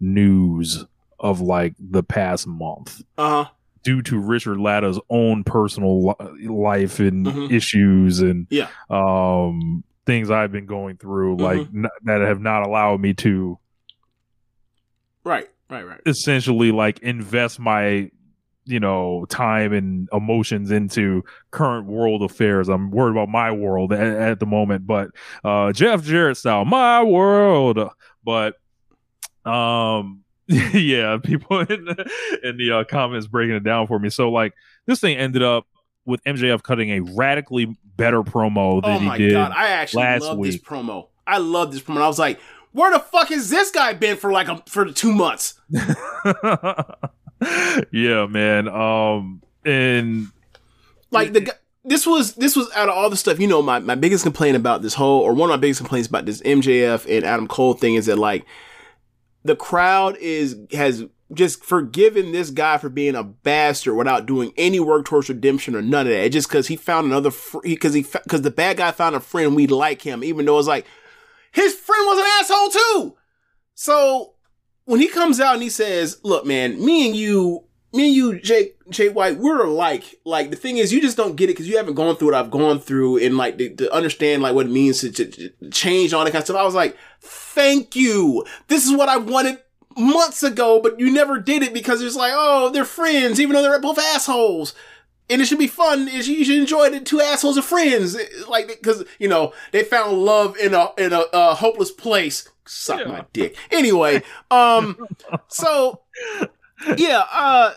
news of like the past month Uh huh. due to Richard Latta's own personal li- life and Mhm. issues and Yeah. um things I've been going through like n- that have not allowed me to Right. Right. Right. essentially like invest my you know time and emotions into current world affairs i'm worried about my world at, at the moment but uh jeff jarrett style my world but um <laughs> yeah people in the, in the uh, comments breaking it down for me so like this thing ended up with mjf cutting a radically better promo than Oh he my did god! I actually last love this promo. I love this promo. I was like, where the fuck has this guy been for like a, for two months? <laughs> <laughs> yeah man um and Like the this was this was out of all the stuff. You know, my my biggest complaint about this whole or one of my biggest complaints about this MJF and Adam Cole thing is that like the crowd is has just forgiven this guy for being a bastard without doing any work towards redemption or none of that. Just because he found another because he because the bad guy found a friend we like him, even though it's like his friend was an asshole too. So when he comes out and he says, "Look, man, me and you, me and you, Jake, Jay White, we're alike. Like the thing is, you just don't get it because you haven't gone through what I've gone through, and like to, to understand like what it means to, to, to change all that kind of stuff." I was like, "Thank you. This is what I wanted." Months ago, but you never did it because it's like, oh, they're friends, even though they're both assholes and it should be fun. Should, you should enjoy the two assholes are friends, like because you know they found love in a in a, a hopeless place. Suck my dick. Anyway, um, so yeah, uh,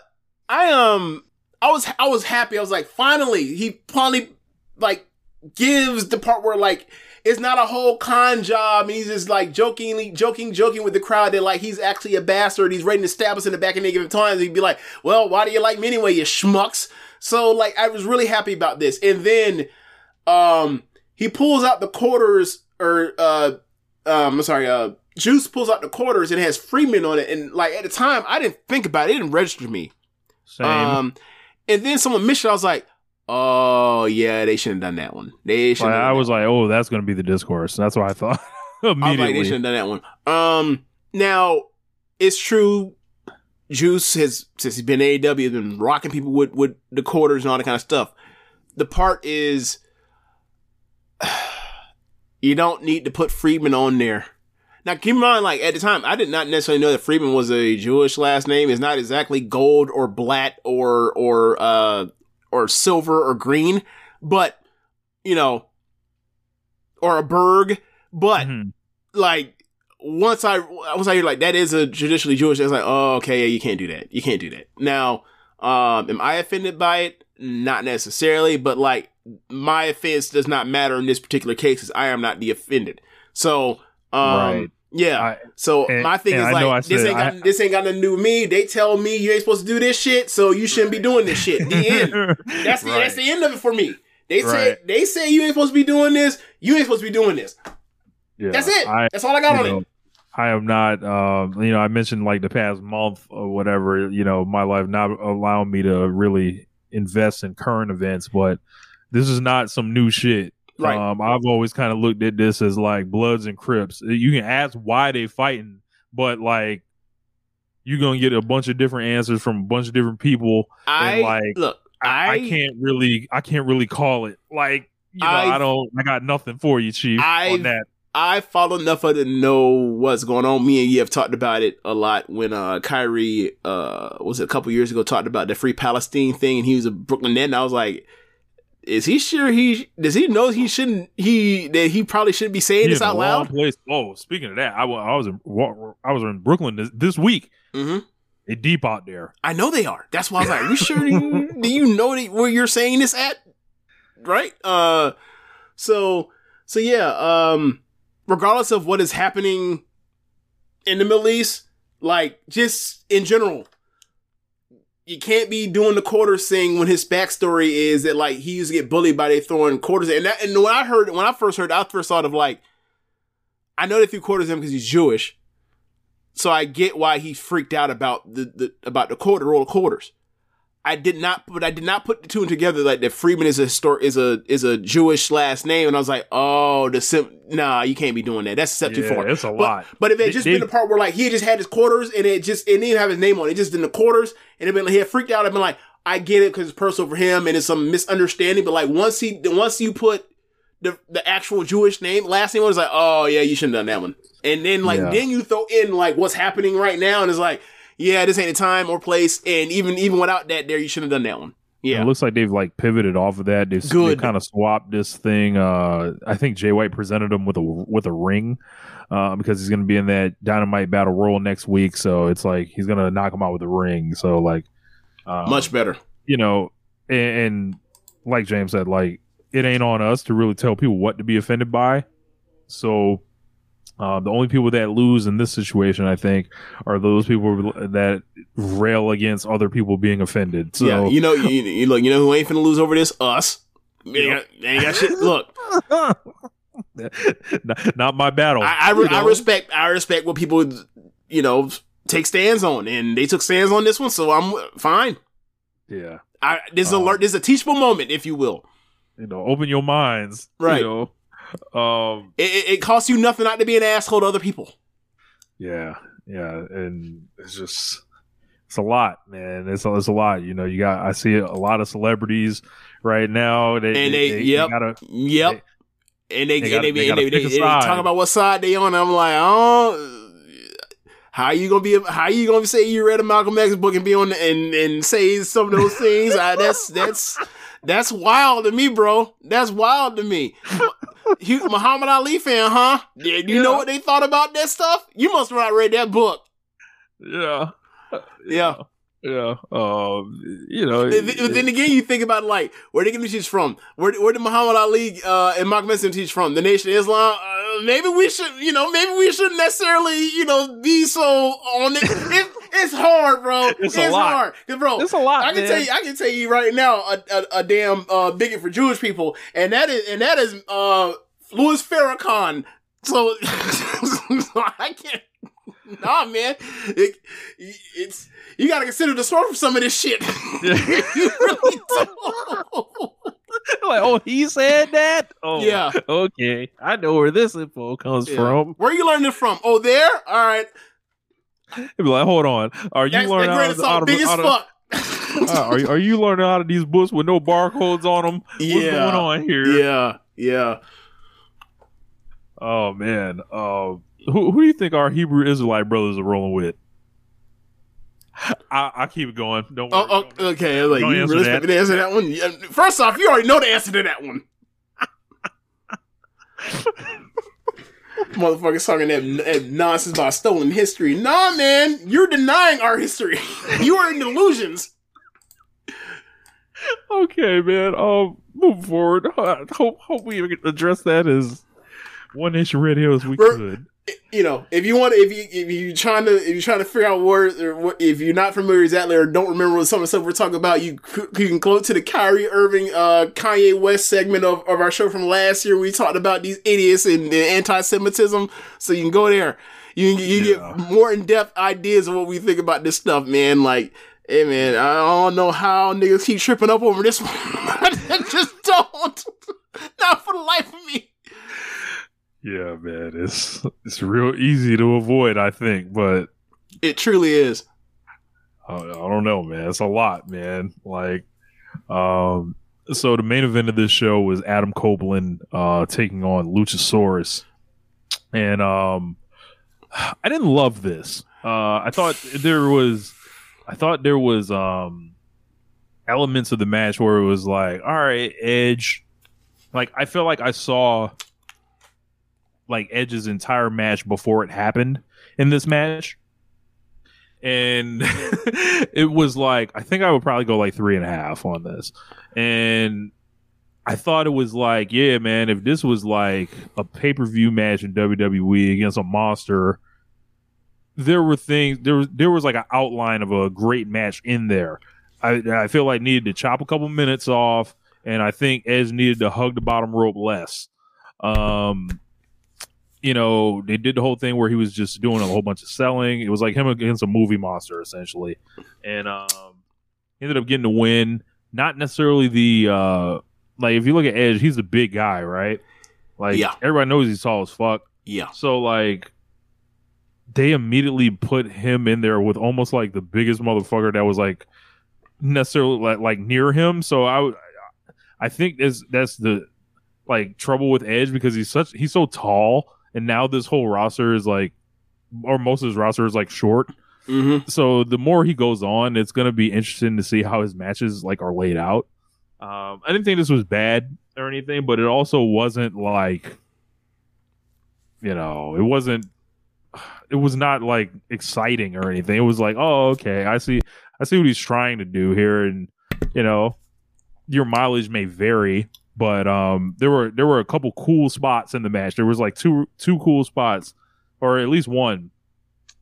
I um, I was I was happy. I was like, finally, he finally like gives the part where like it's not a whole con job. And he's just like jokingly, joking, joking with the crowd that like he's actually a bastard. He's ready to stab us in the back of negative times. He'd be like, "Well, why do you like me anyway, you schmucks?" So like, I was really happy about this. And then, um, he pulls out the quarters, or uh, um, I'm sorry, uh, Juice pulls out the quarters and has Friedman on it. And like at the time, I didn't think about it. It didn't register me. Same. Um, and then someone mentioned, I was like, oh yeah, they shouldn't have done that one. They should. Like, I was like, oh, that's going to be the discourse. That's what I thought <laughs> I was like, immediately. they shouldn't have done that one. Um, now it's true. Juice has since he's been AEW has been rocking people with with the quarters and all that kind of stuff. The part is, you don't need to put Friedman on there. Now keep in mind, like at the time, I did not necessarily know that Friedman was a Jewish last name. It's not exactly gold or black or or uh or silver or green, but you know, or a Berg, but Mm-hmm. like once I once I hear like that is a traditionally Jewish, it's like oh okay yeah you can't do that you can't do that. Now, um, am I offended by it? Not necessarily, but like my offense does not matter in this particular case because I am not the offended. So, um, Right. yeah. so and- my thing is I like this ain't got I- this ain't got nothing to do with me. They tell me you ain't supposed to do this shit, so you shouldn't be doing this shit. The end. <laughs> That's the Right. that's the end of it for me. They say Right. they say you ain't supposed to be doing this. You ain't supposed to be doing this. Yeah, That's it. I- That's all I got on know, it. I am not, um, you know, I mentioned like the past month or whatever, you know, my life not allowing me to really invest in current events, but this is not some new shit. Right. Um, I've always kind of looked at this as like Bloods and Crips. You can ask why they fighting, but like you're gonna get a bunch of different answers from a bunch of different people. I like look. I, I can't really, I can't really call it. Like you know, I- I, don't, I got nothing for you, Chief, I on that. I follow enough of to know what's going on. Me and you have talked about it a lot when uh Kyrie uh was it a couple years ago talked about the free Palestine thing and he was a Brooklyn net and I was like is he sure he does he know he shouldn't he that he probably shouldn't be saying He this out loud? Place. Oh, speaking of that, I, I was in I was in Brooklyn this, this week. Mm-hmm. They deep out there. I know they are. That's why I was like, are you sure you, <laughs> do you know that, where you're saying this at? Right? Uh so so yeah, um regardless of what is happening in the Middle East, like just in general, you can't be doing the quarter thing when his backstory is that like he used to get bullied by they throwing quarters and that and when I heard when I first heard I first thought of like I know they threw quarters in him because he's Jewish. So I get why he freaked out about the, the about the quarter roll of quarters. I did not, but I did not put the two and together like that. Friedman is a histor- is a is a Jewish last name, and I was like, oh, the sim. Nah, you can't be doing that. That's a step too Yeah, far. it's a But- lot. But if it They- just they- been the part where like he just had his quarters and it just it didn't have his name on it, just in the quarters, and been like, he had freaked out. I've been like, I get it because it's personal for him and it's some misunderstanding. But like once he once you put the the actual Jewish name last name was like, oh yeah, you shouldn't have done that one. And then like Yeah. then you throw in like what's happening right now, and it's like, yeah, this ain't the time or place. And even even without that there, you shouldn't have done that one. Yeah. It looks like they've like pivoted off of that. They've, they Good. kind of swapped this thing. Uh, I think Jay White presented him with a with a ring uh, because he's going to be in that Dynamite Battle Royal next week. So it's like he's going to knock him out with a ring. So like, um, Much better. you know, and, and like James said, like it ain't on us to really tell people what to be offended by. So uh, the only people that lose in this situation, I think, are those people that rail against other people being offended. So yeah, you know, you, you look, you know who ain't finna lose over this? Us. Ain't got, ain't got shit. Look, <laughs> not, not my battle. I, I, re-? I respect, I respect what people, you know, take stands on, and they took stands on this one, so I'm fine. Yeah, I this is a Um, this is a teachable moment, if you will. you know, open your minds. Right. You know, um, It, it, costs you nothing not to be an asshole to other people. yeah, yeah, and it's just it's a lot, man. It's a, it's a lot. You know, you got I see a lot of celebrities right now. They, And they, yep, gotta, yep. And they, they and gotta- they, they and they, they, they talk about what side they on. And I'm like, oh, how you gonna be? How you gonna say you read a Malcolm X book and be on the, and and say some of those things? I, that's that's that's wild to me, bro. That's wild to me. You Muhammad Ali fan, huh? Yeah, you know what they thought about that stuff? You must have not read that book. yeah, Yeah. Yeah. Um, you know, But th- but then again, you think about like where they get to teach from. Where where did Muhammad Ali uh, and Malcolm X teach from? The Nation of Islam. Uh, maybe we should, you know, maybe we shouldn't necessarily, you know, be so on it. it it's hard, bro. <laughs> It's a lot. hard, 'Cause, bro. It's a lot, I can man. tell you. I can tell you right now, a, a, a damn uh, bigot for Jewish people, and that is and that is uh, Louis Farrakhan. So, so <laughs> I can't. Nah, man. It, it's you got to consider the source of some of this shit. <laughs> <laughs> you really do. <laughs> like, oh, he said that. Oh, Yeah. Okay, I know where this info comes Yeah. from. Where you learning from? Oh, there. All right. He'd be like, hold on, are you That's, learning grain out of of, out salt of, big as out fuck. uh, are, you- are you learning out of these books with no barcodes on them? What's Yeah. going on here? yeah, yeah. Oh man, uh, who who do you think our Hebrew Israelite brothers are rolling with? I, I keep going. Don't worry. Oh, oh, okay. Like, Don't you answer really that. expect me to answer that one? First off, you already know the answer to that one. Motherfuckers talking that, that nonsense about stolen history. Nah, man, you're denying our history. <laughs> you are in delusions. okay, man. Um, move forward. Uh, hope hope we address that as One Nation Radio as we could. You know, if you want, if you if you trying to if you're trying to figure out words or what, if you're not familiar exactly or don't remember what some of the stuff we're talking about, you you can go to the Kyrie Irving, uh, Kanye West segment of, of our show from last year. We talked about these idiots and, and anti-Semitism, so you can go there. You can, you Yeah. get more in depth ideas of what we think about this stuff, man. Like, hey, man, I don't know how niggas keep tripping up over this <laughs> one. I just don't. <laughs> Not for the life of me. Yeah, man. It's it's real easy to avoid, I think, but It truly is. I, I don't know, man. It's a lot, man. Like, um, so the main event of this show was Adam Copeland uh taking on Luchasaurus, and um, I didn't love this. Uh, I thought there was, I thought there was um elements of the match where it was like, all right, Edge. Like, I feel like I saw like Edge's entire match before it happened in this match and <laughs> it was like I think I would probably go like three and a half on this, and I thought it was like, yeah, man, if this was like a pay per view match in WWE against a monster, there were things there was there was like an outline of a great match in there. I I feel like needed to chop a couple minutes off, and I think Edge needed to hug the bottom rope less. Um, you know, they did the whole thing where he was just doing a whole bunch of selling. It was like him against a movie monster, essentially. And um, ended up getting the win. Not necessarily the uh like if you look at Edge, he's a big guy, right? Like Yeah. everybody knows he's tall as fuck. Yeah. So like they immediately put him in there with almost like the biggest motherfucker that was like necessarily like, like near him. So I would- I think that's that's the like trouble with Edge because he's such he's so tall and now this whole roster is like or most of his roster is like short. Mm-hmm. So the more he goes on, it's gonna be interesting to see how his matches like are laid out. Um, I didn't think this was bad or anything, but it also wasn't like you know, it wasn't it was not like exciting or anything. It was like, oh, okay, I see I see what he's trying to do here and you know, your mileage may vary, but um there were there were a couple cool spots in the match. There was like two two cool spots or at least one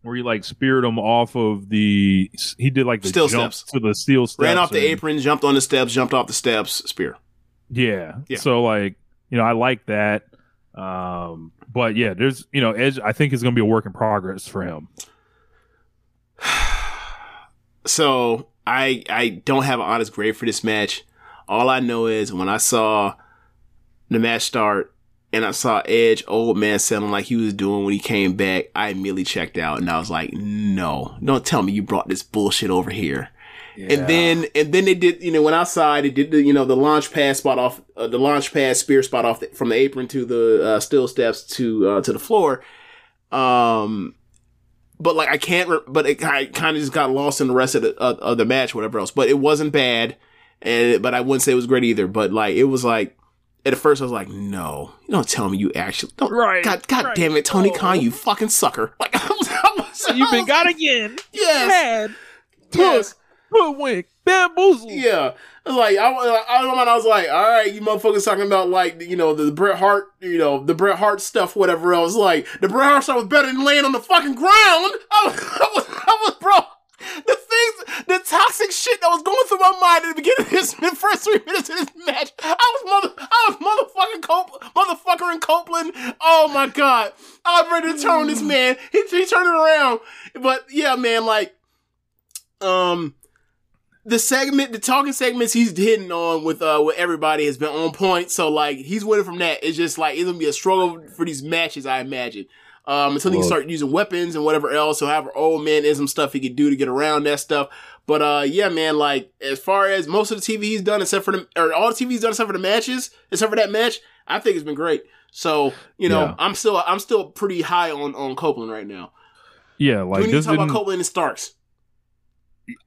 where he like speared him off of the he did like the Steel steps. to the steel steps Ran off the and- apron, jumped on the steps, jumped off the steps, spear. yeah. Yeah. So like, you know, I like that. Um, but yeah, there's you know, Edge I think is gonna be a work in progress for him. <sighs> So I I don't have an honest grade for this match. All I know is when I saw the match start and I saw Edge old man sounding like he was doing when he came back, I immediately checked out and I was like, no, don't tell me you brought this bullshit over here. And then and then they did you know went outside they did the you know the launch pad spot off uh, the launch pad spear spot off the, from the apron to the uh, steel steps to uh, to the floor. Um, but like I can't, re- but it kind of just got lost in the rest of the of, of the match, whatever else. But it wasn't bad, and but I wouldn't say it was great either. But like it was like at first I was like, no, you don't tell me you actually don't. Right, God, God right. damn it, Tony oh. Khan, you fucking sucker! <laughs> Like I was, I was, You've been got again. Yes, Mad. yes. Hoodwink. Bamboozle. Yeah, like I, I. I was like, all right, you motherfuckers talking about like you know the Bret Hart, you know the Bret Hart stuff, whatever else. Like the Bret Hart stuff was better than laying on the fucking ground. <laughs> I was, I was, I was bro. The things, the toxic shit that was going through my mind at the beginning of this, <laughs> the first three minutes of this match, I was mother, I was motherfucking Cop, motherfucker in Copeland. Oh my god, I was ready to turn on this <sighs> man. He, he turned it around, but yeah, man, like, um the segment, the talking segments he's hitting on with uh with everybody has been on point. So like he's winning from that. It's just like it's gonna be a struggle for these matches, I imagine. Um, until he can start using weapons and whatever else, or however old manism stuff he could do to get around that stuff. But uh, yeah, man, like as far as most of the TV he's done, except for the or all the TV he's done except for the matches, except for that match, I think it's been great. So you know, Yeah. I'm still I'm still pretty high on on Copeland right now. Yeah, Do like we need to talk about Copeland and Starks?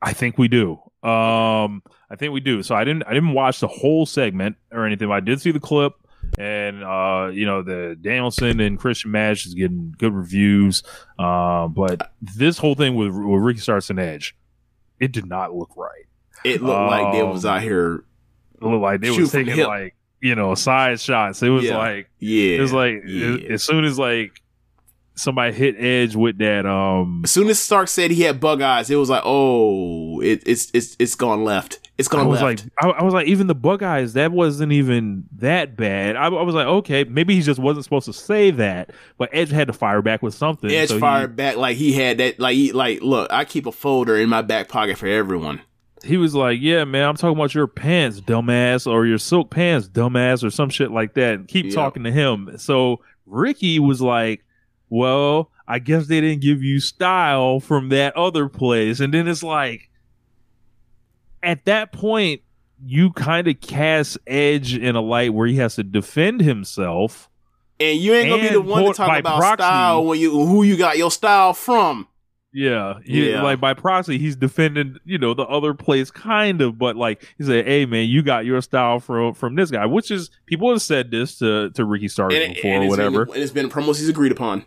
I think we do. Um, I think we do. So I didn't I didn't watch the whole segment or anything, but I did see the clip. And uh, you know, the Danielson and Christian match is getting good reviews. Uh, but this whole thing with, with Ricky Starks and Edge, it did not look right. It looked like they was Um, out here. It looked like they was taking hip. like you know side shots. It was Yeah. like Yeah, it was like yeah. as soon as like somebody hit Edge with that um As soon as Stark said he had bug eyes, it was like, oh, it, it's it's it's gone left. It's I was left. like, I, I was like, even the bug eyes, that wasn't even that bad. I, I was like, okay, maybe he just wasn't supposed to say that, but Edge had to fire back with something. Edge so he- fired back like he had that. Like he like, look, I keep a folder in my back pocket for everyone. He, was like, yeah, man, I'm talking about your pants, dumbass, or your silk pants, dumbass, or some shit like that. And keep Yep. talking to him. So Ricky was like, well, I guess they didn't give you style from that other place. And then it's like, at that point, you kind of cast Edge in a light where he has to defend himself. And you ain't gonna be the one to talk about proxy- style when you who you got your style from. Yeah, he- Yeah. like by proxy, he's defending, you know, the other place, kind of, but like he said, "Hey, man, you got your style from from this guy," which is people have said this to to Ricky Starks And, before, and or whatever. Been, and it's been promos he's agreed upon.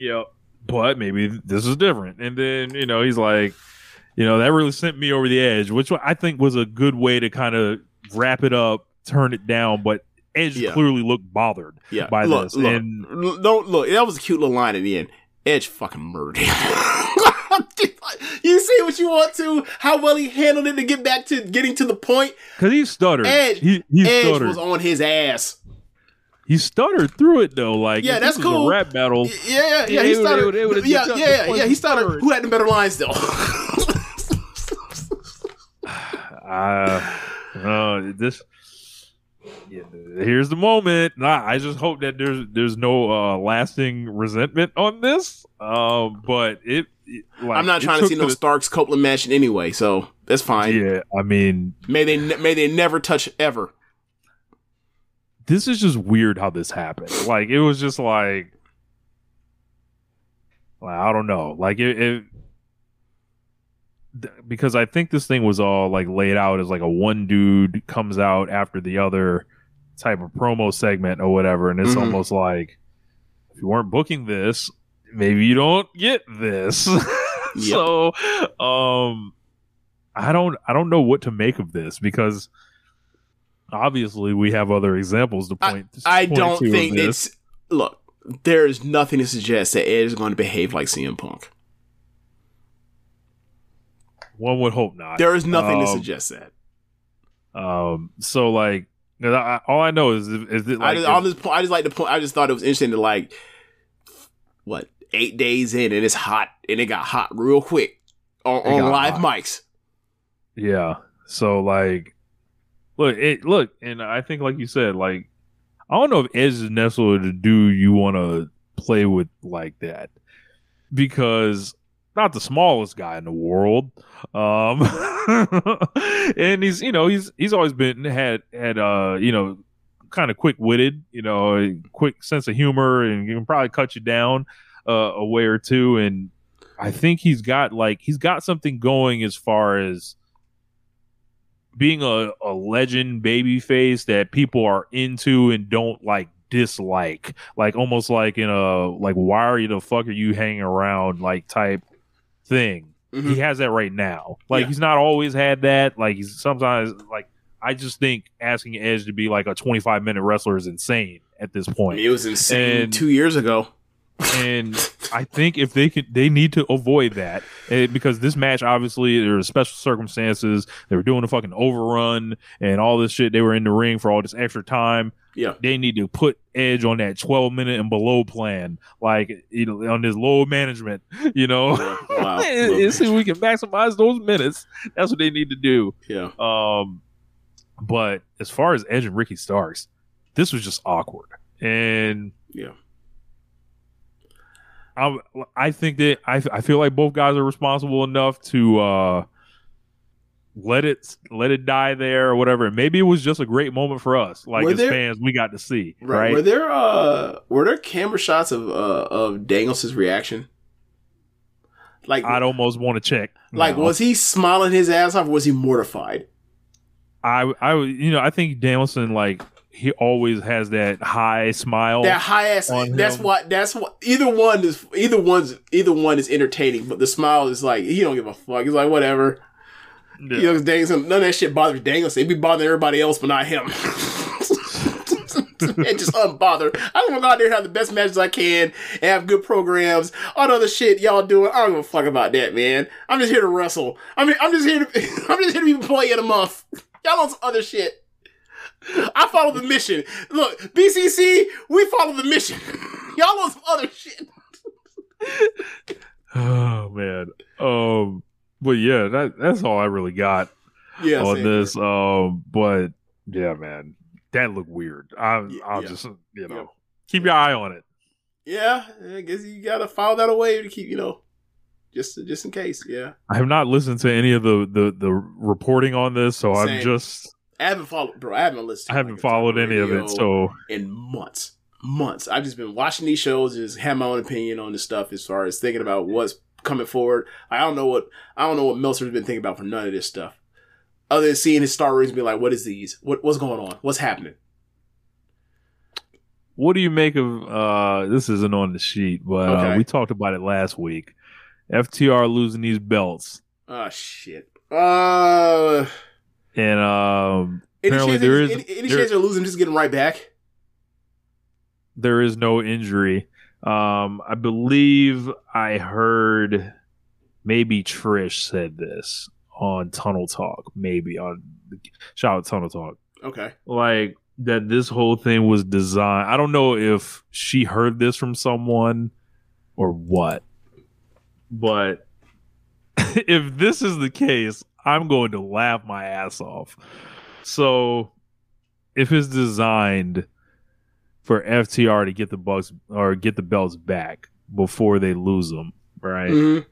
Yeah, but maybe this is different. And then you know, he's like, you know, that really sent me over the edge, which I think was a good way to kind of wrap it up, turn it down, but. Edge Yeah. clearly looked bothered Yeah, by look, this, look, and l- don't look. That was a cute little line at the end. Edge fucking murdered. <laughs> you see what you want to? How well he handled it to get back to getting to the point. because he stuttered, Edge, he, he Edge stuttered. was on his ass. he stuttered through it though. Like, Yeah, that's this was cool. A rap battle. Yeah, yeah, yeah. Yeah, he it would- it would- it would've yeah, yeah, yeah, He started. third. Who had the better lines though? <laughs> Uh, uh, this. Yeah, here's the moment. Nah, I just hope that there's there's no uh, lasting resentment on this. Um, but it. it like, I'm not trying to see no the- Starks Copeland match anyway, so that's fine. Yeah, I mean, May they ne- may they never touch ever. this is just weird how this happened. Like it was just like, like, I don't know. Like it, it th- because I think this thing was all like laid out as like a one dude comes out after the other type of promo segment or whatever, and it's Mhm. almost like if you weren't booking this, maybe you don't get this. <laughs> So, um, I don't, I don't know what to make of this because obviously we have other examples to point. To. I don't think it's look. There is nothing to suggest that Ed is going to behave like CM Punk. One would hope not. There is nothing to Um, suggest that. Um, so like, I, all I know is is it I just, on this point, I just like the point. I just thought it was interesting to like what eight days in and it's hot and it got hot real quick on, on live hot. mics. Yeah. So like, look, it look, and I think like you said, like, I don't know if Edge is necessarily the dude you want to play with like that because not the smallest guy in the world. Um, <laughs> and he's you know he's he's always been had had uh you know kind of quick witted, you know, a quick sense of humor, and can probably cut you down uh, a way or two. And I think he's got like he's got something going as far as being a, a legend baby face that people are into and don't like dislike like almost like in a like why are you the fuck are you hanging around like type thing Mhm. he has that right now like Yeah. he's not always had that like he's sometimes like i just think asking edge to be like a 25 minute wrestler is insane at this point it was insane And- two years ago. and <laughs> I think if they could, they need to avoid that eh, because this match obviously there were special circumstances. They were doing a fucking overrun and all this shit. They were in the ring for all this extra time. Yeah. They need to put Edge on that twelve minute and below plan, like you know, on this low management. You know, <laughs> Wow. and, and see if we can maximize those minutes. That's what they need to do. Yeah. Um, but as far as Edge and Ricky Starks, this was just awkward, and Yeah. I I think that I I feel like both guys are responsible enough to uh let it let it die there or whatever. Maybe it was just a great moment for us, like Were as there- fans, we got to see Right. right. Were there uh were there camera shots of uh of Daniels' reaction? Like I'd almost want to check. like now. was he smiling his ass off or was he mortified? I I you know I think Danielson like he always has that high smile. That high ass that's him. what that's what either one is either one's either one is entertaining, but the smile is like he don't give a fuck. He's like whatever. Yeah. You know, Danielson, none of that shit bothers Danielson. He be bothering everybody else, but not him. <laughs> and just unbothered. I want to go out there and have the best matches I can and have good programs. All the other shit y'all doing, I don't give a fuck about that, man. I'm just here to wrestle. I mean, I'm just here to, <laughs> I'm just here to be employee of the month. Y'all on some other shit. I follow the mission. Look, BCC, we follow the mission. <laughs> Y'all on some other shit. oh man. Um. But yeah, that that's all I really got Yeah, on same this. Um. But yeah, man, that looked weird. I, I'll yeah. just you know keep your eye on it. Yeah, I guess you gotta file that away to keep, you know, just just in case. Yeah, I have not listened to any of the the, the reporting on this, so I'm just I haven't followed, bro. I haven't listened. I haven't like, followed any of it. So in months, months. I've just been watching these shows, just have my own opinion on the stuff as far as thinking about what's coming forward. I don't know what I don't know what Meltzer's been thinking about for none of this stuff, other than seeing his star ratings be like, "What is these? What what's going on? What's happening?" what do you make of uh this isn't on the sheet, but uh, we talked about it last week. FTR losing these belts. Oh shit. Uh, And um any apparently chance, there any, any, any there- chance they're losing, just getting right back? there is no injury. Um, I believe I heard maybe Trish said this on Tunnel Talk, maybe on shout out Tunnel Talk, Okay. like that this whole thing was designed. I don't know if she heard this from someone or what, but <laughs> if this is the case, I'm going to laugh my ass off. So, if it's designed for FTR to get the bucks or get the belts back before they lose them, right? Mhm.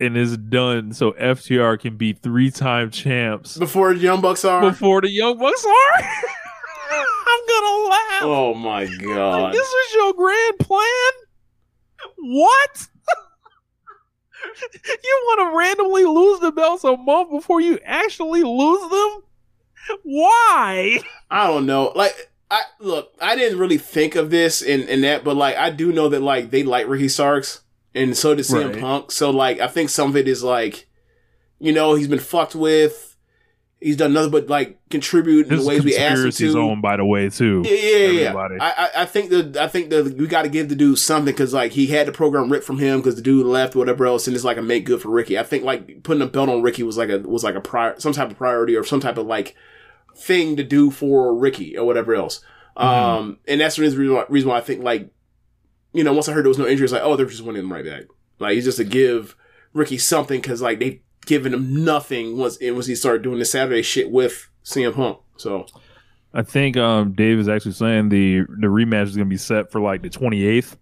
And it's done so FTR can be three time champs Before the Young Bucks are. before the Young Bucks are. <laughs> I'm gonna laugh. oh my Like, god. this is your grand plan? What? <laughs> you want to randomly lose the belts a month before you actually lose them? Why? I don't know. Like, I look, I didn't really think of this and and that, but like, I do know that like they like Ricky Starks and so does CM Right. Punk. So like, I think some of it is like, you know, he's been fucked with. He's done nothing but like contribute in This the ways we asked him to. zone, by the way, too. Yeah, yeah, yeah. Everybody. I, I, think that I think that we got to give the dude something because like he had the program ripped from him because the dude left or whatever else, and it's like a make good for Ricky. I think like putting a belt on Ricky was like a was like a prior some type of priority or some type of like thing to do for Ricky or whatever else. Um, and that's the reason why, reason why I think like you know once I heard there was no injury, it's like oh they're just winning him right back. Like he's just to give Ricky something because like they've given him nothing once and once he started doing the Saturday shit with CM Punk. So I think um, Dave is actually saying the the rematch is going to be set for like the 28th.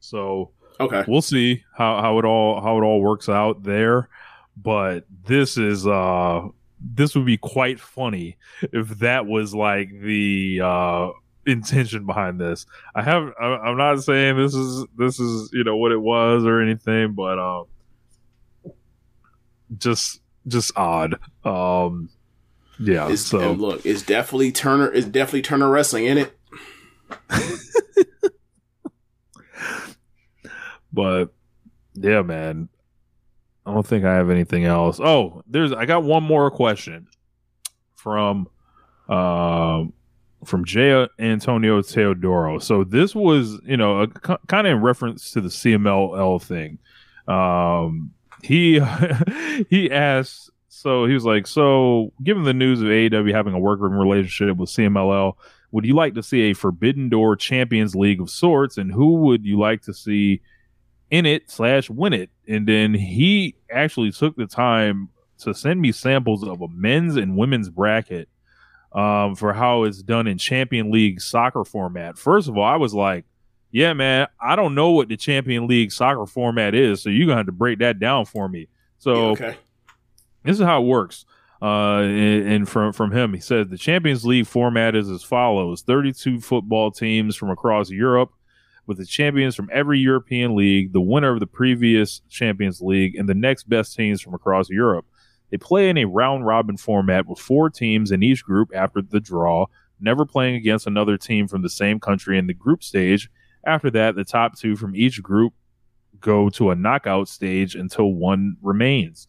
So okay, we'll see how, how it all how it all works out there. But this is uh this would be quite funny if that was like the uh intention behind this. I have I'm not saying this is this is you know what it was or anything, but um just just odd. Um yeah, It's, so and look, it's definitely Turner. It's definitely Turner Wrestling in it. <laughs> But yeah, man. I don't think I have anything else. Oh, there's I got one more question from um from J Antonio Teodoro. So this was, you know, a, kind of in reference to the CMLL thing. Um he <laughs> he asked so he was like, so given the news of AEW having a working relationship with CMLL, would you like to see a Forbidden Door Champions League of sorts, and who would you like to see in it slash win it? And then he actually took the time to send me samples of a men's and women's bracket um, for how it's done in Champion League soccer format. First of all, I was like, yeah, man, I don't know what the Champion League soccer format is, so you're gonna have to break that down for me. So Yeah, okay. this is how it works. Uh, and, and from from him, he says the Champions League format is as follows: 32 football teams from across Europe, with the champions from every European league, the winner of the previous Champions League, and the next best teams from across Europe. They play in a round robin format with four teams in each group after the draw, never playing against another team from the same country in the group stage. After that, the top two from each group go to a knockout stage until one remains.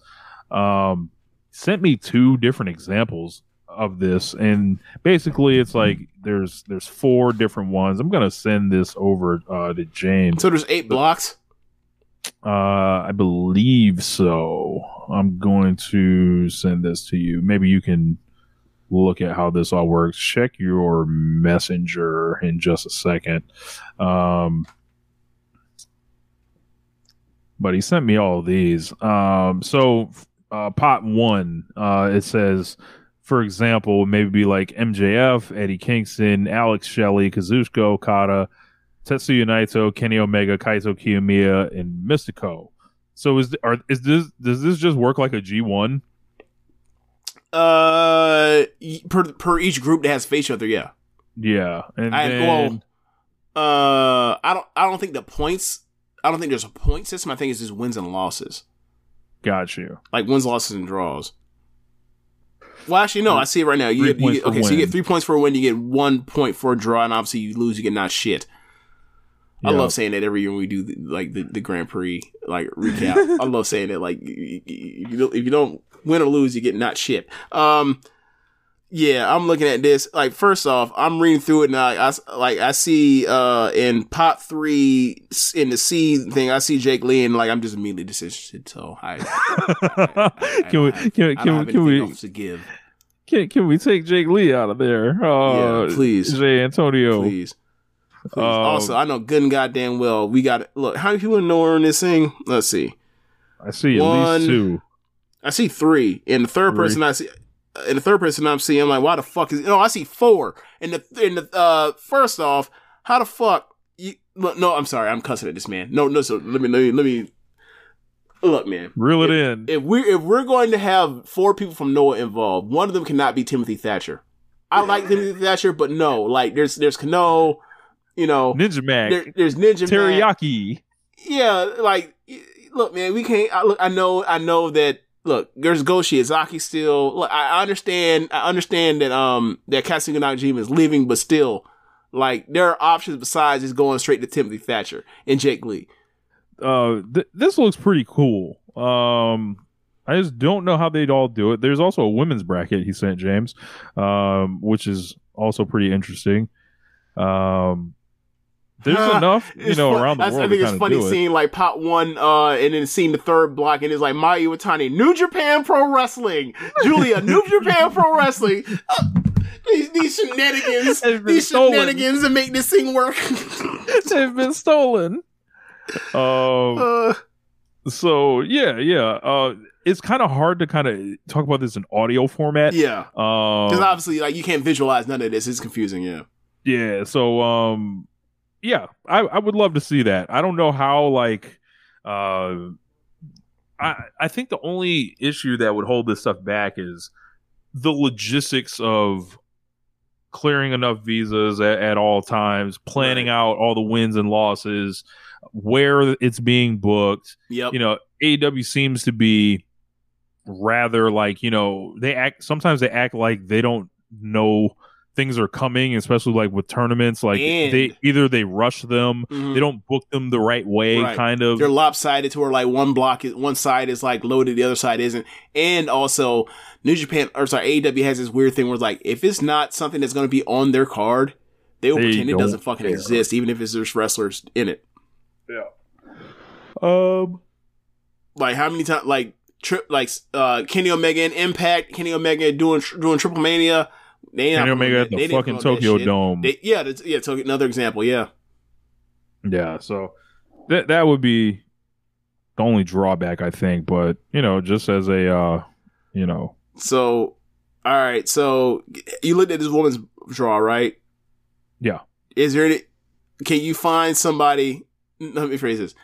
Um, sent me two different examples of this, and basically, it's like there's there's four different ones. I'm gonna send this over uh, to James. So there's eight blocks. Uh, I believe so. I'm going to send this to you. Maybe you can look at how this all works. Check your messenger in just a second. Um, but he sent me all these. Um, so uh, pot one, uh, it says, for example, maybe be like MJF, Eddie Kingston, Alex Shelley, Kazuchika Okada, Tetsuya Naito, Kenny Omega, Kaito Kiyomiya, and Místico. So is are is this does this just work like a G1? Uh, per per each group that has face other. Yeah. Yeah, and I then, well, uh, I don't. I don't think the points. I don't think there's a point system. I think it's just wins and losses, got you. like wins, losses, and draws. Well, actually, no. I see it right now. You get, you get okay. So you get three points for a win. You get one point for a draw, and obviously you lose. You get not shit. I love saying that every year when we do the, like the, the Grand Prix like recap. <laughs> I love saying it. Like if you don't win or lose, you get not shit. Um, yeah, I'm looking at this. Like first off, I'm reading through it and I, I like I see uh in pot three in the C thing, I see Jake Lee and like I'm just immediately disinterested. So I, I can we can, I can, have can we to give. can, can we take Jake Lee out of there? Uh, Yeah, please. Jay Antonio. Please. Please. Um, also, I know good and goddamn well we got look. How many people know her in this thing? Let's see. I see at One, least two. I see three, and the third Three. person I see, and the third person I'm seeing, I'm like, why the fuck is? No, I see four. And the and the uh, first off, how the fuck? You, look, no, I'm sorry, I'm cussing at this man. No, no, so let me let me let me look, man. Reel it in. If we're, if we're going to have four people from Noah involved, one of them cannot be Timothy Thatcher. I like Timothy Thatcher, but no, like there's there's Kano, you know, Ninja Mack. there, there's Ninja Mack. Teriyaki. Yeah, like look, man, we can't. I, look, I know, I know that. Look, there's Go Shiozaki still. Look, I understand. I understand that um that Katsuhiko Nakajima is leaving, but still, like there are options besides just going straight to Timothy Thatcher and Jake Lee. uh th- this looks pretty cool um i just don't know how they'd all do it there's also a women's bracket he sent james um which is also pretty interesting um there's enough you know fun- around the that's- world I think it's funny it seeing like pot one, uh, and then seeing the third block, and it's like Mayu Iwatani, New Japan Pro Wrestling, Giulia, New <laughs> Japan Pro Wrestling. Uh, these, these shenanigans, these stolen. shenanigans to make this thing work. <laughs> they've been stolen um uh, so yeah yeah uh it's kind of hard to kind of talk about this in audio format yeah, um because obviously, like you can't visualize none of this. It's confusing. Yeah, Yeah, so um yeah, I, I would love to see that. I don't know how like uh I I think the only issue that would hold this stuff back is the logistics of clearing enough visas at, at all times, planning Right. out all the wins and losses, where it's being booked. yep, You know, AEW seems to be rather like, you know, they act sometimes they act like they don't know things are coming, especially like with tournaments. Like And- they either they rush them, Mhm. they don't book them the right way, Right. kind of. they're lopsided to where like one block is one side is like loaded, the other side isn't, and also New Japan or sorry AEW has this weird thing where it's like if it's not something that's going to be on their card, they will They pretend it doesn't fucking care. exist, even if it's there's wrestlers in it. Yeah. Um Like how many times like trip like uh Kenny Omega and Impact, Kenny Omega doing doing Triplemanía. They Kenny Omega at the fucking Tokyo. Dome. They, yeah, that's, yeah. So another example. Yeah, yeah, so that that would be the only drawback I think, but you know, just as a uh you know, So, all right. So you looked at this woman's draw, right? Yeah. Is there any? Can you find somebody? Let me phrase this.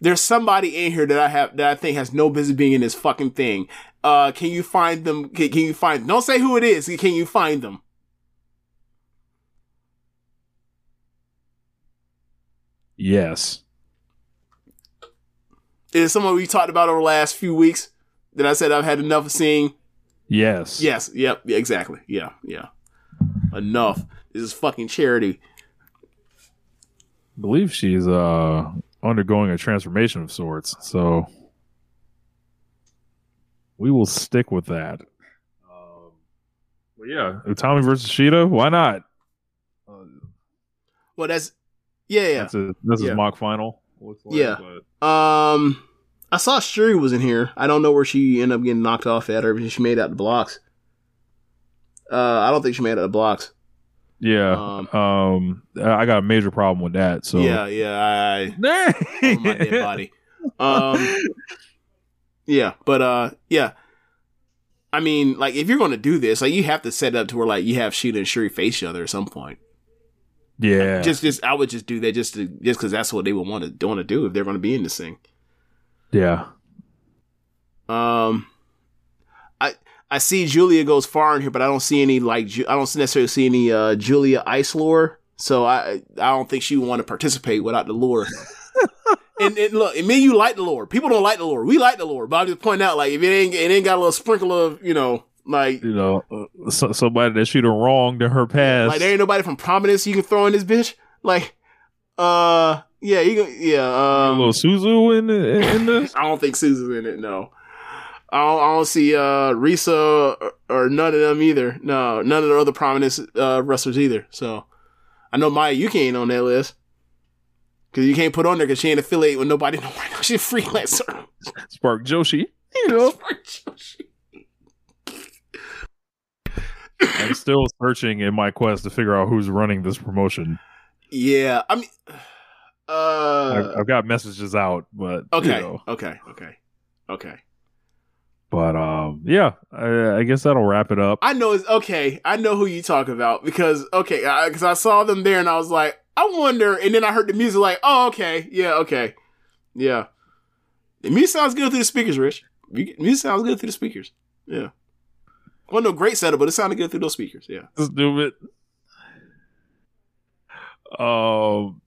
There's somebody in here that I have that I think has no business being in this fucking thing. Uh, can you find them? Can, can you find? Don't say who it is. Can you find them? yes. Is someone we talked about over the last few weeks that I said I've had enough of seeing? Yes. Yes. Yep. Yeah, exactly. Yeah. Yeah. Enough. This is fucking charity. I believe she's uh undergoing a transformation of sorts, so we will stick with that. Um, but yeah, Utami versus Shida, why not? Well, that's yeah. Yeah. That's a, this Yeah. is mock final. Like, Yeah. but- Um, I saw Syuri was in here. I don't know where she ended up getting knocked off at, or if she made it out the blocks. Uh, I don't think she made it out the blocks. yeah. Um, Um, I got a major problem with that. So Yeah, yeah, I, <laughs> I oh, my dead body. Um, <laughs> yeah, but uh, yeah. I mean, like, if you're going to do this, like, you have to set up to where like you have Shida and Syuri face each other at some point. yeah, Just, just, I would just do that just to, just because that's what they would want to want to do if they're going to be in this thing. yeah. Um, I I see Giulia goes far in here, but I don't see any like Ju- I don't necessarily see any uh Giulia ice lore. So I I don't think she would want to participate without the lore. <laughs> and, and look, and me, and you like the lore. People don't like the lore. We like the lore, but I'm just pointing out like if it ain't it ain't got a little sprinkle of you know like You know, uh, so, somebody that Shida wronged in her past. like there ain't nobody from prominence you can throw in this bitch. Like uh yeah you can, yeah a um little Suzu in in, in this. <laughs> I don't think Susan's in it. No, I don't, I don't see uh, Risa or, or none of them either. No, none of the other prominent uh, wrestlers either. So I know Maya Yukihi ain't on that list because you can't put on there because she ain't affiliated with nobody. No more. <laughs> She's a freelancer. Spark Joshi. You know, <laughs> I'm still searching in my quest to figure out who's running this promotion. yeah, I mean, I've, uh, I've got messages out, but you okay, know. okay, okay, okay. But um, yeah, I, I guess that'll wrap it up. I know it's okay. I know who you talk about because okay, because I, I saw them there and I was like, I wonder. And then I heard the music, like, oh, okay, yeah, okay, yeah. The music sounds good through the speakers, Rich. You- Music sounds good through the speakers. Yeah. Well, no great setup, but it sounded good through those speakers. Yeah. Stupid. Um,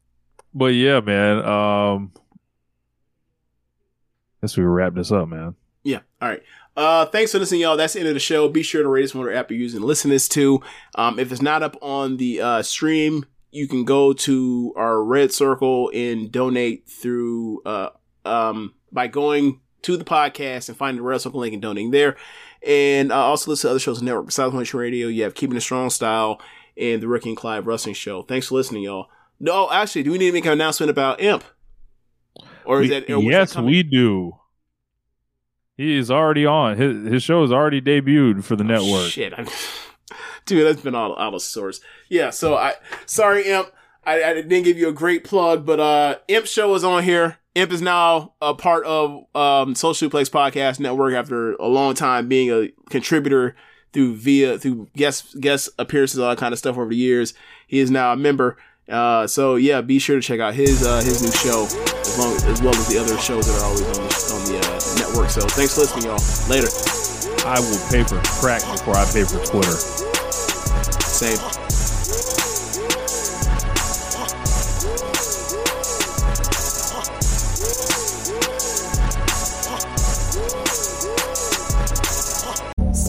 but yeah, man. Um, guess we wrap this up, man. Yeah. All right. Uh, thanks for listening, y'all. That's the end of the show. Be sure to rate us on whatever app you're using. to Listen this to. Um, if it's not up on the uh, stream, you can go to our red circle and donate through uh, um, by going to the podcast and finding the red circle link and donating there. And uh, also listen to other shows on the network besides Nation Radio. You have Keeping It Strong Style and the Ricky and Clive Wrestling Show. Thanks for listening, y'all. No, actually, do we need to make an announcement about Imp? Or is We- that or was that yes, we do. He is already on. His his show is already debuted for the network. Oh, Shit, I'm, dude, that's been all out of source. Yeah, so I sorry, Imp. I, I didn't give you a great plug, but uh, Imp show is on here. Imp is now a part of um, Social Suplex Podcast Network after a long time being a contributor through via through guest guest appearances, all that kind of stuff over the years. He is now a member. Uh, so yeah, be sure to check out his uh, his new show as long as well as the other shows that are always on the on the uh, network. So thanks for listening, y'all. Later. I will pay for crack before I pay for Twitter. Same.